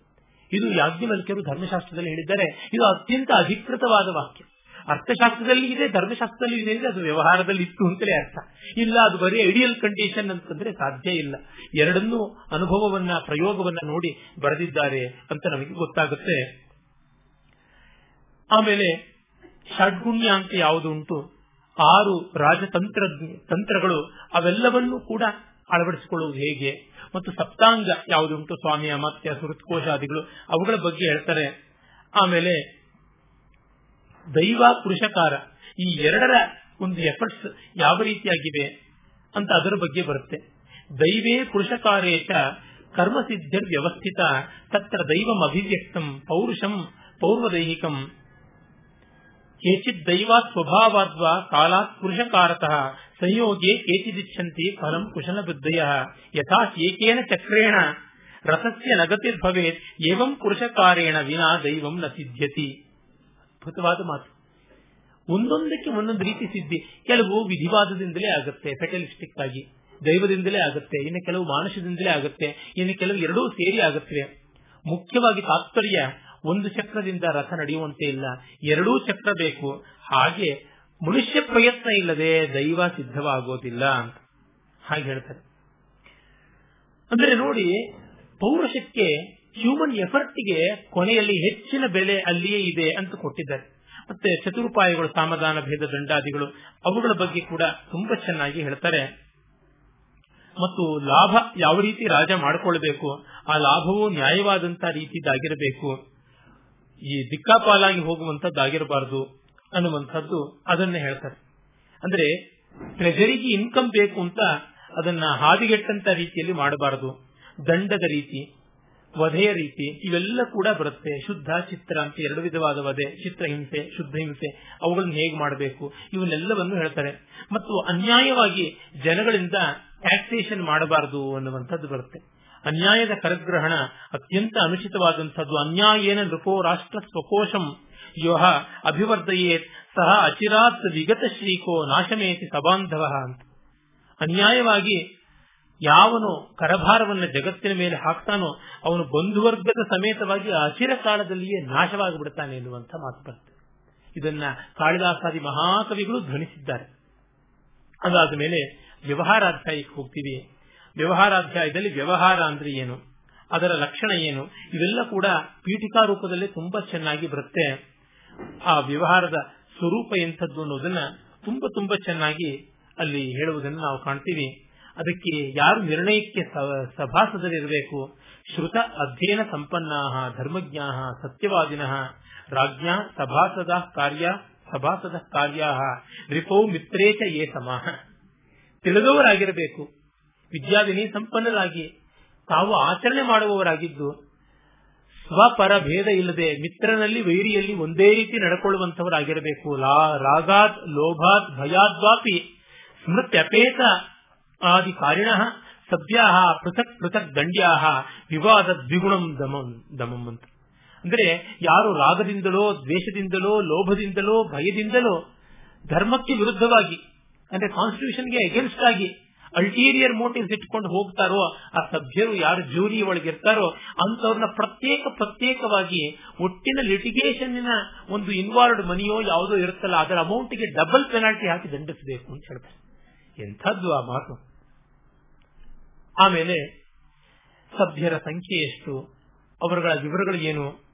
S4: ಇದು ಯಾಜ್ಞವಲ್ಕ್ಯರು ಧರ್ಮಶಾಸ್ತ್ರದಲ್ಲಿ ಹೇಳಿದ್ದಾರೆ, ಇದು ಅತ್ಯಂತ ಅಧಿಕೃತವಾದ ವಾಕ್ಯ. ಅರ್ಥಶಾಸ್ತ್ರದಲ್ಲಿ ಇದೆ, ಧರ್ಮಶಾಸ್ತ್ರದಲ್ಲಿ ಇದೆ ಅದು ವ್ಯವಹಾರದಲ್ಲಿ ಇತ್ತು ಅಂತಲೇ ಅರ್ಥ. ಇಲ್ಲ, ಅದು ಬರೀ ಐಡಿಯಲ್ ಕಂಡೀಷನ್ ಅಂತಂದ್ರೆ ಸಾಧ್ಯ ಇಲ್ಲ. ಎರಡನ್ನೂ ಅನುಭವವನ್ನ, ಪ್ರಯೋಗವನ್ನ ನೋಡಿ ಬರೆದಿದ್ದಾರೆ ಅಂತ ನಮಗೆ ಗೊತ್ತಾಗುತ್ತೆ. ಆಮೇಲೆ ಷಡ್ಗುಣ್ಯ ಅಂತ ಯಾವುದು ಉಂಟು? ಆರು ರಾಜತಂತ್ರ ತಂತ್ರಗಳು ಅವೆಲ್ಲವನ್ನೂ ಕೂಡ ಅಳವಡಿಸಿಕೊಳ್ಳುವುದು ಹೇಗೆ? ಮತ್ತು ಸಪ್ತಾಂಗ ಯಾವುದುಂಟು ಸ್ವಾಮಿ ಅಮಾತ್ಯ ಸುರತ್ಕೋಶಾದಿಗಳು ಅವುಗಳ ಬಗ್ಗೆ ಹೇಳ್ತಾರೆ. ಆಮೇಲೆ ದೈವ ಪುರುಷಕಾರ ಈ ಎರಡರ ಒಂದು ಎಫರ್ಟ್ಸ್ ಯಾವ ರೀತಿಯಾಗಿವೆ ಅಂತ ಅದರ ಬಗ್ಗೆ ಬರುತ್ತೆ. ದೈವೇ ಪುರುಷಕಾರೇಶ ಕರ್ಮಸಿದ್ಧ ವ್ಯವಸ್ಥಿತ ತತ್ರ ದೈವಂ ಅಭಿವ್ಯಕ್ತಂ ಪೌರುಷಂ ಪೌರ್ವದೈಹಿಕಂ ಕೇಚಿತ್ ದೈವಾತ್ ಸ್ವಭಾವಾದ್ವಾ ಕಾಲಾತ್ ಪುರುಷಕಾರತಃ ಸಂಯೋಗೆ ಕೇಚಿದಿಚ್ಛಂತಿ ಫಲಂ ಕುಶಲ ಬುದ್ಧಯ ಯಥಾ ಏಕೇನ ಚಕ್ರೇಣ ರಥಸ್ಯ ನಗತಿರ್ಭವೇತ್ ಏವಂ ಪುರುಷಕಾರೇಣ ವಿನಾ ದೈವಂ ನ ಸಿದ್ಧತಿ ಅದ್ಭುತವಾದ ಮಾತು. ಒಂದೊಂದಕ್ಕೆ ಒಂದೊಂದು ರೀತಿ ಸಿದ್ಧಿ. ಕೆಲವು ವಿಧಿವಾದದಿಂದಲೇ ಆಗುತ್ತೆ ಫೆಟಲಿಸ್ಟಿಕ್ ಆಗಿ ದೈವದಿಂದಲೇ ಆಗುತ್ತೆ, ಇನ್ನು ಕೆಲವು ಮಾನುಷದಿಂದಲೇ ಆಗುತ್ತೆ, ಇನ್ನು ಕೆಲವು ಎರಡೂ ಸೇರಿ ಆಗುತ್ತವೆ ಮುಖ್ಯವಾಗಿ ತಾತ್ಪರ್ಯ. ಒಂದು ಚಕ್ರದಿಂದ ರಥ ನಡೆಯುವಂತೆ ಇಲ್ಲ. ಎರಡೂ ಚಕ್ರ ಬೇಕು. ಹಾಗೆ ಮನುಷ್ಯ ಪ್ರಯತ್ನ ಇಲ್ಲದೆ ದೈವ ಸಿದ್ಧವಾಗೋದಿಲ್ಲ ಅಂತ ಹಾಗೆ ಹೇಳ್ತಾರೆ. ಅಂದ್ರೆ ನೋಡಿ, ಪೌರುಷಕ್ಕೆ ಹ್ಯೂಮನ್ ಎಫರ್ಟ್ಗೆ ಕೊನೆಯಲ್ಲಿ ಹೆಚ್ಚಿನ ಬೆಲೆ ಅಲ್ಲಿಯೇ ಇದೆ ಅಂತ ಕೊಟ್ಟಿದ್ದಾರೆ. ಮತ್ತೆ ಚತುರುಪಾಯಗಳು ಸಾಮಧಾನ ಭೇದ ದಂಡಾದಿಗಳು, ಅವುಗಳ ಬಗ್ಗೆ ಕೂಡ ತುಂಬಾ ಚೆನ್ನಾಗಿ ಹೇಳ್ತಾರೆ. ಮತ್ತು ಲಾಭ ಯಾವ ರೀತಿ ರಾಜ ಮಾಡಿಕೊಳ್ಬೇಕು ಆ ಲಾಭವು ನ್ಯಾಯವಾದಂತಹ ರೀತಿದಾಗಿರಬೇಕು ಈ ದಿಕ್ಕಾಪಾಲಾಗಿ ಹೋಗುವಂತದ್ದಾಗಿರಬಾರದು ಅನ್ನುವಂಥದ್ದು ಅದನ್ನೇ ಹೇಳ್ತಾರೆ. ಅಂದ್ರೆ ಟ್ರೆಜರಿಗೆ ಇನ್ಕಮ್ ಬೇಕು ಅಂತ ಅದನ್ನ ಹಾದಿಗೆಟ್ಟಂತ ರೀತಿಯಲ್ಲಿ ಮಾಡಬಾರದು. ದಂಡದ ರೀತಿ, ವಧೆಯ ರೀತಿ, ಇವೆಲ್ಲ ಕೂಡ ಬರುತ್ತೆ. ಶುದ್ಧ, ಚಿತ್ರ ಅಂತ ಎರಡು ವಿಧವಾದ ವಧೆ ಚಿತ್ರಹಿಂಸೆ ಶುದ್ಧ ಹಿಂಸೆ, ಅವುಗಳನ್ನು ಹೇಗೆ ಮಾಡಬೇಕು? ಇವನ್ನೆಲ್ಲವನ್ನು ಹೇಳ್ತಾರೆ. ಮತ್ತು ಅನ್ಯಾಯವಾಗಿ ಜನಗಳಿಂದ ಟ್ಯಾಕ್ಸೇಷನ್ ಮಾಡಬಾರದು ಅನ್ನುವಂಥದ್ದು ಬರುತ್ತೆ. ಅನ್ಯಾಯದ ಕರಗ್ರಹಣ ಅತ್ಯಂತ ಅನುಚಿತವಾದಂಥದ್ದು. ಅನ್ಯಾಯೇನ ನೃಪೋ ರಾಷ್ಟ್ರ ಸ್ವಕೋಶಂ. ಯೋಹ ಅಭಿವರ್ಧಯೇತ್ ಸಹ ಅಚಿರಾತ್ ವಿಗತ ಶ್ರೀಕೋ ನಾಶಮೇತಿ ಸಬಾಂಧವ ಅಂತ. ಅನ್ಯಾಯವಾಗಿ ಯಾವನು ಕರಭಾರವನ್ನು ಜಗತ್ತಿನ ಮೇಲೆ ಹಾಕ್ತಾನೋ ಅವನು ಬಂಧುವರ್ಗದ ಸಮೇತವಾಗಿ ಅಚಿರ ಕಾಲದಲ್ಲಿಯೇ ನಾಶವಾಗಿ ಬಿಡ್ತಾನೆ ಎನ್ನುವಂತ ಮಾತು ಬರುತ್ತೆ ಇದನ್ನ ಕಾಳಿದಾಸಾದಿ ಮಹಾಕವಿಗಳು ಧ್ವನಿಸಿದ್ದಾರೆ. ಅದಾದ ಮೇಲೆ ವ್ಯವಹಾರಾಧ್ಯಾಯಕ್ಕೆ ಹೋಗ್ತೀವಿ. ವ್ಯವಹಾರಾಧ್ಯಾಯದಲ್ಲಿ ವ್ಯವಹಾರ ಅಂದ್ರೆ ಏನು? ಅದರ ಲಕ್ಷಣ ಏನು? ಇವೆಲ್ಲ ಕೂಡ ಪೀಠಿಕಾ ರೂಪದಲ್ಲಿ ತುಂಬಾ ಚೆನ್ನಾಗಿ ಬರುತ್ತೆ. ಆ ವ್ಯವಹಾರದ ಸ್ವರೂಪ ಎಂಥದ್ದು ಅನ್ನೋದನ್ನ ತುಂಬಾ ತುಂಬಾ ಚೆನ್ನಾಗಿ ಅಲ್ಲಿ ಹೇಳುವುದನ್ನು ನಾವು ಕಾಣ್ತೀವಿ. ಅದಕ್ಕೆ ಯಾರು ನಿರ್ಣಯಕ್ಕೆ ಸಭಾಸದರಿರಬೇಕು? ಶ್ರುತ ಅಧ್ಯಯನ ಸಂಪನ್ನ ಧರ್ಮಜ್ಞ ಸತ್ಯವಾದಿನ, ರಾಜ್ಞಾ ಸಭಾಸದ ಕಾರ್ಯ ಸಭಾಸದ ಕಾರ್ಯ ರಿಪೋ ಮಿತ್ರೇಚ ಏ ಸಮಾಹ. ತಿಳಿದವರಾಗಿರಬೇಕು. ವಿದ್ಯಾವಿನಿ ಸಂಪನ್ನರಾಗಿ ತಾವು ಆಚರಣೆ ಮಾಡುವವರಾಗಿದ್ದು, ಸ್ವಪರ ಭೇದ ಇಲ್ಲದೆ ಮಿತ್ರನಲ್ಲಿ ವೈರಿಯಲ್ಲಿ ಒಂದೇ ರೀತಿ ನಡ್ಕೊಳ್ಳುವಂತವರಾಗಿರಬೇಕು ರಾಗಾತ್, ಲೋಭಾತ್, ಭಯಾದ್ವಾಪಿ, ಸ್ಮೃತ್ಯಪೇತ ಆದಿ ಕಾರಿಣ ಸಭ್ಯಾ ಪೃಥಕ್ ಪೃಥಕ್ ದಂಡ್ಯಾಹ, ವಿವಾದ ದ್ವಿಗುಣಂ ದಮಂ ದಮಂ ಅಂತ. ಅಂದ್ರೆ ಯಾರು ರಾಗದಿಂದಲೋ, ದ್ವೇಷದಿಂದಲೋ, ಲೋಭದಿಂದಲೋ, ಭಯದಿಂದಲೋ ಧರ್ಮಕ್ಕೆ ವಿರುದ್ಧವಾಗಿ, ಅಂದ್ರೆ ಕಾನ್ಸ್ಟಿಟ್ಯೂಷನ್ಗೆ ಅಗೇನ್ಸ್ಟ್ ಆಗಿ ಅಲ್ಟೀರಿಯರ್ ಮೋಟಿವ್ಸ್ ಇಟ್ಕೊಂಡು ಹೋಗ್ತಾರೋ, ಆ ಸಭ್ಯರು ಯಾರು ಜೂರಿ ಒಳಗಿರ್ತಾರೋ ಅಂತವ್ರನ್ನ ಪ್ರತ್ಯೇಕ ಪ್ರತ್ಯೇಕವಾಗಿ ಒಟ್ಟಿನ ಲಿಟಿಗೇಷನ್ನಿನ ಒಂದು ಇನ್ವಾಲ್ವ್ಡ್ ಮನಿಯೋ ಯಾವುದೋ ಇರುತ್ತಲ್ಲ, ಅದರ ಅಮೌಂಟ್ಗೆ ಡಬಲ್ ಪೆನಾಲ್ಟಿ ಹಾಕಿ ದಂಡಿಸಬೇಕು ಅಂತ ಹೇಳ್ತಾರೆ. ಎಂಥದ್ದು ಆ ಮಾತು. ಆಮೇಲೆ ಸಭ್ಯರ ಸಂಖ್ಯೆ ಎಷ್ಟು, ಅವರುಗಳ ವಿವರಗಳು ಏನು,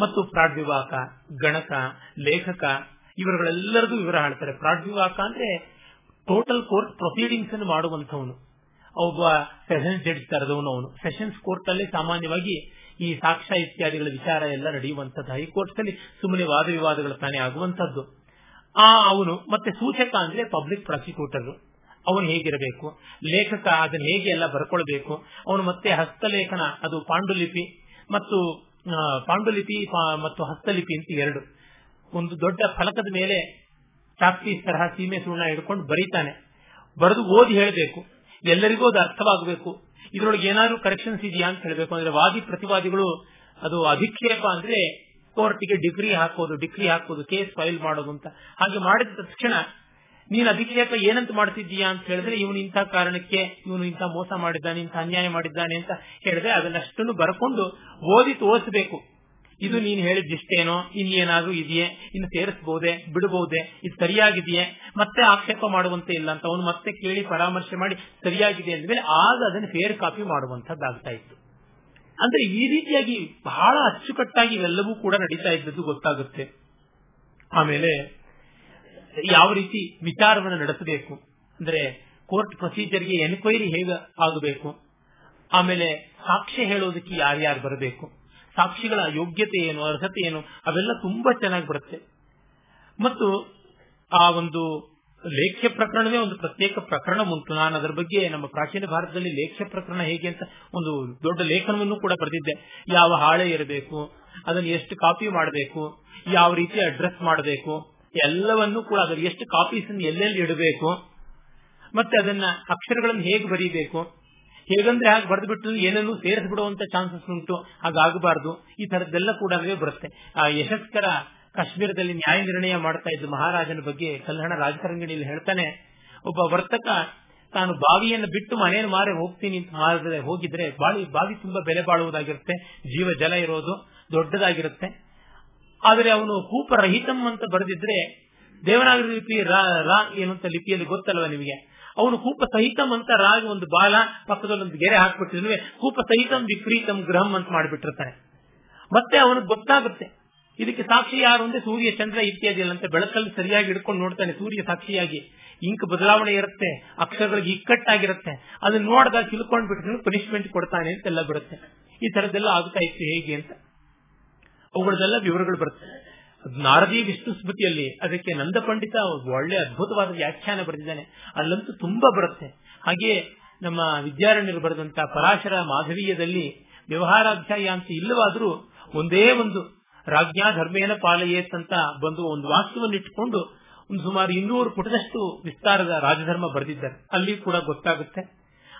S4: ಮತ್ತು ಪ್ರಾಡ್ವಿವಾಕ, ಗಣಕ, ಲೇಖಕ ಇವರುಗಳೆಲ್ಲರದು ವಿವರ ಹೇಳ್ತಾರೆ. ಪ್ರಾಡ್ವಿವಾಕ ಅಂದ್ರೆ ಟೋಟಲ್ ಕೋರ್ಟ್ ಪ್ರೊಸೀಡಿಂಗ್ಸ್ ಅನ್ನು ಮಾಡುವಂತವನು ಒಬ್ಬ ಸೆಷನ್ಸ್ ಜಡ್ಜ್ ತರದವನು ಅವನು. ಸೆಷನ್ಸ್ ಕೋರ್ಟ್ ಅಲ್ಲಿ ಸಾಮಾನ್ಯವಾಗಿ ಈ ಸಾಕ್ಷ್ಯ ಇತ್ಯಾದಿಗಳ ವಿಚಾರ ಎಲ್ಲ ನಡೆಯುವಂತದ್ದು ಹೈಕೋರ್ಟ್ ಅಲ್ಲಿ ಸುಮ್ಮನೆ ವಾದ ವಿವಾದಗಳು ತಾನೇ ಆಗುವಂತದ್ದು ಆ ಅವನು ಮತ್ತೆ ಸೂಚಕ ಅಂದ್ರೆ ಪಬ್ಲಿಕ್ ಪ್ರಾಸಿಕ್ಯೂಟರ್ ಅವನು ಹೇಗಿರಬೇಕು? ಲೇಖಕ ಅದನ್ನ ಹೇಗೆ ಎಲ್ಲ ಬರ್ಕೊಳ್ಬೇಕು? ಅವನು ಮತ್ತೆ ಹಸ್ತಲೇಖನ, ಅದು ಪಾಂಡುಲಿಪಿ ಮತ್ತು ಪಾಂಡುಲಿಪಿ ಮತ್ತು ಹಸ್ತಲಿಪಿ ಅಂತ ಎರಡು. ಒಂದು ದೊಡ್ಡ ಫಲಕದ ಮೇಲೆ ಚಾಕ್ಪೀಸ್ ತರಹ ಸೀಮೆ ಸುಣ್ಣ ಹಿಡ್ಕೊಂಡು ಬರೀತಾನೆ. ಬರೆದು ಓದಿ ಹೇಳಬೇಕು. ಎಲ್ಲರಿಗೂ ಅದು ಅರ್ಥವಾಗಬೇಕು. ಇದರೊಳಗೆ ಏನಾದ್ರು ಕರೆಕ್ಷನ್ಸ್ ಇದೆಯಾ ಅಂತ ಹೇಳಬೇಕು. ಅಂದ್ರೆ ವಾದಿ ಪ್ರತಿವಾದಿಗಳು ಅದು ಅಧಿಕ್ಷೇಪ ಅಂದ್ರೆ ಕೋರ್ಟ್ಗೆ ಡಿಗ್ರಿ ಹಾಕೋದು ಡಿಗ್ರಿ ಹಾಕೋದು ಕೇಸ್ ಫೈಲ್ ಮಾಡೋದು ಅಂತ. ಹಾಗೆ ಮಾಡಿದ ತಕ್ಷಣ ನೀನು ಅಧಿಕ್ಷೇಪ ಏನಂತ ಮಾಡ್ತಿದ್ದೀಯಾ ಅಂತ ಹೇಳಿದ್ರೆ ಇವನು ಇಂಥ ಕಾರಣಕ್ಕೆ ಇವನು ಇಂಥ ಮೋಸ ಮಾಡಿದ್ದಾನೆ, ಇಂಥ ಅನ್ಯಾಯ ಮಾಡಿದ್ದಾನೆ ಅಂತ ಹೇಳಿದ್ರೆ ಅದನ್ನಷ್ಟನ್ನು ಬರ್ಕೊಂಡು ಓದಿ ತೋರಿಸಬೇಕು. ಇದು ನೀನು ಹೇಳಿದ್ದಿಷ್ಟೇನೋ ಇನ್ನೇನಾದ್ರೂ ಇದೆಯೇ, ಇನ್ನು ಸೇರಿಸಬಹುದೇ ಬಿಡಬಹುದೇ ಇದು ಸರಿಯಾಗಿದೆಯೇ, ಮತ್ತೆ ಆಕ್ಷೇಪ ಮಾಡುವಂತೆ ಇಲ್ಲ ಅಂತ ಅವನು ಮತ್ತೆ ಕೇಳಿ ಪರಾಮರ್ಶೆ ಮಾಡಿ ಸರಿಯಾಗಿದೆ ಅಂದ್ಮೇಲೆ ಆಗ ಅದನ್ನು ಫೇರ್ ಕಾಪಿ ಮಾಡುವಂತದ್ದಾಗ್ತಾ ಇತ್ತು. ಅಂದ್ರೆ ಈ ರೀತಿಯಾಗಿ ಬಹಳ ಅಚ್ಚುಕಟ್ಟಾಗಿ ಇವೆಲ್ಲವೂ ಕೂಡ ನಡೀತಾ ಇದ್ದದ್ದು ಗೊತ್ತಾಗುತ್ತೆ. ಆಮೇಲೆ ಯಾವ ರೀತಿ ವಿಚಾರವನ್ನು ನಡೆಸಬೇಕು? ಅಂದ್ರೆ ಕೋರ್ಟ್ ಪ್ರೊಸೀಜರ್ಗೆ ಎನ್ಕ್ವೈರಿ ಹೇಗೆ ಆಗಬೇಕು? ಆಮೇಲೆ ಸಾಕ್ಷ್ಯ ಹೇಳೋದಕ್ಕೆ ಯಾರ್ಯಾರು ಬರಬೇಕು? ಸಾಕ್ಷಿಗಳ ಯೋಗ್ಯತೆ ಏನು ಅರ್ಹತೆ ಏನು ಅವೆಲ್ಲ ತುಂಬಾ ಚೆನ್ನಾಗಿ ಬರುತ್ತೆ. ಮತ್ತು ಆ ಒಂದು ಲೇಖ್ಯ ಪ್ರಕರಣವೇ ಒಂದು ಪ್ರತ್ಯೇಕ ಪ್ರಕರಣ ಉಂಟು. ನಾನು ಅದರ ಬಗ್ಗೆ ನಮ್ಮ ಪ್ರಾಚೀನ ಭಾರತದಲ್ಲಿ ಲೇಖ್ಯ ಪ್ರಕರಣ ಹೇಗೆ ಅಂತ ಒಂದು ದೊಡ್ಡ ಲೇಖನವನ್ನು ಕೂಡ ಬರೆದಿದ್ದೆ. ಯಾವ ಹಾಳೆ ಇರಬೇಕು ಅದನ್ನು ಎಷ್ಟು ಕಾಪಿ ಮಾಡಬೇಕು, ಯಾವ ರೀತಿ ಅಡ್ರೆಸ್ ಮಾಡಬೇಕು, ಎಲ್ಲವನ್ನೂ ಕೂಡ ಅದರ ಎಷ್ಟು ಕಾಪೀಸ್ ಎಲ್ಲೆಲ್ಲಿ ಇಡಬೇಕು, ಮತ್ತೆ ಅದನ್ನ ಅಕ್ಷರಗಳನ್ನು ಹೇಗೆ ಬರೀಬೇಕು ಹೇಗಂದ್ರೆ ಹಾಗೆ ಬರೆದು ಬಿಟ್ಟು ಏನನ್ನು ಸೇರಿಸ್ಬಿಡುವಂತ ಚಾನ್ಸಸ್ ಉಂಟು ಹಾಗಾಗಬಾರದು ಈ ತರದ್ದೆಲ್ಲ ಕೂಡ ಬರುತ್ತೆ. ಆ, ಯಶಸ್ಕರ ಕಾಶ್ಮೀರದಲ್ಲಿ ನ್ಯಾಯ ನಿರ್ಣಯ ಮಾಡ್ತಾ ಇದ್ದ ಮಹಾರಾಜನ ಬಗ್ಗೆ ಕಲ್ಯಾಣ ರಾಜಕಾರಂಗಿಣಿಯಲ್ಲಿ ಹೇಳ್ತಾನೆ, ಒಬ್ಬ ವರ್ತಕ ತಾನು ಬಾವಿಯನ್ನು ಬಿಟ್ಟು ಮನೆಯನ್ನು ಮಾರಿ ಹೋಗ್ತೀನಿ ಅಂತ ಮಾರದೆ ಹೋಗಿದ್ರೆ ಬಾಳಿ, ಬಾವಿ ತುಂಬಾ ಬೆಲೆ ಬಾಳುವುದಾಗಿರುತ್ತೆ, ಜೀವ ಜಲ ಇರೋದು ದೊಡ್ಡದಾಗಿರುತ್ತೆ. ಆದರೆ ಅವನು ಕೂಪರಹಿತಂ ಅಂತ ಬರೆದಿದ್ರೆ ದೇವನಾಗರಿ ಲಿಪಿ ರಾ ಏನು ಅಂತ ಲಿಪಿಯಲ್ಲಿ ಗೊತ್ತಲ್ವ ನಿಮಗೆ? ಅವನು ಕೂಪ ಸಹಿತಂ ಅಂತ ರಾಗಿ ಒಂದು ಬಾಲ ಪಕ್ಕದಲ್ಲಿ ಒಂದು ಗೆರೆ ಹಾಕ್ಬಿಟ್ಟಿದ್ವಿ ಕೂಪ ಸಹಿತಂ ವಿಪರೀತಂ ಗ್ರಹಂ ಅಂತ ಮಾಡಿಬಿಟ್ಟಿರ್ತಾನೆ ಮತ್ತೆ ಅವನಿಗೆ ಗೊತ್ತಾಗುತ್ತೆ. ಇದಕ್ಕೆ ಸಾಕ್ಷಿ ಯಾರು ಅಂದ್ರೆ ಸೂರ್ಯ, ಚಂದ್ರ ಇತ್ಯಾದಿ ಅಂತ ಬೆಳಕಲ್ಲಿ ಸರಿಯಾಗಿ ಹಿಡ್ಕೊಂಡು ನೋಡ್ತಾನೆ ಸೂರ್ಯ ಸಾಕ್ಷಿಯಾಗಿ. ಇಂಕ್ ಬದಲಾವಣೆ ಇರುತ್ತೆ, ಅಕ್ಷರಗಳಿಗೆ ಇಕ್ಕಟ್ಟಾಗಿರುತ್ತೆ. ಅದನ್ನ ನೋಡಿದಾಗ ತಿಳ್ಕೊಂಡ್ ಬಿಟ್ಟು ಪನಿಷ್ಮೆಂಟ್ ಕೊಡ್ತಾನೆ ಅಂತೆಲ್ಲ ಬರುತ್ತೆ ಈ ತರದ್ದೆಲ್ಲ ಆಗ್ತಾ ಇತ್ತು ಹೇಗೆ ಅಂತ? ಅವುಗಳದೆಲ್ಲ ವಿವರಗಳು ಬರುತ್ತೆ. ನಾರದಿ ವಿಷ್ಣು ಸ್ಮೃತಿಯಲ್ಲಿ ಅದಕ್ಕೆ ನಂದ ಪಂಡಿತ ಒಳ್ಳೆ ಅದ್ಭುತವಾದ ವ್ಯಾಖ್ಯಾನ ಬರೆದಿದ್ದಾನೆ. ಅಲ್ಲಂತೂ ತುಂಬಾ ಬರುತ್ತೆ. ಹಾಗೆಯೇ ನಮ್ಮ ವಿದ್ಯಾರಣ್ಯರು ಬರೆದಂತ ಪರಾಶರ ಮಾಧವೀಯದಲ್ಲಿ ವ್ಯವಹಾರಾಧ್ಯಾಯ ಅಂತ ಇಲ್ಲವಾದರೂ ಒಂದೇ ಒಂದು ರಾಜ್ಞಾ ಧರ್ಮೇನ ಪಾಲಯೇತ್ ಅಂತ ಬಂದು ಒಂದು ವಾಕ್ಯವನ್ನು ಇಟ್ಟುಕೊಂಡು ಒಂದು ಸುಮಾರು ಇನ್ನೂರು ಪುಟದಷ್ಟು ವಿಸ್ತಾರದ ರಾಜಧರ್ಮ ಬರೆದಿದ್ದಾರೆ. ಅಲ್ಲಿ ಕೂಡ ಗೊತ್ತಾಗುತ್ತೆ.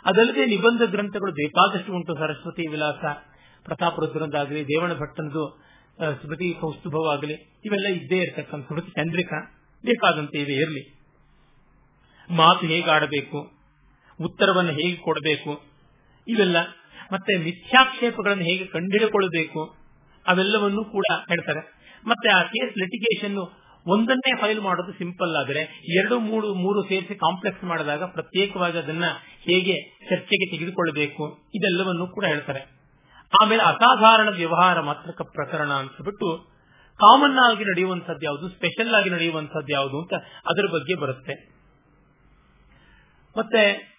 S4: ಅದಲ್ಲದೆ ನಿಬಂಧ ಗ್ರಂಥಗಳು ಬೇಕಾದಷ್ಟು ಉಂಟು ಸರಸ್ವತಿ ವಿಲಾಸ ಪ್ರತಾಪ ರುದ್ರದಾಗಲಿ ದೇವಣ ಭಟ್ಟನದು ಸ್ಮೃತಿ ಕೌಸ್ತುಭವಾಗಲಿ, ಇವೆಲ್ಲ ಇದ್ದೇ ಇರತಕ್ಕಂಥ ಸ್ಮೃತಿ ಚಂದ್ರಿಕ. ಬೇಕಾದಂತೆ ಇದೆ ಇರಲಿ. ಮಾತು ಹೇಗೆ ಆಡಬೇಕು, ಉತ್ತರವನ್ನು ಹೇಗೆ ಕೊಡಬೇಕು, ಇವೆಲ್ಲ ಮತ್ತೆ ಮಿಥ್ಯಾಕ್ಷೇಪಗಳನ್ನು ಹೇಗೆ ಕಂಡುಹಿಡಿಕೊಳ್ಳಬೇಕು ಅವೆಲ್ಲವನ್ನೂ ಕೂಡ ಹೇಳ್ತಾರೆ. ಮತ್ತೆ ಆ ಕೇಸ್ ಲಿಟಿಗೇಷನ್ ಒಂದನ್ನೇ ಫೈಲ್ ಮಾಡೋದು ಸಿಂಪಲ್ ಆದರೆ, ಎರಡು, ಮೂರು ಮೂರು ಸೇರಿಸಿ ಕಾಂಪ್ಲೆಕ್ಸ್ ಮಾಡಿದಾಗ ಪ್ರತ್ಯೇಕವಾಗಿ ಅದನ್ನ ಹೇಗೆ ಚರ್ಚೆಗೆ ತೆಗೆದುಕೊಳ್ಳಬೇಕು, ಇದೆಲ್ಲವನ್ನೂ ಕೂಡ ಹೇಳ್ತಾರೆ. ಆಮೇಲೆ ಅಸಾಧಾರಣ ವ್ಯವಹಾರ ಮಾತ್ರಕ ಪ್ರಕರಣ ಅಂತ ಕಾಮನ್ ಆಗಿ ನಡೆಯುವಂತದ್ದು ಯಾವುದು? ಸ್ಪೆಷಲ್ ಆಗಿ ನಡೆಯುವಂತದ್ದು ಯಾವುದು ಅಂತ ಅದರ ಬಗ್ಗೆ ಬರುತ್ತೆ. ಮತ್ತೆ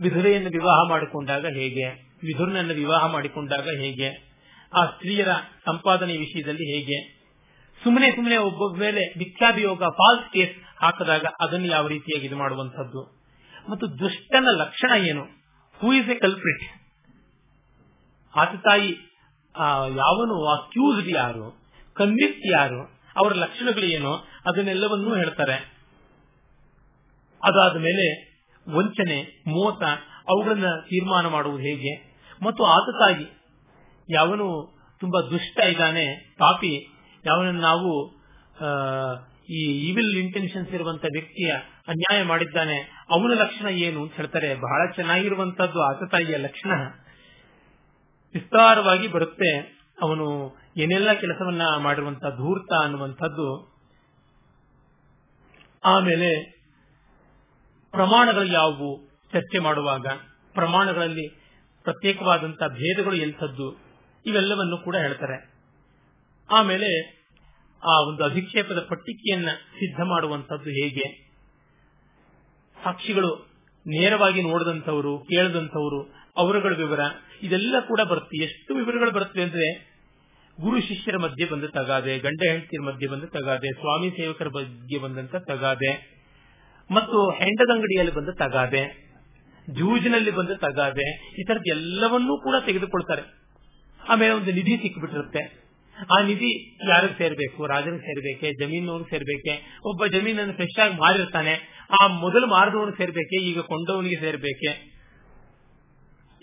S4: ವಿಧುರೆಯನ್ನು ವಿವಾಹ ಮಾಡಿಕೊಂಡಾಗ ಹೇಗೆ? ವಿಧುರನನ್ನು ವಿವಾಹ ಮಾಡಿಕೊಂಡಾಗ ಹೇಗೆ? ಆ ಸ್ತ್ರೀಯರ ಸಂಪಾದನೆ ವಿಷಯದಲ್ಲಿ ಹೇಗೆ? ಸುಮ್ಮನೆ ಸುಮ್ಮನೆ ಒಬ್ಬ ಮೇಲೆ ಭಿಕ್ಷಾಭಿಯೋಗ ಫಾಲ್ಸ್ ಕೇಸ್ ಹಾಕಿದಾಗ ಅದನ್ನು ಯಾವ ರೀತಿಯಾಗಿ ಇದು ಮಾಡುವಂತದ್ದು ಮತ್ತು ದುಷ್ಟನ ಲಕ್ಷಣ ಏನು? ಹೂ ಇಸ್ ಎ ಕಲ್ಪ್ರಿಟ್ ಆತ ತಾಯಿ ಯಾವನು ಅಕ್ಯೂಸ್ಡ್ ಯಾರು ಕನ್ವಿಕ್ಟ್ ಯಾರು, ಅವರ ಲಕ್ಷಣಗಳು ಏನು, ಅದನ್ನೆಲ್ಲವನ್ನೂ ಹೇಳ್ತಾರೆ. ಅದಾದ ಮೇಲೆ ವಂಚನೆ, ಮೋಸ, ಅವುಗಳನ್ನ ತೀರ್ಮಾನ ಮಾಡುವುದು ಹೇಗೆ? ಮತ್ತು ಆತ ತಾಯಿ, ಯಾವನು ತುಂಬಾ ದುಷ್ಟ ಇದ್ದಾನೆ, ಪಾಪಿ, ಯಾವನನ್ನು ನಾವು ಈ ಇವಿಲ್ ಇಂಟೆನ್ಷನ್ಸ್ ಇರುವಂತ ವ್ಯಕ್ತಿಯ ಅನ್ಯಾಯ ಮಾಡಿದ್ದಾನೆ, ಅವನ ಲಕ್ಷಣ ಏನು ಅಂತ ಹೇಳ್ತಾರೆ. ಬಹಳ ಚೆನ್ನಾಗಿರುವಂತದ್ದು ಆತ ತಾಯಿಯ ಲಕ್ಷಣ. ವಿಸ್ತಾರವಾಗಿ ಬರುತ್ತೆ. ಅವನು ಏನೆಲ್ಲ ಕೆಲಸವನ್ನ ಮಾಡಿರುವಂತ ಧೂರ್ತ ಅನ್ನುವಂಥದ್ದು. ಆಮೇಲೆ ಪ್ರಮಾಣಗಳು ಯಾವುವು? ಚರ್ಚೆ ಮಾಡುವಾಗ ಪ್ರಮಾಣಗಳಲ್ಲಿ ಪ್ರತ್ಯೇಕವಾದಂತಹ ಭೇದಗಳು ಎಂಥದ್ದು? ಇವೆಲ್ಲವನ್ನು ಕೂಡ ಹೇಳ್ತಾರೆ. ಆಮೇಲೆ ಆ ಒಂದು ಅಧಿಕ್ಷೇಪದ ಪಟ್ಟಿಕೆಯನ್ನ ಸಿದ್ಧ ಮಾಡುವಂತದ್ದು ಹೇಗೆ? ಸಾಕ್ಷಿಗಳು ನೇರವಾಗಿ ನೋಡಿದಂಥವರು, ಕೇಳದಂಥವರು, ಅವರುಗಳ ವಿವರ ಇದೆಲ್ಲ ಕೂಡ ಬರುತ್ತೆ. ಎಷ್ಟು ವಿವರಗಳು ಬರುತ್ತೆ ಅಂದ್ರೆ ಗುರು ಶಿಷ್ಯರ ಮಧ್ಯೆ ಬಂದ ತಗಾದೆ, ಗಂಡ ಹೆಂಡತಿಯರ ಮಧ್ಯೆ ಬಂದ ತಗಾದೆ, ಸ್ವಾಮಿ ಸೇವಕರ ಬಗ್ಗೆ ಬಂದಂತ ತಗಾದೆ, ಮತ್ತು ಹೆಂಡದಂಗಡಿಯಲ್ಲಿ ಬಂದ ತಗಾದೆ, ಜೂಜಿನಲ್ಲಿ ಬಂದ ತಗಾದೆ, ಈ ತರದ ಎಲ್ಲವನ್ನೂ ಕೂಡ ತೆಗೆದುಕೊಳ್ತಾರೆ. ಆಮೇಲೆ ಒಂದು ನಿಧಿ ಸಿಕ್ಕಿಬಿಟ್ಟಿರುತ್ತೆ ಆ ನಿಧಿ ಯಾರಿಗೆ ಸೇರ್ಬೇಕು? ರಾಜನಿಗೆ ಸೇರ್ಬೇಕೆ? ಜಮೀನವ್ರಿಗೆ ಸೇರ್ಬೇಕೆ? ಒಬ್ಬ ಜಮೀನನ್ನು ಫ್ರೆಶ್ ಆಗಿ ಮಾರಿರ್ತಾನೆ. ಆ ಮೊದಲು ಮಾರಿದವನಿಗೆ ಸೇರ್ಬೇಕೆ, ಈಗ ಕೊಂಡವನಿಗೆ ಸೇರ್ಬೇಕೆ?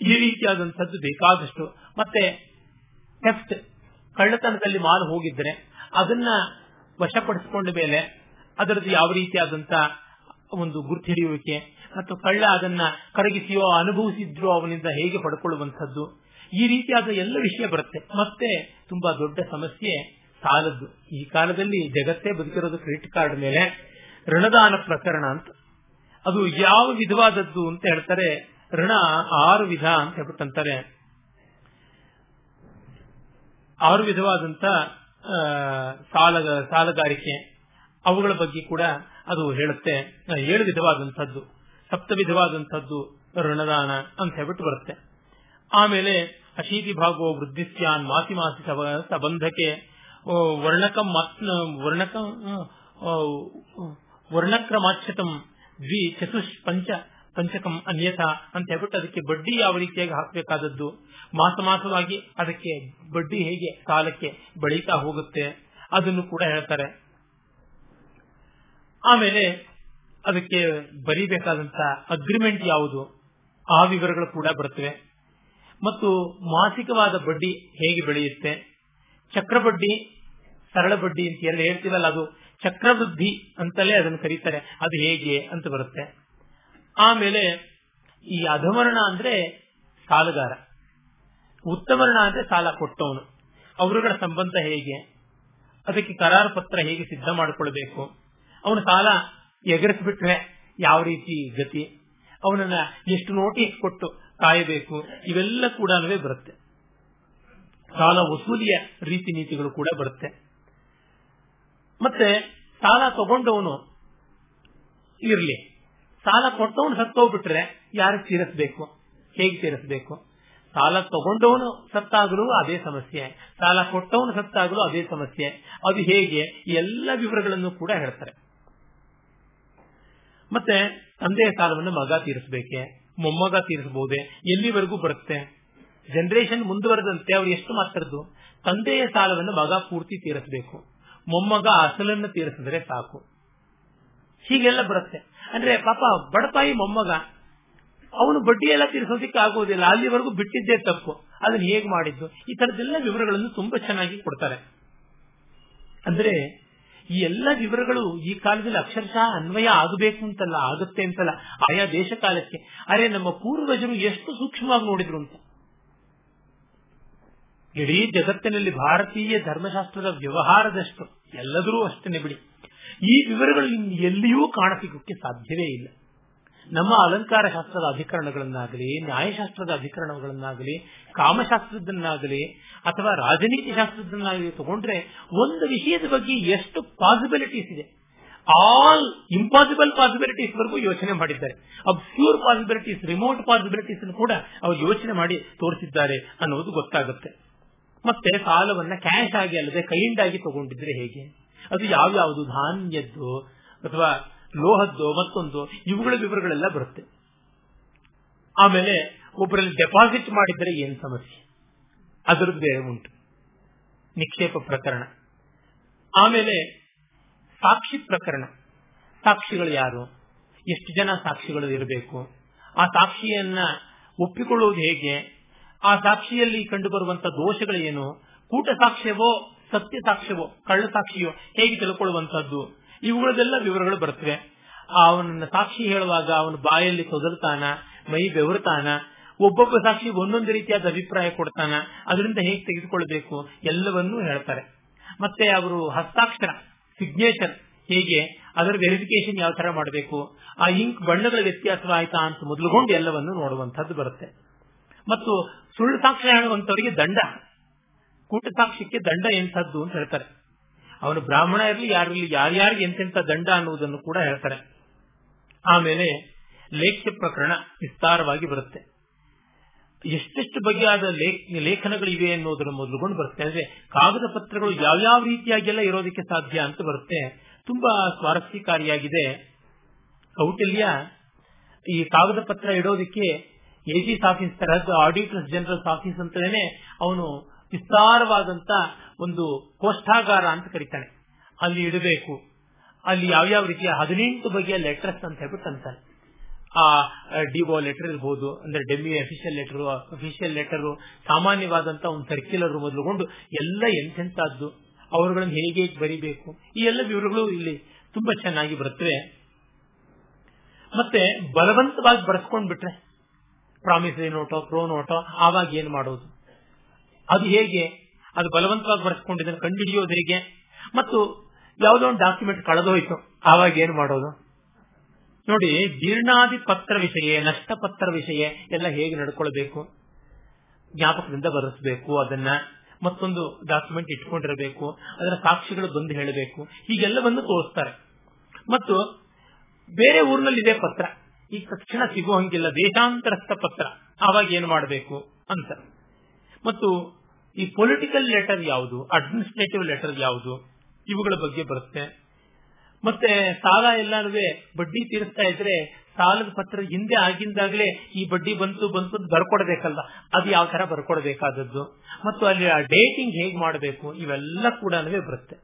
S4: ಈ ರೀತಿಯಾದಂಥದ್ದು ಬೇಕಾದಷ್ಟು. ಮತ್ತೆ ಥೆಫ್ಟ್ ಕಳ್ಳತನದಲ್ಲಿ ಮಾಲು ಹೋಗಿದ್ರೆ ಅದನ್ನ ವಶಪಡಿಸಿಕೊಂಡ ಮೇಲೆ ಅದರದ್ದು ಯಾವ ರೀತಿಯಾದಂತ ಒಂದು ಗುರ್ತು ಹಿಡಿಯುವಿಕೆ ಮತ್ತು ಕಳ್ಳ ಅದನ್ನ ಕರಗಿಸಿಯೋ ಅನುಭವಿಸಿದ್ರೋ ಅವನಿಂದ ಹೇಗೆ ಪಡ್ಕೊಳ್ಳುವಂಥದ್ದು. ಈ ರೀತಿಯಾದ ಎಲ್ಲ ವಿಷಯ ಬರುತ್ತೆ. ಮತ್ತೆ ತುಂಬಾ ದೊಡ್ಡ ಸಮಸ್ಯೆ ಸಾಲದ್ದು. ಈ ಕಾಲದಲ್ಲಿ ಜಗತ್ತೇ ಬದುಕಿರೋದು ಕ್ರೆಡಿಟ್ ಕಾರ್ಡ್ ಮೇಲೆ ಋಣದಾನ ಪ್ರಕರಣ ಅಂತ. ಅದು ಯಾವ ವಿಧವಾದದ್ದು ಅಂತ ಹೇಳ್ತಾರೆ ಋಣ ಆರು ವಿಧ ಅಂತ ಹೇಳ್ಬಿಟ್ಟಂತಾರೆ ಆರು ವಿಧವಾದಂತ ಸಾಲ ಸಾಲಗಾರಿಕೆ, ಅವುಗಳ ಬಗ್ಗೆ ಕೂಡ ಅದು ಹೇಳುತ್ತೆ. ಏಳು ವಿಧವಾದಂಥದ್ದು, ಸಪ್ತ ವಿಧವಾದಂಥದ್ದು ಋಣದಾನ ಅಂತ ಹೇಳ್ಬಿಟ್ಟು ಬರುತ್ತೆ. ಆಮೇಲೆ ಅಶೀತಿ ಭಾಗೋ ವೃದ್ಧಿಸ್ಯಾನ್ ಮಾಸಿ ಮಾಸಿ ಸಬಂಧಕ್ಕೆ ವರ್ಣಕಂ ವರ್ಣಕಂ ವರ್ಣಕ್ರಮಾಚ್ಯತಂ ದ್ವಿ ಚತುಷ್ ಪಂಚ ಪಂಚಕಂ ಅನ್ಯಥ ಅಂತ ಹೇಳ್ಬಿಟ್ಟು ಅದಕ್ಕೆ ಬಡ್ಡಿ ಯಾವ ರೀತಿಯಾಗಿ ಹಾಕಬೇಕಾದದ್ದು? ಮಾಸ ಮಾಸವಾಗಿ ಅದಕ್ಕೆ ಬಡ್ಡಿ ಹೇಗೆ ಕಾಲಕ್ಕೆ ಬೆಳೀತಾ ಹೋಗುತ್ತೆ? ಅದನ್ನು ಕೂಡ ಹೇಳ್ತಾರೆ. ಆಮೇಲೆ ಅದಕ್ಕೆ ಬರೀಬೇಕಾದಂತ ಅಗ್ರಿಮೆಂಟ್ ಯಾವುದು? ಆ ವಿವರಗಳು ಕೂಡ ಬರುತ್ತವೆ ಮತ್ತು ಮಾಸಿಕವಾದ ಬಡ್ಡಿ ಹೇಗೆ ಬೆಳೆಯುತ್ತೆ? ಚಕ್ರಬಡ್ಡಿ ಸರಳ ಬಡ್ಡಿ ಅಂತ ಎಲ್ಲ ಹೇಳ್ತೀವಲ್ಲ, ಅದು ಚಕ್ರವೃದ್ಧಿ ಅಂತಲೇ ಅದನ್ನು ಕರೀತಾರೆ. ಅದು ಹೇಗೆ ಅಂತ ಬರುತ್ತೆ. ಆಮೇಲೆ ಈ ಅಧಮರಣ ಅಂದ್ರೆ ಸಾಲಗಾರ. ಉತ್ತಮರಣ ಅಂದ್ರೆ ಸಾಲ ಕೊಟ್ಟವನು. ಅವರುಗಳ ಸಂಬಂಧ ಹೇಗೆ? ಅದಕ್ಕೆ ಕರಾರು ಪತ್ರ ಹೇಗೆ ಸಿದ್ಧ ಮಾಡಿಕೊಳ್ಬೇಕು? ಅವನು ಸಾಲ ಎಗರಿಸ್ಬಿಟ್ರೆ ಯಾವ ರೀತಿ ಗತಿ? ಅವನನ್ನ ಎಷ್ಟು ನೋಟಿಸ್ ಕೊಟ್ಟು ಕಾಯಬೇಕು? ಇವೆಲ್ಲ ಕೂಡ ಬರುತ್ತೆ. ಸಾಲ ವಸೂಲಿಯ ರೀತಿ ನೀತಿಗಳು ಕೂಡ ಬರುತ್ತೆ. ಮತ್ತೆ ಸಾಲ ತಗೊಂಡವನು ಇರ್ಲಿ. ಸಾಲ ಕೊಟ್ಟವನು ಸತ್ತೋಗ್ಬಿಟ್ರೆ ಯಾರು ತೀರಿಸಬೇಕು? ಹೇಗೆ ತೀರಿಸಬೇಕು? ಸಾಲ ತಗೊಂಡವನು ಸತ್ತಾಗಲೂ ಅದೇ ಸಮಸ್ಯೆ. ಸಾಲ ಕೊಟ್ಟವನು ಸತ್ತಾಗಲೂ ಅದೇ ಸಮಸ್ಯೆ. ಅದು ಹೇಗೆ? ಎಲ್ಲ ವಿವರಗಳನ್ನು ಕೂಡ ಹೇಳ್ತಾರೆ. ಮತ್ತೆ ತಂದೆಯ ಸಾಲವನ್ನು ಮಗ ತೀರಿಸಬೇಕೆ? ಮೊಮ್ಮಗ ತೀರಿಸಬಹುದೇ ಎಲ್ಲಿವರೆಗೂ ಬರುತ್ತೆ? ಜನರೇಷನ್ ಮುಂದುವರೆದಂತೆ ಅವ್ರು ಎಷ್ಟು ಮಾತ್ರದ್ದು ತಂದೆಯ ಸಾಲವನ್ನು ಮಗ ಪೂರ್ತಿ ತೀರಿಸಬೇಕು. ಮೊಮ್ಮಗ ಅಸಲನ್ನು ತೀರಿಸಿದ್ರೆ ಸಾಕು. ಹೀಗೆಲ್ಲ ಬರುತ್ತೆ. ಅಂದ್ರೆ ಪಾಪ ಬಡಪಾಯಿ ಮೊಮ್ಮಗ, ಅವನು ಬಡ್ಡಿ ಎಲ್ಲ ತೀರಿಸೋದಿಕ್ಕೆ ಆಗೋದಿಲ್ಲ. ಅಲ್ಲಿವರೆಗೂ ಬಿಟ್ಟಿದ್ದೇ ತಪ್ಪು. ಅದನ್ನ ಹೇಗೆ ಮಾಡಿದ್ದು? ಈ ತರದೆಲ್ಲ ವಿವರಗಳನ್ನು ತುಂಬಾ ಚೆನ್ನಾಗಿ ಕೊಡ್ತಾರೆ. ಅಂದ್ರೆ ಈ ಎಲ್ಲ ವಿವರಗಳು ಈ ಕಾಲದಲ್ಲಿ ಅಕ್ಷರಶಃ ಅನ್ವಯ ಆಗಬೇಕು ಅಂತಲ್ಲ, ಆಗುತ್ತೆ ಅಂತಲ್ಲ. ಆಯಾ ದೇಶ ಕಾಲಕ್ಕೆ. ಅರೆ ನಮ್ಮ ಪೂರ್ವಜರು ಎಷ್ಟು ಸೂಕ್ಷ್ಮವಾಗಿ ನೋಡಿದ್ರು ಅಂತ. ಇಡೀ ಜಗತ್ತಿನಲ್ಲಿ ಭಾರತೀಯ ಧರ್ಮಶಾಸ್ತ್ರದ ವ್ಯವಹಾರದಷ್ಟು ಎಲ್ಲದರೂ ಅಷ್ಟೇ ಬಿಡಿ. ಈ ವಿವರಗಳು ಎಲ್ಲಿಯೂ ಕಾಣಸಿಗೋಕ್ಕೆ ಸಾಧ್ಯವೇ ಇಲ್ಲ. ನಮ್ಮ ಅಲಂಕಾರ ಶಾಸ್ತ್ರದ ಅಧಿಕರಣಗಳನ್ನಾಗಲಿ, ನ್ಯಾಯಶಾಸ್ತ್ರದ ಅಧಿಕರಣಗಳನ್ನಾಗಲಿ ಕಾಮಶಾಸ್ತ್ರದನ್ನಾಗಲಿ ಅಥವಾ ರಾಜನೀತಿ ಶಾಸ್ತ್ರದನ್ನಾಗಲಿ ತಗೊಂಡ್ರೆ ಒಂದು ವಿಷಯದ ಬಗ್ಗೆ ಎಷ್ಟು ಪಾಸಿಬಿಲಿಟೀಸ್ ಇದೆ. ಆಲ್ ಇಂಪಾಸಿಬಲ್ ಪಾಸಿಬಿಲಿಟೀಸ್ ವರೆಗೂ ಯೋಚನೆ ಮಾಡಿದ್ದಾರೆ. ಅಬ್ಸ್ಯೂರ್ ಪಾಸಿಬಿಲಿಟೀಸ್ ರಿಮೋಟ್ ಪಾಸಿಬಿಲಿಟೀಸ್ ಕೂಡ ಅವರು ಯೋಚನೆ ಮಾಡಿ ತೋರಿಸಿದ್ದಾರೆ ಅನ್ನೋದು ಗೊತ್ತಾಗುತ್ತೆ. ಮತ್ತೆ ಸಾಲವನ್ನ ಕ್ಯಾಶ್ ಆಗಿ ಅಲ್ಲದೆ ಕೈಯಿಂದಾಗಿ ತಗೊಂಡಿದ್ರೆ ಹೇಗೆ? ಅದು ಯಾವ್ಯಾವುದು? ಧಾನ್ಯದ್ದು ಅಥವಾ ಲೋಹದ್ದು ಮತ್ತೊಂದು, ಇವುಗಳ ವಿವರಗಳೆಲ್ಲ ಬರುತ್ತೆ. ಆಮೇಲೆ ಒಬ್ಬರಲ್ಲಿ ಡೆಪಾಸಿಟ್ ಮಾಡಿದ್ರೆ ಏನ್ ಸಮಸ್ಯೆ? ಅದರದ್ದು ಬೇರೆ ಉಂಟು. ನಿಕ್ಷೇಪ ಪ್ರಕರಣ. ಆಮೇಲೆ ಸಾಕ್ಷಿ ಪ್ರಕರಣ. ಸಾಕ್ಷಿಗಳು ಯಾರು? ಎಷ್ಟು ಜನ ಸಾಕ್ಷಿಗಳು ಇರಬೇಕು? ಆ ಸಾಕ್ಷಿಯನ್ನ ಒಪ್ಪಿಕೊಳ್ಳುವುದು ಹೇಗೆ? ಆ ಸಾಕ್ಷಿಯಲ್ಲಿ ಕಂಡುಬರುವಂತಹ ದೋಷಗಳೇನು? ಕೂಟ ಸಾಕ್ಷ್ಯವೋ ಸತ್ಯ ಸಾಕ್ಷ್ಯವೋ ಕಳ್ಳ ಸಾಕ್ಷಿಯೋ ಹೇಗೆ ತಿಳ್ಕೊಳ್ಳುವಂತಹದ್ದು ಇವುಗಳದೆಲ್ಲ ವಿವರಗಳು ಬರ್ತವೆ. ಅವನನ್ನ ಸಾಕ್ಷಿ ಹೇಳುವಾಗ ಅವನ ಬಾಯಲ್ಲಿ ತೊದಲ್ತಾನ, ಮೈ ಬೆವರ್ತಾನ ಒಬ್ಬೊಬ್ಬ ಸಾಕ್ಷಿ ಒಂದೊಂದು ರೀತಿಯಾದ ಅಭಿಪ್ರಾಯ ಕೊಡ್ತಾನ, ಅದರಿಂದ ಹೇಗೆ ತೆಗೆದುಕೊಳ್ಳಬೇಕು ಎಲ್ಲವನ್ನೂ ಹೇಳ್ತಾರೆ. ಮತ್ತೆ ಅವರು ಹಸ್ತಾಕ್ಷರ ಸಿಗ್ನೇಚರ್ ಹೇಗೆ, ಅದರ ವೆರಿಫಿಕೇಶನ್ ಯಾವ ತರ ಮಾಡಬೇಕು, ಆ ಇಂಕ್ ಬಣ್ಣಗಳ ವ್ಯತ್ಯಾಸವಾಯ್ತಾ ಅಂತ ಮೊದಲುಗೊಂಡು ಎಲ್ಲವನ್ನು ನೋಡುವಂತಹದ್ದು ಬರುತ್ತೆ. ಮತ್ತು ಸುಳ್ಳು ಸಾಕ್ಷ್ಯ ಹೇಳುವಂತವರಿಗೆ ದಂಡ. ಕೂಟ ಸಾಕ್ಷ್ಯಕ್ಕೆ ದಂಡ ಎಂಥದ್ದು ಅಂತ ಹೇಳ್ತಾರೆ. ಅವನು ಬ್ರಾಹ್ಮಣ ಇರಲಿ, ಯಾರಿರಲಿ, ಯಾರ್ಯಾರಿಗೆ ಎಂತೆಂಥ ದಂಡ ಅನ್ನುವುದನ್ನು ಕೂಡ ಹೇಳ್ತಾರೆ. ಆಮೇಲೆ ಲೇಖ್ಯ ಪ್ರಕರಣ ವಿಸ್ತಾರವಾಗಿ ಬರುತ್ತೆ. ಎಷ್ಟೆಷ್ಟು ಬಗೆಯಾದ ಲೇಖನಗಳಿವೆ ಅನ್ನೋದರ ಮೊದಲುಗೊಂಡು ಬರುತ್ತೆ. ಅಂದ್ರೆ ಕಾಗದ ಪತ್ರಗಳು ಯಾವ್ಯಾವ ರೀತಿಯಾಗೆಲ್ಲ ಇರೋದಕ್ಕೆ ಸಾಧ್ಯ ಅಂತ ಬರುತ್ತೆ. ತುಂಬಾ ಸ್ವಾರಸ್ಯಕಾರಿಯಾಗಿದೆ. ಕೌಟಿಲ್ಯ ಈ ಕಾಗದ ಪತ್ರ ಇಡೋದಕ್ಕೆ ಎಜಿಸ್ ಆಫೀಸ್ ತರಹದ ಆಡಿಟರ್ಸ್ ಜನರಲ್ಸ್ ಆಫೀಸ್ ಅಂತಲೇ ಅವನು ವಿಸ್ತಾರವಾದಂತ ಒಂದು ಕೋಷ್ಠಾಗಾರ ಅಂತ ಕರೀತಾನೆ ಅಲ್ಲಿ ಇಡಬೇಕು. ಅಲ್ಲಿ ಯಾವ್ಯಾವ ರೀತಿಯ ಹದಿನೆಂಟು ಬಗೆಯ ಲೆಟರ್ಸ್ ಅಂತ ಹೇಳ್ಬಿಟ್ಟು ಅಂತಾನೆ ಆ ಡಿಒ ಲೆಟರ್ ಇರಬಹುದು ಅಂದ್ರೆ demi official letter official letter ಸಾಮಾನ್ಯವಾದಂತ ಒಂದು ಸರ್ಕ್ಯುಲರ್ ಮೊದಲುಗೊಂಡು ಎಲ್ಲ ಎಂತೆಂತದ್ದು, ಅವರುಗಳನ್ನು ಹೇಗೆ ಬರಿಬೇಕು, ಈ ಎಲ್ಲ ವಿವರಗಳು ಇಲ್ಲಿ ತುಂಬಾ ಚೆನ್ನಾಗಿ ಬರುತ್ತವೆ ಮತ್ತೆ ಬಲವಂತವಾಗಿ ಬರೆಸ್ಕೊಂಡ್ ಬಿಟ್ರೆ ಪ್ರಾಮಿಸರಿ ನೋಟೋ ಪ್ರೋ ನೋಟೋ ಆವಾಗ ಏನ್ ಮಾಡೋದು? ಅದು ಹೇಗೆ? ಅದು ಬಲವಂತವಾಗಿ ಬರೆಸ್ಕೊಂಡಿದ್ದನ್ನು ಕಂಡುಹಿಡಿಯೋದು ಹೇಗೆ ಮತ್ತು ಯಾವುದೋ ಒಂದು ಡಾಕ್ಯುಮೆಂಟ್ ಕಳೆದೋಯ್ತು ಆವಾಗ ಏನ್ ಮಾಡೋದು? ನೋಡಿ, ಜೀರ್ಣಾದಿ ಪತ್ರ ವಿಷಯ ನಷ್ಟ ಪತ್ರ ವಿಷಯ ಎಲ್ಲ ಹೇಗೆ ನಡ್ಕೊಳ್ಬೇಕು? ಜ್ಞಾಪಕದಿಂದ ಬರೆಸಬೇಕು ಅದನ್ನ, ಮತ್ತೊಂದು ಡಾಕ್ಯುಮೆಂಟ್ ಇಟ್ಕೊಂಡಿರಬೇಕು, ಅದರ ಸಾಕ್ಷಿಗಳು ಬಂದು ಹೇಳಬೇಕು ಹೀಗೆಲ್ಲವನ್ನು ತೋರಿಸ್ತಾರೆ. ಮತ್ತು ಬೇರೆ ಊರಿನಲ್ಲಿ ಇದೆ ಪತ್ರ, ಈ ತಕ್ಷಣ ಸಿಗುವಂಗಿಲ್ಲ, ದೇಶಾಂತರಸ್ಥ ಪತ್ರ. ಆವಾಗ ಏನು ಮಾಡಬೇಕು ಅಂತ. ಮತ್ತು ಈ ಪೊಲಿಟಿಕಲ್ ಲೆಟರ್ ಯಾವುದು ಅಡ್ಮಿನಿಸ್ಟ್ರೇಟಿವ್ ಲೆಟರ್ ಯಾವುದು, ಇವುಗಳ ಬಗ್ಗೆ ಬರುತ್ತೆ. ಮತ್ತೆ ಸಾಲ ಎಲ್ಲಾನು ಬಡ್ಡಿ ತೀರಿಸ್ತಾ ಇದ್ರೆ ಸಾಲದ ಪತ್ರ ಹಿಂದೆ ಆಗಿಂದಾಗಲೇ ಈ ಬಡ್ಡಿ ಬಂತು ಬಂತು ಬರ್ಕೊಡ್ಬೇಕಲ್ಲ ಅದು ಯಾವ ತರ ಬರ್ಕೊಡ್ಬೇಕಾದದ್ದು? ಮತ್ತು ಅಲ್ಲಿ ಆ ಡೇಟಿಂಗ್ ಹೇಗ್ ಮಾಡಬೇಕು? ಇವೆಲ್ಲ ಕೂಡ ಬರುತ್ತೆ.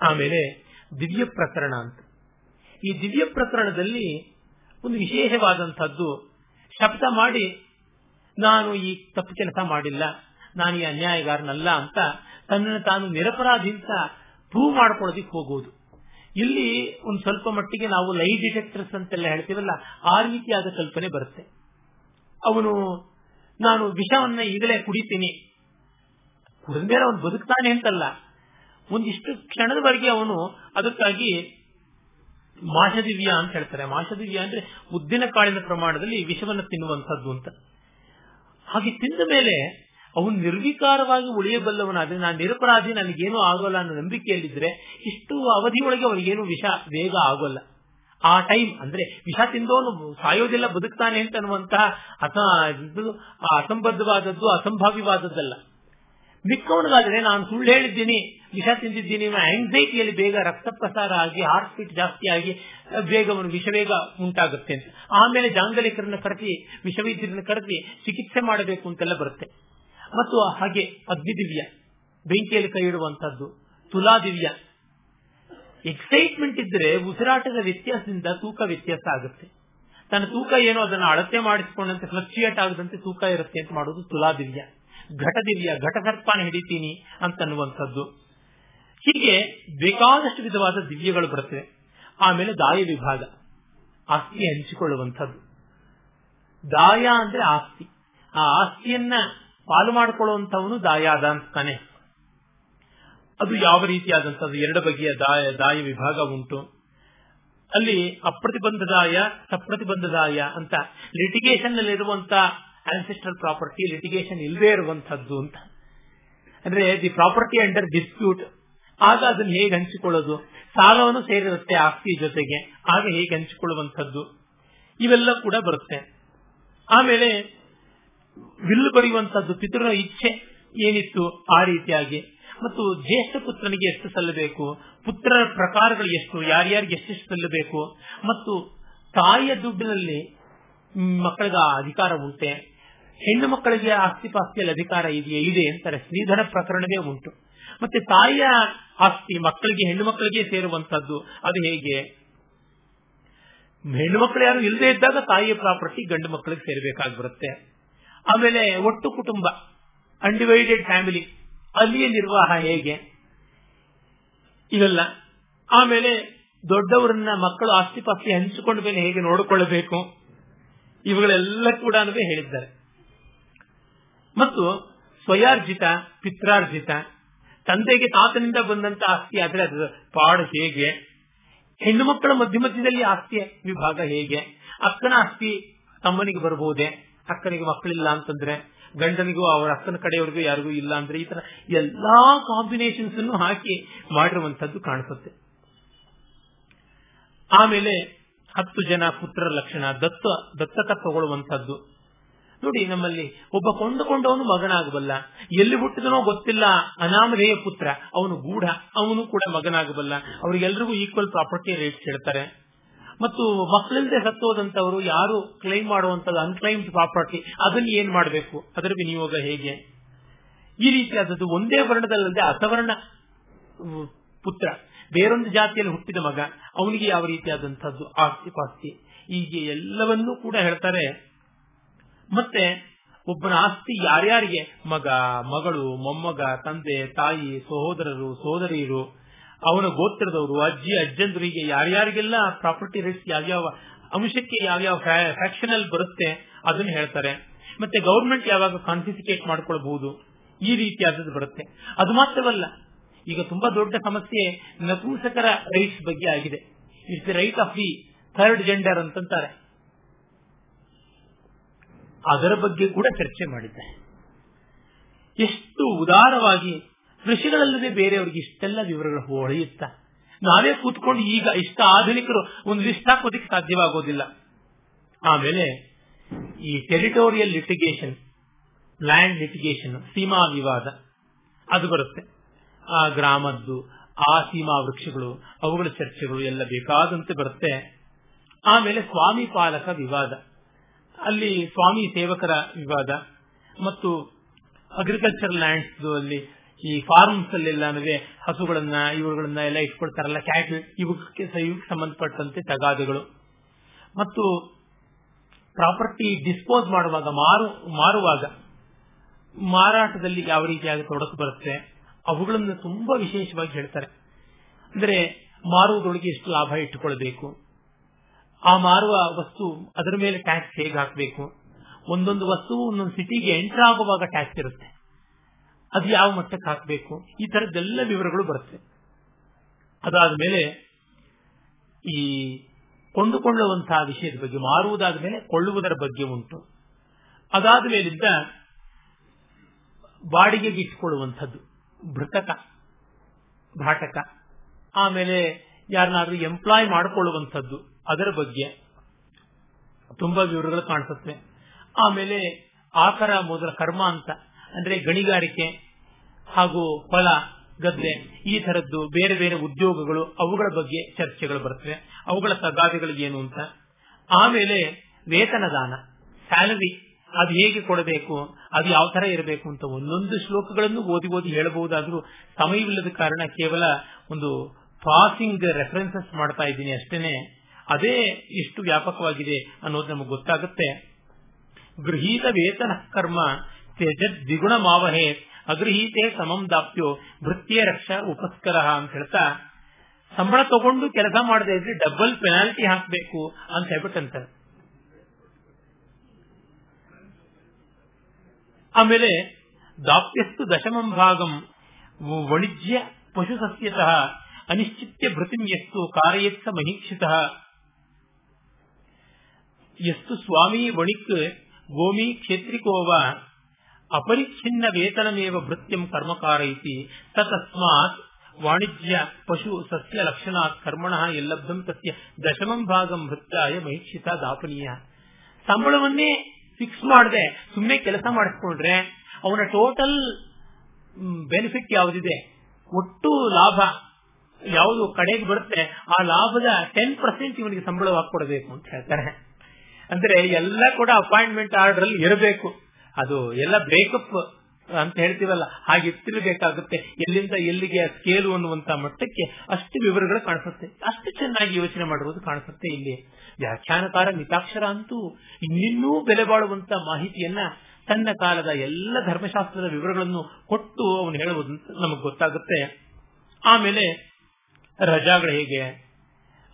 S4: ಆಮೇಲೆ ದಿವ್ಯ ಪ್ರಕರಣ ಅಂತ. ಈ ದಿವ್ಯ ಪ್ರಕರಣದಲ್ಲಿ ಒಂದು ವಿಶೇಷವಾದಂತಹದ್ದು ಶಬ್ದ ಮಾಡಿ, ನಾನು ಈ ತಪ್ಪು ಕೆಲಸ ಮಾಡಿಲ್ಲ ನಾನು ಈ ಅನ್ಯಾಯಗಾರನಲ್ಲ ಅಂತ ತನ್ನನ್ನು ತಾನು ನಿರಪರಾಧಿ ಅಂತ ಪ್ರೂವ್ ಮಾಡ್ಕೊಳ್ಳೋದಿಕ್ ಹೋಗುವುದು ಇಲ್ಲಿ ಒಂದು ಸ್ವಲ್ಪ ಮಟ್ಟಿಗೆ ನಾವು ಲೈ ಡಿಟೆಕ್ಟರ್ಸ್ ಅಂತೆಲ್ಲ ಹೇಳ್ತೀವಲ್ಲ, ಆ ರೀತಿಯಾದ ಕಲ್ಪನೆ ಬರುತ್ತೆ. ಅವನು, ನಾನು ವಿಷವನ್ನ ಈಗಲೇ ಕುಡಿತೀನಿ. ಕುಡಿದ ಮೇಲೆ ಅವನು ಬದುಕ್ತಾನೆ ಅಂತಲ್ಲ. ಒಂದಿಷ್ಟು ಕ್ಷಣದವರೆಗೆ ಅವನು ಅದಕ್ಕಾಗಿ ಮಾಷದಿವ್ಯ ಅಂತ ಹೇಳ್ತಾರೆ. ಮಾಷದಿವ್ಯ ಅಂದ್ರೆ ಉದ್ದಿನ ಕಾಳಿನ ಪ್ರಮಾಣದಲ್ಲಿ ವಿಷವನ್ನು ತಿನ್ನುವಂತದ್ದು ಅಂತ. ಹಾಗೆ ತಿಂದ ಮೇಲೆ ಅವನು ನಿರ್ವಿಕಾರವಾಗಿ ಉಳಿಯಬಲ್ಲವನಾದ್ರೆ ನಾನು ನಿರಪರಾಧಿ, ನನಗೇನು ಆಗೋಲ್ಲ ಅನ್ನೋ ನಂಬಿಕೆಯಲ್ಲಿದ್ರೆ ಇಷ್ಟು ಅವಧಿಯೊಳಗೆ ಅವನಿಗೇನು ವಿಷ ಬೇಗ ಆಗೋಲ್ಲ. ಆ ಟೈಮ್ ಅಂದ್ರೆ ವಿಷ ತಿಂದವನು ಸಾಯೋದಿಲ್ಲ, ಬದುಕ್ತಾನೆ ಅಂತ ಅನ್ನುವಂತಹ ಅಸ ಅಸಂಬದ್ಧವಾದದ್ದು ಅಸಂಭಾವ್ಯವಾದದ್ದಲ್ಲ ಮಿಕ್ಕವನಿಗಾದ್ರೆ ನಾನು ಸುಳ್ಳು ಹೇಳಿದ್ದೀನಿ, ವಿಷ ತಿಂದಿದ್ದೀನಿ ಆಂಗ್ಸೈಟಿಯಲ್ಲಿ ಬೇಗ ರಕ್ತ ಪ್ರಸಾರ ಆಗಿ ಹಾರ್ಟ್ ಬೀಟ್ ಜಾಸ್ತಿ ಆಗಿ, ಬೇಗ ಅವನು ವಿಷವೇಗ ಉಂಟಾಗುತ್ತೆ ಅಂತ. ಆಮೇಲೆ ಜಾಂಗಲಿಕರನ್ನ ಕರೆಸಿ, ವಿಷವೈದ್ಯರನ್ನ ಕರೆಸಿ ಚಿಕಿತ್ಸೆ ಮಾಡಬೇಕು ಅಂತೆಲ್ಲ ಬರುತ್ತೆ. ಮತ್ತು ಹಾಗೆ ಅಗ್ನಿದಿವ್ಯ ಬೆಂಕಿಯಲ್ಲಿ ಕೈ ತುಲಾ ದಿವ್ಯ ಎಕ್ಸೈಟ್ಮೆಂಟ್ ಇದ್ರೆ ಉಸಿರಾಟದ ವ್ಯತ್ಯಾಸದಿಂದ ತೂಕ ವ್ಯತ್ಯಾಸ ಆಗುತ್ತೆ. ತನ್ನ ತೂಕ ಏನೋ, ಅದನ್ನು ಅಳತೆ ಮಾಡಿಸಿಕೊಂಡಂತೆ ಫ್ಲಕ್ಚುಯೇಟ್ ಆಗದಂತೆ ತೂಕ ಇರುತ್ತೆ ಅಂತ ಮಾಡೋದು ತುಲಾ ದಿವ್ಯ ಘಟ ದಿವ್ಯ ಘಟ ಸರ್ಪಾನ ಹಿಡಿತೀನಿ ಅಂತನ್ನುವಂಥದ್ದು. ಹೀಗೆ ಬೇಕಾದಷ್ಟು ವಿಧವಾದ ದಿವ್ಯಗಳು ಬರುತ್ತವೆ ಆಮೇಲೆ ದಾಯ ವಿಭಾಗ ಆಸ್ತಿ ಹಂಚಿಕೊಳ್ಳುವಂಥದ್ದು. ದಾಯ ಅಂದ್ರೆ ಆಸ್ತಿ. ಆ ಆಸ್ತಿಯನ್ನ ಪಾಲು ಮಾಡಿಕೊಳ್ಳುವಂತವನು ದಾಯಾದ ಅಂತಾನೆ. ಅದು ಯಾವ ರೀತಿಯಾದಂಥದ್ದು? ಎರಡು ಬಗೆಯ ದಾಯ ದಾಯ ವಿಭಾಗ ಉಂಟು. ಅಲ್ಲಿ ಅಪ್ರತಿಬಂಧದಾಯ ಸಪ್ರತಿಬಂಧದಾಯ ಅಂತ ಲಿಟಿಗೇಷನ್ನಲ್ಲಿ ಇರುವಂತ ಆನ್ಸಿಸ್ಟರ್ ಪ್ರಾಪರ್ಟಿ ಲಿಟಿಗೇಷನ್ ಇಲ್ಲದೆ ಇರುವಂತದ್ದು ಅಂತ. ಅಂದ್ರೆ ದಿ ಪ್ರಾಪರ್ಟಿ ಅಂಡರ್ ಡಿಸ್ಪ್ಯೂಟ್ ಆಗ ಅದನ್ನು ಹೇಗೆ ಹಂಚಿಕೊಳ್ಳೋದು? ಸಾಲವನ್ನು ಸೇರಿರುತ್ತೆ ಆಸ್ತಿ ಜೊತೆಗೆ. ಆಗ ಹೇಗೆ ಹಂಚಿಕೊಳ್ಳುವಂಥದ್ದು? ಇವೆಲ್ಲ ಕೂಡ ಬರುತ್ತೆ. ಆಮೇಲೆ ವಿಲ್ಲು ಬರೆಯುವಂತಹದ್ದು ಪಿತೃನ ಇಚ್ಛೆ ಏನಿತ್ತು ಆ ರೀತಿಯಾಗಿ. ಮತ್ತು ಜ್ಯೇಷ್ಠ ಪುತ್ರನಿಗೆ ಎಷ್ಟು ಸಲ್ಲಬೇಕು? ಪುತ್ರರ ಪ್ರಕಾರಗಳು ಎಷ್ಟು? ಯಾರ್ಯಾರಿಗೆ ಎಷ್ಟೆಷ್ಟು ಸಲ್ಲಬೇಕು? ಮತ್ತು ತಾಯಿಯ ದುಡ್ಡಿನಲ್ಲಿ ಮಕ್ಕಳಿಗೆ ಅಧಿಕಾರ ಉಂಟೆ. ಹೆಣ್ಣು ಮಕ್ಕಳಿಗೆ ಆಸ್ತಿ ಪಾಸ್ತಿಯಲ್ಲಿ ಅಧಿಕಾರ ಇದೆಯೇ? ಇದೆ ಅಂತಾರೆ. ಶ್ರೀಧರ ಪ್ರಕರಣವೇ ಉಂಟು. ಮತ್ತೆ ತಾಯಿಯ ಆಸ್ತಿ ಮಕ್ಕಳಿಗೆ, ಹೆಣ್ಣು ಮಕ್ಕಳಿಗೆ ಸೇರುವಂತದ್ದು ಅದು ಹೇಗೆ? ಹೆಣ್ಣು ಮಕ್ಕಳು ಯಾರು ಇಲ್ಲದೆ ಇದ್ದಾಗ ತಾಯಿಯ ಪ್ರಾಪರ್ಟಿ ಗಂಡು ಮಕ್ಕಳಿಗೆ ಸೇರಬೇಕಾಗಿ ಬರುತ್ತೆ. ಆಮೇಲೆ ಒಟ್ಟು ಕುಟುಂಬ ಅನ್ಡಿವೈಡೆಡ್ ಫ್ಯಾಮಿಲಿ ಅಲ್ಲಿಯ ನಿರ್ವಾಹ ಹೇಗೆ? ಇವೆಲ್ಲ. ಆಮೇಲೆ ದೊಡ್ಡವರನ್ನ ಮಕ್ಕಳು ಆಸ್ತಿ ಪಾಸ್ತಿ ಹಂಚಿಕೊಂಡ ಮೇಲೆ ಹೇಗೆ ನೋಡಿಕೊಳ್ಳಬೇಕು? ಇವುಗಳೆಲ್ಲ ಕೂಡ ಹೇಳಿದ್ದಾರೆ. ಮತ್ತು ಸ್ವಯಾರ್ಜಿತ, ಪಿತ್ರಾರ್ಜಿತ, ತಂದೆಗೆ ತಾತನಿಂದ ಬಂದಂತ ಆಸ್ತಿ ಆದ್ರೆ ಅದರ ಪಾಡು ಹೇಗೆ? ಹೆಣ್ಣು ಮಕ್ಕಳ ಮಧ್ಯ ಮಧ್ಯದಲ್ಲಿ ಆಸ್ತಿ ವಿಭಾಗ ಹೇಗೆ? ಅಕ್ಕನ ಆಸ್ತಿ ತಮ್ಮನಿಗೆ ಬರಬಹುದೇ? ಅಕ್ಕನಿಗೆ ಮಕ್ಕಳಿಲ್ಲ ಅಂತಂದ್ರೆ, ಗಂಡನಿಗೂ ಅವರ ಅಕ್ಕನ ಕಡೆಯವರಿಗೂ ಯಾರಿಗೂ ಇಲ್ಲ ಅಂದ್ರೆ ಈ ತರ ಎಲ್ಲಾ ಕಾಂಬಿನೇಷನ್ಸ್ ಅನ್ನು ಹಾಕಿ ಮಾಡಿರುವಂತದ್ದು ಕಾಣಿಸುತ್ತೆ. ಆಮೇಲೆ ಹತ್ತು ಜನ ಪುತ್ರರ ಲಕ್ಷಣ, ದತ್ತ ದತ್ತಕ ತಗೊಳ್ಳುವಂತದ್ದು ನೋಡಿ, ನಮ್ಮಲ್ಲಿ ಒಬ್ಬ ಕೊಂಡುಕೊಂಡವನು ಮಗನಾಗಬಲ್ಲ, ಎಲ್ಲಿ ಹುಟ್ಟಿದನೋ ಗೊತ್ತಿಲ್ಲ, ಅನಾಮಧೇಯ ಪುತ್ರ, ಅವನು ಗೂಢ, ಅವನು ಕೂಡ ಮಗನಾಗಬಲ್ಲ, ಅವರಿಗೆಲ್ರಿಗೂ ಈಕ್ವಲ್ ಪ್ರಾಪರ್ಟಿ ರೇಟ್ಸ್ ಹೇಳ್ತಾರೆ. ಮತ್ತು ಮಕ್ಕಳಿಲ್ಲದೆ ಸತ್ತೋದಂತವರು ಯಾರು ಕ್ಲೈಮ್ ಮಾಡುವಂತದ್ದು ಅನ್ಕ್ಲೈಮ್ಡ್ ಪ್ರಾಪರ್ಟಿ ಅದನ್ನ ಏನ್ ಮಾಡಬೇಕು? ಅದರ ವಿನಿಯೋಗ ಹೇಗೆ? ಈ ರೀತಿಯಾದದ್ದು ಒಂದೇ ವರ್ಣದಲ್ಲದೆ ಅಸವರ್ಣ ಪುತ್ರ. ಬೇರೊಂದು ಜಾತಿಯಲ್ಲಿ ಹುಟ್ಟಿದ ಮಗ, ಅವನಿಗೆ ಯಾವ ರೀತಿಯಾದಂತಹದ್ದು ಆಸ್ತಿ ಪಾಸ್ತಿ? ಹೀಗೆ ಎಲ್ಲವನ್ನೂ ಕೂಡ ಹೇಳ್ತಾರೆ. ಮತ್ತೆ ಒಬ್ಬನ ಆಸ್ತಿ ಯಾರ್ಯಾರಿಗೆ? ಮಗ, ಮಗಳು, ಮೊಮ್ಮಗ, ತಂದೆ, ತಾಯಿ, ಸಹೋದರರು ಸಹೋದರಿಯರು ಅವನ ಗೋತ್ರದವರು, ಅಜ್ಜಿ, ಅಜ್ಜಂದ್ರಿಗೆ ಯಾರ್ಯಾರಿಗೆಲ್ಲ ಪ್ರಾಪರ್ಟಿ ರೈಟ್ಸ್ ಯಾವ್ಯಾವ ಅಂಶಕ್ಕೆ ಯಾವ್ಯಾವ ಫ್ಯಾಕ್ಷನಲ್ ಬರುತ್ತೆ ಅದನ್ನು ಹೇಳ್ತಾರೆ. ಮತ್ತೆ ಗೌರ್ಮೆಂಟ್ ಯಾವಾಗ ಕಾನ್ಫಿಸಿಕೇಟ್ ಮಾಡ್ಕೊಳ್ಬಹುದು, ಈ ರೀತಿಯಾದದ್ದು ಬರುತ್ತೆ. ಅದು ಮಾತ್ರವಲ್ಲ, ಈಗ ತುಂಬಾ ದೊಡ್ಡ ಸಮಸ್ಯೆ ನಪುಂಸಕರ ರೈಟ್ಸ್ ಬಗ್ಗೆ ಆಗಿದೆ. It's right of the third gender ಅಂತಂತಾರೆ. ಅದರ ಬಗ್ಗೆ ಕೂಡ ಚರ್ಚೆ ಮಾಡಿದ್ದೆ ಎಷ್ಟು ಉದಾರವಾಗಿ ಋಷಿಗಳಲ್ಲದೆ ಬೇರೆಯವರಿಗೆ ಇಷ್ಟೆಲ್ಲ ವಿವರಗಳು ಹೊಳೆಯುತ್ತ? ನಾವೇ ಕೂತ್ಕೊಂಡು ಈಗ ಇಷ್ಟ ಆಧುನಿಕರು ಒಂದು ಲಿಸ್ಟ್ ಹಾಕೋದಕ್ಕೆ ಸಾಧ್ಯವಾಗೋದಿಲ್ಲ. ಆಮೇಲೆ ಈ ಟೆರಿಟೋರಿಯಲ್ ಲಿಟಿಗೇಷನ್ ಲ್ಯಾಂಡ್ ಲಿಟಿಗೇಷನ್ ಸೀಮಾ ವಿವಾದ, ಅದು ಬರುತ್ತೆ. ಆ ಗ್ರಾಮದ್ದು, ಆ ಸೀಮಾ ವೃಕ್ಷಗಳು, ಅವುಗಳ ಚರ್ಚೆಗಳು ಎಲ್ಲ ಬೇಕಾದಂತೆ ಬರುತ್ತೆ. ಆಮೇಲೆ ಸ್ವಾಮಿ ಪಾಲಕ ವಿವಾದ. ಅಲ್ಲಿ ಸ್ವಾಮಿ ಸೇವಕರ ವಿವಾದ. ಮತ್ತು ಅಗ್ರಿಕಲ್ಚರ್ ಲ್ಯಾಂಡ್ಸ್ ಅಲ್ಲಿ ಈ ಫಾರ್ಮ್ಸ್ ಅಲ್ಲೆಲ್ಲಾನು ಹಸುಗಳನ್ನ, ಇವುಗಳನ್ನ ಎಲ್ಲ ಇಟ್ಕೊಳ್ತಾರಲ್ಲ ಕ್ಯಾಟಲ್ ಇವಕ್ಕೆ ಸಂಬಂಧಪಟ್ಟಂತೆ ತಗಾದೆಗಳು. ಮತ್ತು ಪ್ರಾಪರ್ಟಿ ಡಿಸ್ಪೋಸ್ ಮಾಡುವಾಗ, ಮಾರು, ಮಾರುವಾಗ, ಮಾರಾಟದಲ್ಲಿ ಯಾವ ರೀತಿಯಾಗಿ ತೊಡಕು ಬರುತ್ತೆ, ಅವುಗಳನ್ನು ತುಂಬಾ ವಿಶೇಷವಾಗಿ ಹೇಳ್ತಾರೆ. ಅಂದ್ರೆ ಮಾರುವುದೊಳಗೆ ಎಷ್ಟು ಲಾಭ ಇಟ್ಟುಕೊಳ್ಬೇಕು. ಆ ಮಾರುವ ವಸ್ತು ಅದರ ಮೇಲೆ ಟ್ಯಾಕ್ಸ್ ಹೇಗೆ ಹಾಕಬೇಕು. ಒಂದೊಂದು ವಸ್ತು ಒಂದೊಂದು ಸಿಟಿಗೆ ಎಂಟರ್ ಆಗುವಾಗ ಟ್ಯಾಕ್ಸ್ ಇರುತ್ತೆ. ಅದು ಯಾವ ಮಟ್ಟಕ್ಕೆ ಹಾಕಬೇಕು? ಈ ತರದ್ದೆಲ್ಲ ವಿವರಗಳು ಬರುತ್ತೆ. ಅದಾದ ಮೇಲೆ ಈ ಕೊಂಡುಕೊಳ್ಳುವಂತಹ ವಿಷಯದ ಬಗ್ಗೆ, ಮಾರುವುದಾದ ಮೇಲೆ ಕೊಳ್ಳುವುದರ ಬಗ್ಗೆ ಉಂಟು. ಅದಾದ ಮೇಲಿಂದ ಬಾಡಿಗೆಗೆ ಇಟ್ಕೊಳ್ಳುವಂಥದ್ದು ಭೃತಕ ಭಾಟಕ ಆಮೇಲೆ ಯಾರನ್ನಾದ್ರೂ ಎಂಪ್ಲಾಯ್ ಮಾಡಿಕೊಳ್ಳುವಂಥದ್ದು, ಅದರ ಬಗ್ಗೆ ತುಂಬಾ ವಿವರಗಳು ಕಾಣಿಸುತ್ತೆ. ಆಮೇಲೆ ಆಕರ, ಮೊದಲ ಕರ್ಮ ಅಂತ. ಅಂದ್ರೆ ಗಣಿಗಾರಿಕೆ ಹಾಗೂ ಹೊಲ, ಗದ್ದೆ ಈ ತರದ್ದು ಬೇರೆ ಬೇರೆ ಉದ್ಯೋಗಗಳು ಅವುಗಳ ಬಗ್ಗೆ ಚರ್ಚೆಗಳು ಬರ್ತವೆ. ಅವುಗಳ ತಗಾದೆಗಳು ಏನು ಅಂತ. ಆಮೇಲೆ ವೇತನದಾನ ಸ್ಯಾಲರಿ ಅದು ಹೇಗೆ ಕೊಡಬೇಕು, ಅದು ಯಾವ ತರ ಇರಬೇಕು ಅಂತ ಒಂದೊಂದು ಶ್ಲೋಕಗಳನ್ನು ಓದಿ ಓದಿ ಹೇಳಬಹುದಾದ್ರೂ ಸಮಯವಿಲ್ಲದ ಕಾರಣ ಕೇವಲ ಒಂದು ಪಾಸಿಂಗ್ ರೆಫರೆನ್ಸಸ್ ಮಾಡ್ತಾ ಇದ್ದೀನಿ ಅಷ್ಟೇನೆ. ಅದೇ ಎಷ್ಟು ವ್ಯಾಪಕವಾಗಿದೆ ಅನ್ನೋದು ನಮಗೆ ಗೊತ್ತಾಗುತ್ತೆ. ಗೃಹೀತ ವೇತನ ಕರ್ಮ ದ್ವಿಗುಣ ಮಾವಹೇ ಅಗೃಹೀತೆ ಸಮಂ ದಾಪ್ಯೋ ಭೃತ್ಯ ರಕ್ಷ ಉಪಸ್ಕರ ಅಂತ ಹೇಳ್ತಾ, ಸಂಬಳ ತಗೊಂಡು ಕೆಲಸ ಮಾಡದೆ ಇದ್ರೆ ಡಬಲ್ ಪೆನಾಲ್ಟಿ ಹಾಕಬೇಕು ಅಂತ ಹೇಳ್ಬಿಟ್ಟಂತ. ಆಮೇಲೆ ದಾಪ್ಯಸ್ತು ದಶಮಂ ಭಾಗಂ ವಣಿಜ್ಯ ಪಶು ಸಸ್ಯತಃ ಅನಿಶ್ಚಿತ್ಯ ಭೃತಿಂ ಯಸ್ತು ಕಾರಯತ್ಸ ಮಹೀಕ್ಷಿತ. ಯಸ್ತು ಸ್ವಾಮಿ ವಣಿಕ್ ಗೋಮಿ ಕ್ಷೇತ್ರಿಕೋವ ಅಪರಿಚ್ಛಿನ್ನ ವೇತನಮೇವ ವೃತ್ತಿಂ ಕರ್ಮಕಾರ ಇತಿ ತಸ್ಮಾತ್ ವಾಣಿಜ್ಯ ಪಶು ಸಸ್ಯ ಲಕ್ಷಣಾತ್ ಕರ್ಮಣ ಎಲ್ಲಬ್ಧಂ ತಸ್ಯ ದಶಮಂ ಭಾಗಂ ವೃತ್ತಾಯ ಮಹಿಕ್ಷಿತ ದಾಪನೀಯ. ಸಂಬಳವನ್ನೇ ಫಿಕ್ಸ್ ಮಾಡದೆ ಸುಮ್ಮನೆ ಕೆಲಸ ಮಾಡಿಸ್ಕೊಂಡ್ರೆ ಅವನ ಟೋಟಲ್ ಬೆನಿಫಿಟ್ ಯಾವುದಿದೆ? ಒಟ್ಟು ಲಾಭ ಯಾವುದು ಕಡೆಗೆ ಬರುತ್ತೆ, ಆ ಲಾಭದ ಟೆನ್ ಪರ್ಸೆಂಟ್ ಇವನಿಗೆ ಸಂಬಳವಾಗಿ ಕೊಡಬೇಕು ಅಂತ ಹೇಳ್ತಾರೆ. ಅಂದ್ರೆ ಎಲ್ಲ ಕೂಡ ಅಪಾಯಿಂಟ್ಮೆಂಟ್ ಆರ್ಡರ್ ಅಲ್ಲಿ ಇರಬೇಕು. ಅದು ಎಲ್ಲ ಬ್ರೇಕಪ್ ಅಂತ ಹೇಳ್ತೀವಲ್ಲ, ಹಾಗೆ ಇರ್ತಿರ್ಬೇಕಾಗುತ್ತೆ. ಎಲ್ಲಿಂದ ಎಲ್ಲಿಗೆ ಸ್ಕೇಲು ಅನ್ನುವಂತ ಮಟ್ಟಕ್ಕೆ ಅಷ್ಟು ವಿವರಗಳು ಕಾಣಿಸುತ್ತೆ. ಅಷ್ಟು ಚೆನ್ನಾಗಿ ಯೋಚನೆ ಮಾಡುವುದು ಕಾಣಿಸುತ್ತೆ ಇಲ್ಲಿ. ವ್ಯಾಖ್ಯಾನಕಾರ ಮಿತಾಕ್ಷರ ಅಂತೂ ಇನ್ನಿನ್ನೂ ಬೆಲೆ ಬಾಳುವಂತ ಮಾಹಿತಿಯನ್ನ ತನ್ನ ಕಾಲದ ಎಲ್ಲ ಧರ್ಮಶಾಸ್ತ್ರದ ವಿವರಗಳನ್ನು ಕೊಟ್ಟು ಅವನು ಹೇಳುವುದು ನಮಗೆ ಗೊತ್ತಾಗುತ್ತೆ. ಆಮೇಲೆ ರಜಾಗಳು ಹೇಗೆ?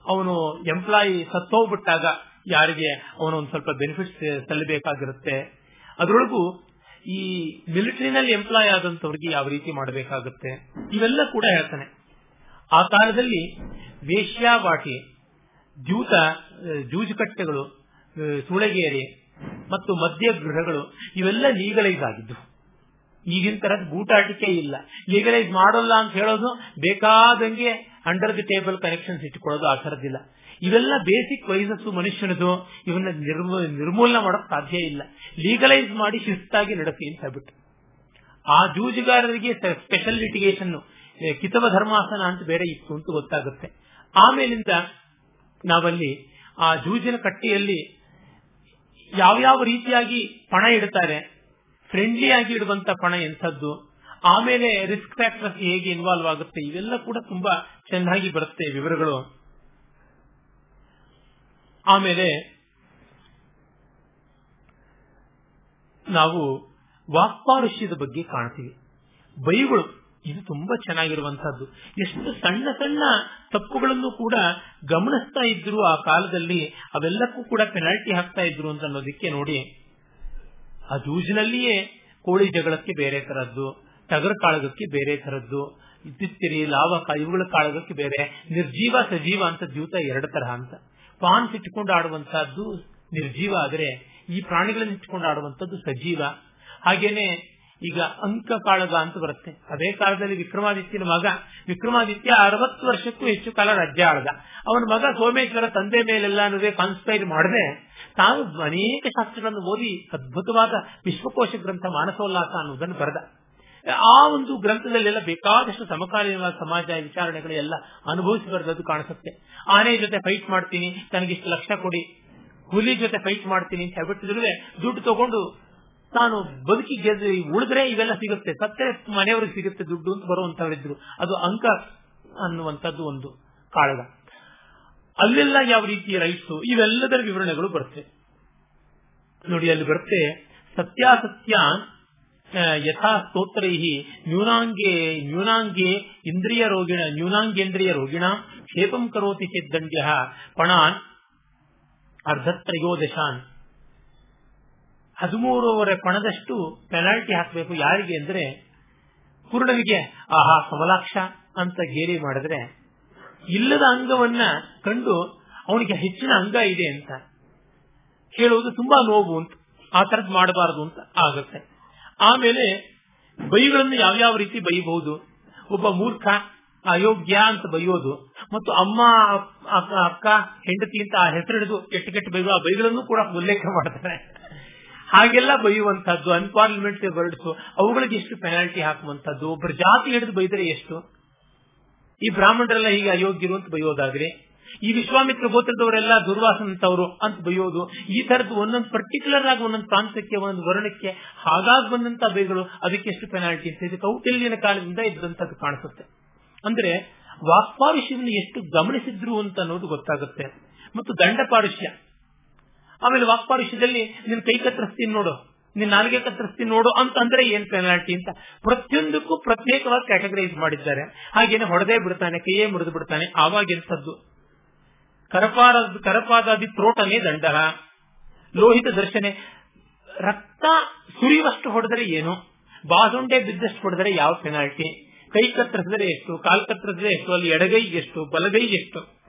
S4: ಅವನು ಎಂಪ್ಲಾಯಿ ಸತ್ತೋಗ್ಬಿಟ್ಟಾಗ ಯಾರಿಗೆ? ಅವನು ಒಂದು ಸ್ವಲ್ಪ ಬೆನಿಫಿಟ್ಸ್ ಸಲ್ಲಬೇಕಾಗಿರುತ್ತೆ ಅದರೊಳಗೂ ಈ ಮಿಲಿಟರಿನಲ್ಲಿ ಎಂಪ್ಲಾಯ್ ಆದಂತವ್ರಿಗೆ ಯಾವ ರೀತಿ ಮಾಡಬೇಕಾಗುತ್ತೆ? ಇವೆಲ್ಲ ಕೂಡ ಹೇಳ್ತಾನೆ. ಆ ಕಾಲದಲ್ಲಿ ವೇಶ್ಯಾವಾಟಿ ಜೂತ ಜೂಜುಕಟ್ಟೆಗಳು ಸುಳಗೇರಿ ಮತ್ತು ಮದ್ಯಗೃಹಗಳು ಇವೆಲ್ಲ ಲೀಗಲೈಸ್ ಆಗಿದ್ದು ಈಗಿನ ತರದ ಗೂಟಾಟಿಕೆ ಇಲ್ಲ. ಲೀಗಲೈಸ್ ಮಾಡೋಲ್ಲ ಅಂತ ಹೇಳೋದು ಬೇಕಾದಂಗೆ ಅಂಡರ್ ದಿ ಟೇಬಲ್ ಕನೆಕ್ಷನ್ಸ್ ಇಟ್ಟುಕೊಳ್ಳೋದು ಆ ಥರದ್ದಿಲ್ಲ. ಇವೆಲ್ಲ ಬೇಸಿಕ್ ವೈಸಸ್ಸು ಮನುಷ್ಯನದು. ಇವನ್ನ ನಿರ್ಮೂಲನೆ ಮಾಡೋಕ್ ಸಾಧ್ಯ ಇಲ್ಲ. ಲೀಗಲೈಸ್ ಮಾಡಿ ಶಿಸ್ತಾಗಿ ನಡೆಸಿ ಅಂತ ಹೇಳ್ಬಿಟ್ಟು. ಆ ಜೂಜುಗಾರರಿಗೆ ಸ್ಪೆಷಲ್ ಲಿಟಿಗೇಷನ್ ಕಿತವ ಧರ್ಮಾಸನ ಅಂತ ಬೇರೆ ಇತ್ತು ಅಂತ ಗೊತ್ತಾಗುತ್ತೆ. ಆಮೇಲಿಂದ ನಾವಲ್ಲಿ ಆ ಜೂಜಿನ ಕಟ್ಟಿಯಲ್ಲಿ ಯಾವ್ಯಾವ ರೀತಿಯಾಗಿ ಪಣ ಇಡ್ತಾರೆ ಫ್ರೆಂಡ್ಲಿ ಆಗಿ ಇಡುವಂತ ಪಣ ಎಂಥದ್ದು, ಆಮೇಲೆ ರಿಸ್ಕ್ ಫ್ಯಾಕ್ಟರ್ಸ್ ಹೇಗೆ ಇನ್ವಾಲ್ವ್ ಆಗುತ್ತೆ, ಇವೆಲ್ಲ ಕೂಡ ತುಂಬಾ ಚೆನ್ನಾಗಿ ಬರುತ್ತೆ ವಿವರಗಳು. ಆಮೇಲೆ ನಾವು ವಾಕ್ಪಾರುಷ್ಯದ ಬಗ್ಗೆ ಕಾಣ್ತೀವಿ. ಬೈಗಳು, ಇದು ತುಂಬಾ ಚೆನ್ನಾಗಿರುವಂತಹದ್ದು ಎಷ್ಟು ಸಣ್ಣ ಸಣ್ಣ ತಪ್ಪುಗಳನ್ನು ಕೂಡ ಗಮನಿಸ್ತಾ ಇದ್ರು ಆ ಕಾಲದಲ್ಲಿ, ಅವೆಲ್ಲಕ್ಕೂ ಕೂಡ ಪೆನಾಲ್ಟಿ ಹಾಕ್ತಾ ಇದ್ರು ಅಂತ ಅನ್ನೋದಕ್ಕೆ ನೋಡಿ, ಆ ಜೂಜಿನಲ್ಲಿಯೇ ಕೋಳಿ ಜಗಳಕ್ಕೆ ಬೇರೆ ತರದ್ದು ಟಗರ ಕಾಳಗಕ್ಕೆ ಬೇರೆ ತರದ್ದು ಇತ್ತಿತ್ತಿರಿ ಲಾವ ಇವುಗಳ ಕಾಳಗಕ್ಕೆ ಬೇರೆ, ನಿರ್ಜೀವ ಸಜೀವ ಅಂತ ದ್ಯೂತ ಎರಡು ತರಹ ಅಂತ. ಪಾನ್ಸ್ ಇಟ್ಟುಕೊಂಡು ಆಡುವಂತಹದ್ದು ನಿರ್ಜೀವ ಆದರೆ ಈ ಪ್ರಾಣಿಗಳನ್ನು ಇಟ್ಟುಕೊಂಡು ಆಡುವಂತದ್ದು ಸಜೀವ. ಹಾಗೇನೆ ಈಗ ಅಂಕ ಕಾಳಗ ಅಂತ ಬರುತ್ತೆ. ಅದೇ ಕಾಲದಲ್ಲಿ ವಿಕ್ರಮಾದಿತ್ಯನ ಮಗ. ವಿಕ್ರಮಾದಿತ್ಯ ಅರವತ್ತು ವರ್ಷಕ್ಕೂ ಹೆಚ್ಚು ಕಾಲ ರಾಜ್ಯ ಆಳ್ದ. ಅವನ ಮಗ ಸೋಮೇಶ್ವರ ತಂದೆ ಮೇಲೆಲ್ಲ ಕಾನ್ಸ್ಪೈರ್ ಮಾಡದೆ ತಾನು ಅನೇಕ ಶಾಸ್ತ್ರಗಳನ್ನು ಓದಿ ಅದ್ಭುತವಾದ ವಿಶ್ವಕೋಶ ಗ್ರಂಥ ಮಾನಸೋಲ್ಲಾಸ ಅನ್ನುವುದನ್ನು ಬರೆದ. ಆ ಒಂದು ಗ್ರಂಥದಲ್ಲೆಲ್ಲ ಬೇಕಾದಷ್ಟು ಸಮಕಾಲೀನ ಸಮಾಜ ವಿಚಾರಣೆಗಳು ಎಲ್ಲ ಅನುಭವಿಸಿ ಬರೆದದ್ದು ಕಾಣಿಸುತ್ತೆ. ಆನೆ ಜೊತೆ ಫೈಟ್ ಮಾಡ್ತೀನಿ, ತನಗಿಷ್ಟು ಲಕ್ಷ ಕೊಡಿ. ಹುಲಿ ಜೊತೆ ಫೈಟ್ ಮಾಡ್ತೀನಿ ಅಂತ ಹೇಳ್ಬಿಟ್ಟಿದ್ರೆ ದುಡ್ಡು ತಗೊಂಡು ತಾನು ಬದುಕಿ ಗೆದ್ದು ಉಳಿದ್ರೆ ಇವೆಲ್ಲ ಸಿಗುತ್ತೆ. ಸತ್ತರೆ ಮನೆಯವ್ರಿಗೆ ಸಿಗುತ್ತೆ ದುಡ್ಡು ಅಂತ ಬರುವಂತವರಿದ್ರು ಅದು ಅಂಕ ಅನ್ನುವಂಥದ್ದು ಒಂದು ಕಾಳಗ. ಅಲ್ಲೆಲ್ಲ ಯಾವ ರೀತಿಯ ರೈಟ್ಸ್ ಇವೆಲ್ಲದರ ವಿವರಣೆಗಳು ಬರುತ್ತೆ. ನೋಡಿ ಅಲ್ಲಿ ಬರುತ್ತೆ, ಸತ್ಯಾಸತ್ಯ ಯಥಾ ಸ್ತೋತ್ರೈ ನ್ಯೂನಾಂಗೆ ನ್ಯೂನಾಂಗೆ ಇಂದ್ರಿಯ ರೋಗಿಣ, ನ್ಯೂನಾಂಗೇಂದ್ರಿಯ ರೋಗಿಣ, ಕ್ಷೇಪಂ ಕರೋತಿ ಚೇದ್ದಂಡ್ಯ ಪಣಾನ್ ಅರ್ಧತ್ರಯೋದಶಾನ್. ಹದಿಮೂರುವರೆ ಪಣದಷ್ಟು ಪೆನಾಲ್ಟಿ ಹಾಕಬೇಕು ಯಾರಿಗೆ ಅಂದ್ರೆ ಕುರುಡನಿಗೆ, ಆಹಾ, ಸಮಲಾಕ್ಷ ಅಂತ ಗೇಲಿ ಮಾಡಿದ್ರೆ ಇಲ್ಲದ ಅಂಗವನ್ನ ಕಂಡು ಅವನಿಗೆ ಹೆಚ್ಚಿನ ಅಂಗ ಇದೆ ಅಂತ. ಹೇಳುವುದು ತುಂಬಾ ನೋವು ಅಂತ, ಆ ತರದ್ ಮಾಡಬಾರದು ಅಂತ ಆಗುತ್ತೆ. ಆಮೇಲೆ ಬೈಗಳನ್ನು ಯಾವ್ಯಾವ ರೀತಿ ಬೈಬಹುದು? ಒಬ್ಬ ಮೂರ್ಖ, ಅಯೋಗ್ಯ ಅಂತ ಬೈಯೋದು, ಮತ್ತು ಅಮ್ಮ ಅಕ್ಕ ಹೆಂಡತಿ ಅಂತ ಆ ಹೆಸರು ಹಿಡಿದು ಕೆಟ್ಟ ಕೆಟ್ಟ ಬೈಗಳು, ಆ ಬೈಗಳನ್ನು ಕೂಡ ಉಲ್ಲೇಖ ಮಾಡ್ತಾರೆ. ಹಾಗೆಲ್ಲ ಬೈಯುವಂತಹದ್ದು ಅನ್ಪಾರ್ಲಿಮೆಂಟ್ ವರ್ಡ್ಸ್, ಅವುಗಳಿಗೆ ಎಷ್ಟು ಪೆನಾಲ್ಟಿ ಹಾಕುವಂತದ್ದು ಒಬ್ಬರ ಜಾತಿ ಹಿಡಿದು ಬೈದರೆ ಎಷ್ಟು? ಈ ಬ್ರಾಹ್ಮಣರೆಲ್ಲ ಹೀಗೆ ಅಯೋಗ್ಯರು ಅಂತ ಬೈಯೋದಾದ್ರೆ ಈ ವಿಶ್ವಾಮಿತ್ರ ಗೋತ್ರದವರೆಲ್ಲ ದುರ್ವಾಸನಂತವರು ಅಂತ ಬಯ್ಯೋದು, ಈ ತರದ್ದು ಒಂದೊಂದು ಪರ್ಟಿಕ್ಯುಲರ್ ಆಗಿ ಒಂದೊಂದು ಪ್ರಾಂತಕ್ಕೆ ಒಂದೊಂದು ವರ್ಣಕ್ಕೆ ಹಾಗಾಗಿ ಬಂದಂತ ಬೈಗಳು ಅದಕ್ಕೆ ಎಷ್ಟು ಪೆನಾಲ್ಟಿ ಅಂತ ಇದು ಕೌಟಿಲ್ಯನ ಕಾಲದಿಂದ ಇದ್ದಂತದ್ದು ಕಾಣಿಸುತ್ತೆ. ಅಂದ್ರೆ ವಾಕ್ಪಾರುಷ್ಯವನ್ನು ಎಷ್ಟು ಗಮನಿಸಿದ್ರು ಅಂತ ಅನ್ನೋದು ಗೊತ್ತಾಗುತ್ತೆ. ಮತ್ತು ದಂಡಪಾರುಷ್ಯ ಆಮೇಲೆ ವಾಕ್ಪಾರುಷ್ಯದಲ್ಲಿ ನಿನ್ ಕೈ ಕತ್ತರಿಸ್ತೀನಿ ನೋಡು ನಿನ್ ನಾಲ್ಗೆ ಕತ್ತರಿಸ್ತೀನಿ ನೋಡು ಅಂತ ಅಂದ್ರೆ ಏನ್ ಪೆನಾಲ್ಟಿ ಅಂತ? ಪ್ರತಿಯೊಂದಕ್ಕೂ ಪ್ರತ್ಯೇಕವಾಗಿ ಕ್ಯಾಟಗರೈಸ್ ಮಾಡಿದ್ದಾರೆ. ಹಾಗೇನೆ ಹೊಡೆದೇ ಬಿಡ್ತಾನೆ, ಕೈಯೇ ಮುರಿದು ಬಿಡ್ತಾನೆ ಆವಾಗ ಎಂಥದ್ದು ಕರಪಾದ, ಕರಪಾದಾದಿ ತ್ರೋಟನೇ ದಂಡ. ಲೋಹಿತ ದರ್ಶನೆ. ರಕ್ತ ಸುರಿಯುವಷ್ಟು ಹೊಡೆದರೆ ಏನು? ಬಾಸುಂಡೆ ಬಿದ್ದಷ್ಟು ಹೊಡೆದರೆ ಯಾವ ಪೆನಾಲ್ಟಿ ಕೈ ಕತ್ತರಿಸಿದರೆ ಎಷ್ಟು? ಕಾಲ್ ಕತ್ತರಿಸಿದ್ರೆ ಎಷ್ಟು? ಅಲ್ಲಿ ಎಡಗೈ ಎಷ್ಟು? ಬಲಗೈ ಎಷ್ಟು?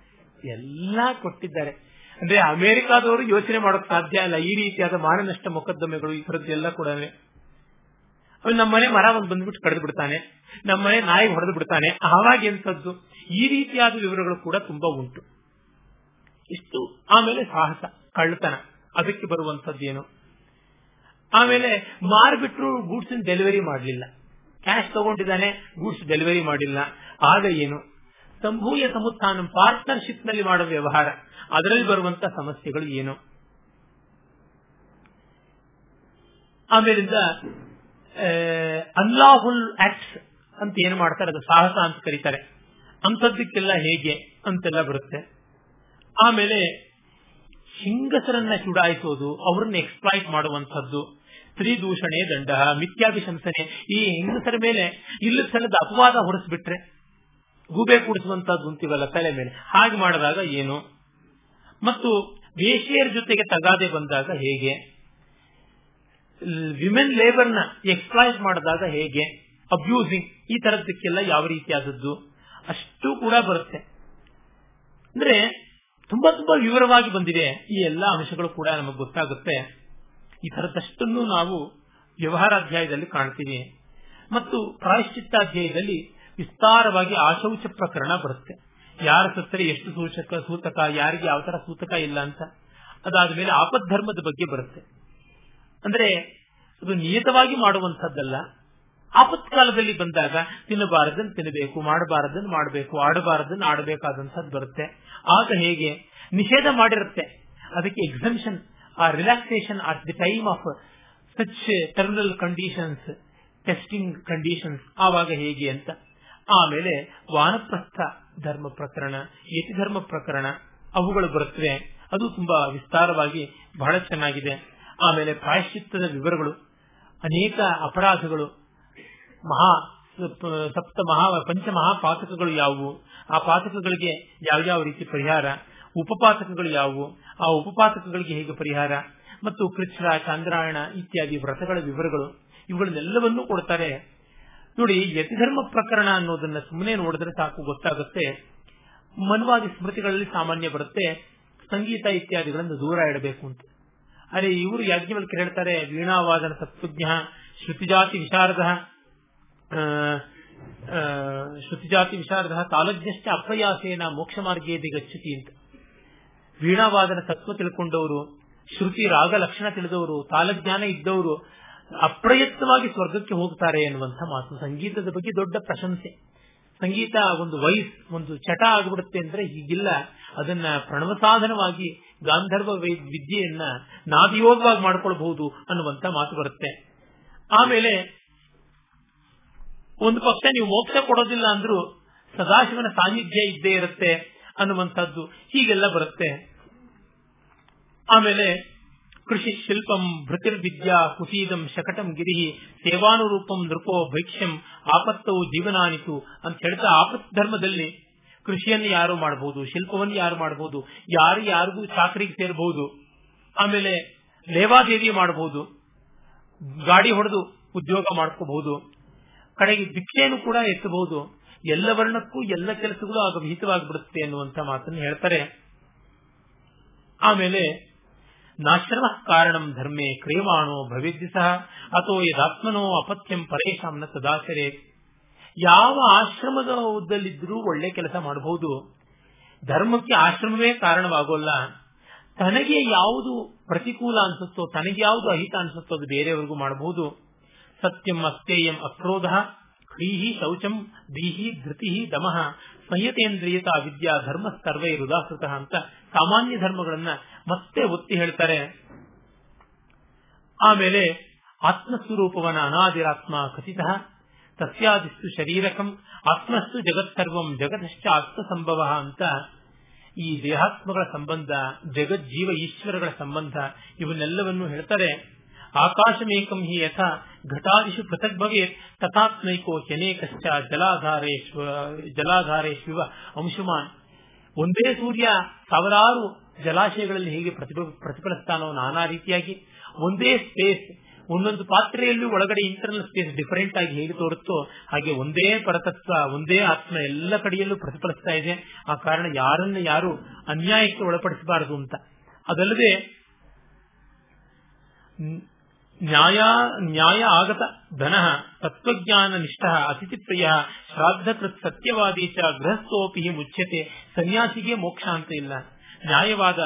S4: ಎಲ್ಲ ಕೊಟ್ಟಿದ್ದಾರೆ. ಅಂದ್ರೆ ಅಮೆರಿಕಾದವರು ಯೋಚನೆ ಮಾಡೋಕ್ ಸಾಧ್ಯ ಇಲ್ಲ ಈ ರೀತಿಯಾದ ಮಾನನಷ್ಟ ಮೊಕದ್ದಮೆಗಳು ಈ ಥರದ್ದೆಲ್ಲ ಕೂಡ ಅವ್ನು ನಮ್ಮನೆ ಮರ ಒಂದು ಬಂದ್ಬಿಟ್ಟು ಕಡಿದು ಬಿಡ್ತಾನೆ. ನಮ್ಮನೆ ನಾಯಿ ಹೊಡೆದು ಬಿಡ್ತಾನೆ. ಆವಾಗ ಎಂತದ್ದು ಈ ರೀತಿಯಾದ ವಿವರಗಳು ಕೂಡ ತುಂಬಾ ಉಂಟು. ಇಷ್ಟು. ಆಮೇಲೆ ಸಾಹಸ, ಕಳ್ಳತನ. ಅದಕ್ಕೆ ಬರುವಂತದ್ದೇನು ಆಮೇಲೆ ಮಾರ್ಬಿಟ್ರು ಗೂಡ್ಸ್ ಡೆಲಿವರಿ ಮಾಡಲಿಲ್ಲ. ಕ್ಯಾಶ್ ತಗೊಂಡಿದ್ದಾನೆ, ಗೂಡ್ಸ್ ಡೆಲಿವರಿ ಮಾಡಿಲ್ಲ. ಆಗ ಏನು? ಸಂಭೂಯ ಸಮುತ್ಥಾನ ಪಾರ್ಟ್ನರ್ಶಿಪ್ನಲ್ಲಿ ಮಾಡೋ ವ್ಯವಹಾರ. ಅದರಲ್ಲಿ ಬರುವಂತ ಸಮಸ್ಯೆಗಳು ಏನು? ಆಮೇಲಿಂದ ಅನ್ಲಾಹುಲ್ ಆಕ್ಟ್ಸ್ ಅಂತ ಏನು ಮಾಡ್ತಾರೆ? ಅದು ಸಾಹಸ ಅಂತ ಕರೀತಾರೆ. ಅಂಥದ್ದಕ್ಕೆಲ್ಲ ಹೇಗೆ ಅಂತೆಲ್ಲ ಬರುತ್ತೆ. ಆಮೇಲೆ ಹಿಂಗಸರನ್ನ ಚುಡಾಯಿಸೋದು, ಅವ್ರನ್ನ ಎಕ್ಸ್ಪ್ಲಾಯ್ಟ್ ಮಾಡುವಂತದ್ದು ಸ್ತ್ರೀ ದೂಷಣೆ ದಂಡ, ಮಿಥ್ಯಾಭಿಶಂಸನೆ. ಈ ಹೆಂಗಸರ ಮೇಲೆ ಇಲ್ಲ ಸಣ್ಣದ ಅಪವಾದ ಹೊರಿಸ್ಬಿಟ್ರೆ ಗೂಬೆ ಕೂಡಿಸುವಂತದ್ದು ಅಂತೀವಲ್ಲ ತಲೆ ಮೇಲೆ. ಹಾಗೆ ಮಾಡಿದಾಗ ಏನು? ಮತ್ತು ವೇಶ್ಯರ ಜೊತೆಗೆ ತಗಾದೆ ಬಂದಾಗ ಹೇಗೆ? ವಿಮೆನ್ ಲೇಬರ್ನ ಎಕ್ಸ್ಪ್ಲಾಯ್ಟ್ ಮಾಡಿದಾಗ ಹೇಗೆ? ಅಬ್ಯೂಸಿಂಗ್, ಈ ತರದಕ್ಕೆಲ್ಲ ಯಾವ ರೀತಿಯಾದದ್ದು? ಅಷ್ಟು ಕೂಡ ಬರುತ್ತೆ. ಅಂದ್ರೆ ತುಂಬಾ ತುಂಬಾ ವಿವರವಾಗಿ ಬಂದಿದೆ ಈ ಎಲ್ಲಾ ಅಂಶಗಳು ಕೂಡ ನಮಗೆ ಗೊತ್ತಾಗುತ್ತೆ. ಈ ತರದಷ್ಟನ್ನು ನಾವು ವ್ಯವಹಾರಾಧ್ಯಾಯದಲ್ಲಿ ಕಾಣ್ತೀವಿ. ಮತ್ತು ಪ್ರಾಯಶ್ಚಿತ್ತಾಧ್ಯಾಯದಲ್ಲಿ ವಿಸ್ತಾರವಾಗಿ ಆಶೌಚ ಪ್ರಕರಣ ಬರುತ್ತೆ. ಯಾರ ಸತ್ತರೆ ಎಷ್ಟು ಸೂಚಕ, ಸೂತಕ, ಯಾರಿಗೆ ಯಾವ ತರ ಸೂತಕ ಇಲ್ಲ ಅಂತ. ಅದಾದ ಮೇಲೆ ಆಪದ್ಧರ್ಮದ ಬಗ್ಗೆ ಬರುತ್ತೆ. ಅಂದ್ರೆ ಅದು ನಿಯತವಾಗಿ ಮಾಡುವಂತದ್ದಲ್ಲ ಆಪತ್ಕಾಲದಲ್ಲಿ ಬಂದಾಗ ತಿನ್ನಬಾರದನ್ನು ತಿನ್ನಬೇಕು ಮಾಡಬಾರದನ್ನು ಮಾಡಬೇಕು ಆಡಬಾರದನ್ನು ಆಡಬೇಕಾದಂತದ್ದು ಬರುತ್ತೆ. ಆಗ ಹೇಗೆ? ನಿಷೇಧ ಮಾಡಿರುತ್ತೆ. ಅದಕ್ಕೆ ಎಕ್ಸಂಪ್ಷನ್ ಆ relaxation at the time of such terminal conditions testing conditions ಆವಾಗ ಹೇಗೆ ಅಂತ. ಆಮೇಲೆ ವಾನಪ್ರಸ್ಥ ಧರ್ಮ ಪ್ರಕರಣ ಯತಿ ಧರ್ಮ ಪ್ರಕರಣ, ಅವುಗಳು ಬರುತ್ತವೆ. ಅದು ತುಂಬಾ ವಿಸ್ತಾರವಾಗಿ ಬಹಳ ಚೆನ್ನಾಗಿದೆ. ಆಮೇಲೆ ಪ್ರಾಯಶ್ಚಿತ್ತದ ವಿವರಗಳು, ಅನೇಕ ಅಪರಾಧಗಳು, ಮಹಾ ಸಪ್ತ ಮಹಾ ಪಂಚ ಮಹಾಪಾತಕಗಳು ಯಾವುವು? ಆ ಪಾತಕಗಳಿಗೆ ಯಾವ್ಯಾವ ರೀತಿ ಪರಿಹಾರ? ಉಪಪಾತಕಗಳು ಯಾವುವು? ಆ ಉಪಪಾತಕಗಳಿಗೆ ಹೇಗೆ ಪರಿಹಾರ? ಮತ್ತು ಕೃಷ್ಣ, ಚಂದ್ರಾಯಣ ಇತ್ಯಾದಿ ವ್ರತಗಳ ವಿವರಗಳು ಇವುಗಳನ್ನೆಲ್ಲವನ್ನೂ ಕೊಡ್ತಾರೆ. ನೋಡಿ, ಯತಿಧರ್ಮ ಪ್ರಕರಣ ಅನ್ನೋದನ್ನ ಸುಮ್ಮನೆ ನೋಡಿದ್ರೆ ಸಾಕು, ಗೊತ್ತಾಗುತ್ತೆ. ಮನವಾದಿ ಸ್ಮೃತಿಗಳಲ್ಲಿ ಸಾಮಾನ್ಯ ಬರುತ್ತೆ. ಸಂಗೀತ ಇತ್ಯಾದಿಗಳನ್ನು ದೂರ ಇಡಬೇಕು ಅಂತ. ಅರೆ ಇವರು ಯಾಜ್ಞವಲ್ಕಿ ಹೇಳ್ತಾರೆ, ವೀಣಾವಾದನ ತತ್ವಜ್ಞ ಶ್ರುತಿಜಾತಿ ವಿಶಾರದ. ಶ್ರುತಿಜಾತಿ ವಿಶಾರದ ತಾಲಜ್ಞಷ್ಟ ಅಪ್ರಯಾಸೇನ ಮೋಕ್ಷ ಮಾರ್ಗೇದಿ ಗಚ್ಚತಿ ಅಂತ. ವೀಣಾವಾದನ ತತ್ವ ತಿಳ್ಕೊಂಡವರು, ಶ್ರುತಿ ರಾಗ ಲಕ್ಷಣ ತಿಳಿದವರು, ತಾಲಜ್ಞಾನ ಇದ್ದವರು ಅಪ್ರಯತ್ನವಾಗಿ ಸ್ವರ್ಗಕ್ಕೆ ಹೋಗ್ತಾರೆ ಎನ್ನುವಂತಹ ಮಾತು. ಸಂಗೀತದ ಬಗ್ಗೆ ದೊಡ್ಡ ಪ್ರಶಂಸೆ. ಸಂಗೀತ ಒಂದು ವಯಸ್ ಒಂದು ಚಟ ಆಗ್ಬಿಡುತ್ತೆ ಅಂದ್ರೆ ಹೀಗಿಲ್ಲ. ಅದನ್ನ ಪ್ರಣವ ಸಾಧನವಾಗಿ ಗಾಂಧರ್ವ ವಿದ್ಯೆಯನ್ನ ನಾದಿಯೋಗವಾಗಿ ಮಾಡ್ಕೊಳ್ಬಹುದು ಅನ್ನುವಂತ ಮಾತು ಬರುತ್ತೆ. ಆಮೇಲೆ ಒಂದು ಪಕ್ಷ ನೀವು ಮೋಕ್ಷ ಕೊಡೋದಿಲ್ಲ ಅಂದ್ರೂ ಸದಾಶಿವನ ಸಾನ್ನಿಧ್ಯ ಇದ್ದೇ ಇರುತ್ತೆ ಅನ್ನುವಂಥದ್ದು ಹೀಗೆಲ್ಲ ಬರುತ್ತೆ. ಆಮೇಲೆ ಕೃಷಿ ಶಿಲ್ಪಂ ಭೃತಿರ್ವಿದ್ಯಾ ಕುಸೀದಂ ಶಕಟಂ ಗಿರಿಹಿ ಸೇವಾನುರೂಪಂ ನೃಪೋ ಭೈಕ್ಷ್ಯಂ ಆಪತ್ತವು ಜೀವನಾನಿತು ಅಂತ ಹೇಳ್ತಾ ಆಪತ್ ಧರ್ಮದಲ್ಲಿ ಕೃಷಿಯನ್ನು ಯಾರು ಮಾಡಬಹುದು ಶಿಲ್ಪವನ್ನು ಯಾರು ಮಾಡಬಹುದು ಯಾರು ಯಾರಿಗೂ ಚಾಕರಿಗೆ ಸೇರಬಹುದು ಆಮೇಲೆ ಲೇವಾದೇವಿ ಮಾಡಬಹುದು ಗಾಡಿ ಹೊಡೆದು ಉದ್ಯೋಗ ಮಾಡ್ಕೋಬಹುದು ಕಡೆಗೆ ಭಿಕ್ಷೆಯನ್ನು ಕೂಡ ಎತ್ತಬಹುದು. ಎಲ್ಲ ವರ್ಣಕ್ಕೂ ಎಲ್ಲ ಕೆಲಸಗಳು ಆಗ ವಿಹಿತವಾಗಿಬಿಡುತ್ತೆ ಎನ್ನುವಂತ ಮಾತನ್ನು ಹೇಳ್ತಾರೆ. ಆಮೇಲೆ ನಾಶ್ರಮ ಕಾರಣಂ ಧರ್ಮೇ ಕ್ರಿಯಮಾಣೋ ಭವಿದ್ಯ ಸಹ ಅಥವಾ ಯದಾತ್ಮನೋ ಅಪತ್ಯಂ ಪರೇಶಾಮ್ನ ಸದಾಚರೇ. ಯಾವ ಆಶ್ರಮದ ಉದ್ದಲ್ಲಿದ್ರೂ ಒಳ್ಳೆ ಕೆಲಸ ಮಾಡಬಹುದು. ಧರ್ಮಕ್ಕೆ ಆಶ್ರಮವೇ ಕಾರಣವಾಗೋಲ್ಲ. ತನಗೆ ಯಾವುದು ಪ್ರತಿಕೂಲ ಅನ್ಸುತ್ತೋ, ತನಗೆ ಯಾವುದು ಅಹಿತ ಅನ್ಸುತ್ತೋ ಅದು ಬೇರೆಯವರಿಗೂ ಮಾಡಬಹುದು. ಸತ್ಯಂ ಅಸ್ತೇಯಂ ಅಕ್ರೋಧ ಕ್ರೀಹಿ ಶೌಚಂ ದೀಹಿ ಧೃತಿ ದಮಃ ಸಂಯತೇಂದ್ರಿಯತ ವಿದ್ಯಾ ಧರ್ಮ ಸರ್ವೈ ಹೃದಾಸೃತ ಅಂತ ಸಾಮಾನ್ಯ ಧರ್ಮಗಳನ್ನ ಮತ್ತೆ ಒತ್ತಿ ಹೇಳ್ತಾರೆ. ಆಮೇಲೆ ಆತ್ಮಸ್ವರೂಪವನ ಅನಾದಿರಾತ್ಮ ಕಥಿತ, ತಸ್ಯಾದಿಸ್ತು ಶರೀರಕಂ, ಆತ್ಮಸ್ತು ಜಗತ್ಸರ್ವಂ ಜಗದಶ್ಚ ಆತ್ಮಸಂಭವ ಅಂತ ಈ ದೇಹಾತ್ಮಗಳ ಸಂಬಂಧ, ಜಗಜ್ಜೀವ ಈಶ್ವರಗಳ ಸಂಬಂಧ ಇವನ್ನೆಲ್ಲವನ್ನು ಹೇಳ್ತಾರೆ. ಆಕಾಶಮೇಕಂ ಹಿ ಯಥ ಘಟಾದಿಷು ಪೃಥಕ್ ಭವೇತ್ ತಥಾತ್ಮೈಕೋ ಶನೇಕಶ್ಚ ಜಲಾಧಾರೇಶ್ವ ಜಲಾಧಾರೇಶ್ವ ಅಂಶುಮಾನ್. ಒಂದೇ ಸೂರ್ಯ ಸಾವಿರಾರು ಜಲಾಶಯಗಳಲ್ಲಿ ಹೇಗೆ ಪ್ರತಿಫಲಿಸ್ತಾನೋ ನಾನಾ ರೀತಿಯಾಗಿ ಒಂದೇ ಸ್ಪೇಸ್ ಒಂದೊಂದು ಪಾತ್ರೆಯಲ್ಲೂ ಒಳಗಡೆ ಇಂಟರ್ನಲ್ ಸ್ಪೇಸ್ ಡಿಫರೆಂಟ್ ಆಗಿ ಹೇಗೆ ತೋರುತ್ತೋ ಹಾಗೆ ಒಂದೇ ಪರತತ್ವ, ಒಂದೇ ಆತ್ಮ ಎಲ್ಲ ಕಡೆಯಲ್ಲೂ ಪ್ರತಿಫಲಿಸ್ತಾ ಇದೆ. ಆ ಕಾರಣ ಯಾರನ್ನ ಯಾರು ಅನ್ಯಾಯಕ್ಕೆ ಒಳಪಡಿಸಬಾರದು ಅಂತ. ಅದಲ್ಲದೆ ನ್ಯಾಯ ನ್ಯಾಯ ಆಗತ ಧನ ತತ್ವಜ್ಞಾನ ನಿಷ್ಠ ಅತಿಥಿ ಪ್ರಿಯ ಶ್ರಾದ್ದಕೃತ್ ಸತ್ಯವಾದಿ ಚ ಗೃಹಸ್ಥೋಪಿ ಮುಚ್ಚತೆ ಸನ್ಯಾಸಿಗೆ ಮೋಕ್ಷ ಅಂತ ಇಲ್ಲ. ನ್ಯಾಯವಾದ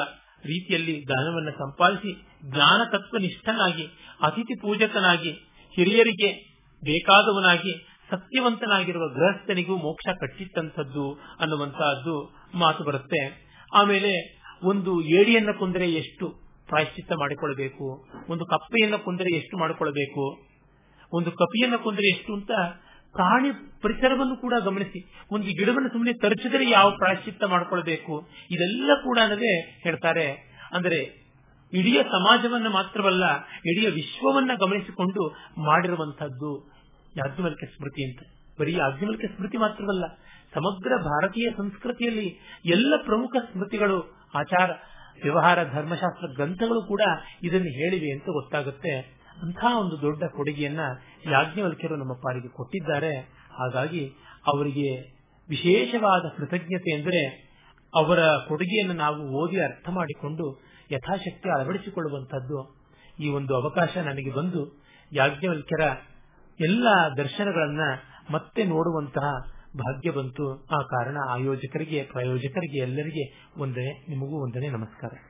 S4: ರೀತಿಯಲ್ಲಿ ಧನವನ್ನು ಸಂಪಾದಿಸಿ, ಜ್ಞಾನ ತತ್ವನಿಷ್ಠನಾಗಿ, ಅತಿಥಿ ಪೂಜಕನಾಗಿ, ಹಿರಿಯರಿಗೆ ಬೇಕಾದವನಾಗಿ, ಸತ್ಯವಂತನಾಗಿರುವ ಗೃಹಸ್ಥನಿಗೂ ಮೋಕ್ಷ ಕಟ್ಟಿಟ್ಟಂಥದ್ದು ಅನ್ನುವಂತಹದ್ದು ಮಾತು ಬರುತ್ತೆ. ಆಮೇಲೆ ಒಂದು ಏಡಿಯನ್ನ ಕೊಂದರೆ ಎಷ್ಟು? ಪ್ರಾಯಶ್ಚಿತ್ತ ಮಾಡಿಕೊಳ್ಳಬೇಕು. ಒಂದು ಕಪ್ಪೆಯನ್ನ ಕೊಂದರೆ ಎಷ್ಟು ಮಾಡಿಕೊಳ್ಳಬೇಕು? ಒಂದು ಕಪಿಯನ್ನು ಕೊಂದರೆ ಎಷ್ಟು ಅಂತ ಪ್ರಾಣಿ ಪರಿಸರವನ್ನು ಕೂಡ ಗಮನಿಸಿ. ಒಂದು ಗಿಡವನ್ನು ಸುಮ್ಮನೆ ತರಿಸಿದರೆ ಯಾವ ಪ್ರಾಯಶ್ಚಿತ್ತ ಮಾಡಿಕೊಳ್ಳಬೇಕು? ಇದೆಲ್ಲ ಕೂಡ ಅನ್ನದೇ ಹೇಳ್ತಾರೆ. ಅಂದರೆ ಇಡೀ ಸಮಾಜವನ್ನ ಮಾತ್ರವಲ್ಲ, ಇಡೀ ವಿಶ್ವವನ್ನ ಗಮನಿಸಿಕೊಂಡು ಮಾಡಿರುವಂತಹದ್ದು ಯಾಜ್ಞವಲ್ಕ್ಯ ಸ್ಮೃತಿ ಅಂತ. ಬರೀ ಯಾಜ್ಞವಲ್ಕ್ಯ ಸ್ಮೃತಿ ಮಾತ್ರವಲ್ಲ, ಸಮಗ್ರ ಭಾರತೀಯ ಸಂಸ್ಕೃತಿಯಲ್ಲಿ ಎಲ್ಲ ಪ್ರಮುಖ ಸ್ಮೃತಿಗಳು ಆಚಾರ ವ್ಯವಹಾರ, ಧರ್ಮಶಾಸ್ತ್ರ ಗ್ರಂಥಗಳು ಕೂಡ ಇದನ್ನು ಹೇಳಿವೆ ಅಂತ ಗೊತ್ತಾಗುತ್ತೆ. ಅಂತ ಒಂದು ದೊಡ್ಡ ಕೊಡುಗೆಯನ್ನ ಯಾಜ್ಞವಲ್ಕ್ಯರು ನಮ್ಮ ಪಾಲಿಗೆ ಕೊಟ್ಟಿದ್ದಾರೆ. ಹಾಗಾಗಿ ಅವರಿಗೆ ವಿಶೇಷವಾದ ಕೃತಜ್ಞತೆ ಎಂದರೆ ಅವರ ಕೊಡುಗೆಯನ್ನು ನಾವು ಓದಿ ಅರ್ಥ ಮಾಡಿಕೊಂಡು ಯಥಾಶಕ್ತಿ ಅಳವಡಿಸಿಕೊಳ್ಳುವಂತಹದ್ದು ಈ ಒಂದು ಅವಕಾಶ ನನಗೆ ಬಂದು ಯಾಜ್ಞವಲ್ಕ್ಯರ ಎಲ್ಲ ದರ್ಶನಗಳನ್ನ ಮತ್ತೆ ನೋಡುವಂತಹ ಭಾಗ್ಯ ಬಂತು. ಆ ಕಾರಣ ಆಯೋಜಕರಿಗೆ ಪ್ರಾಯೋಜಕರಿಗೆ ಎಲ್ಲರಿಗೆ ಒಂದನೇ ನಿಮಗೂ ಒಂದನೇ ನಮಸ್ಕಾರ.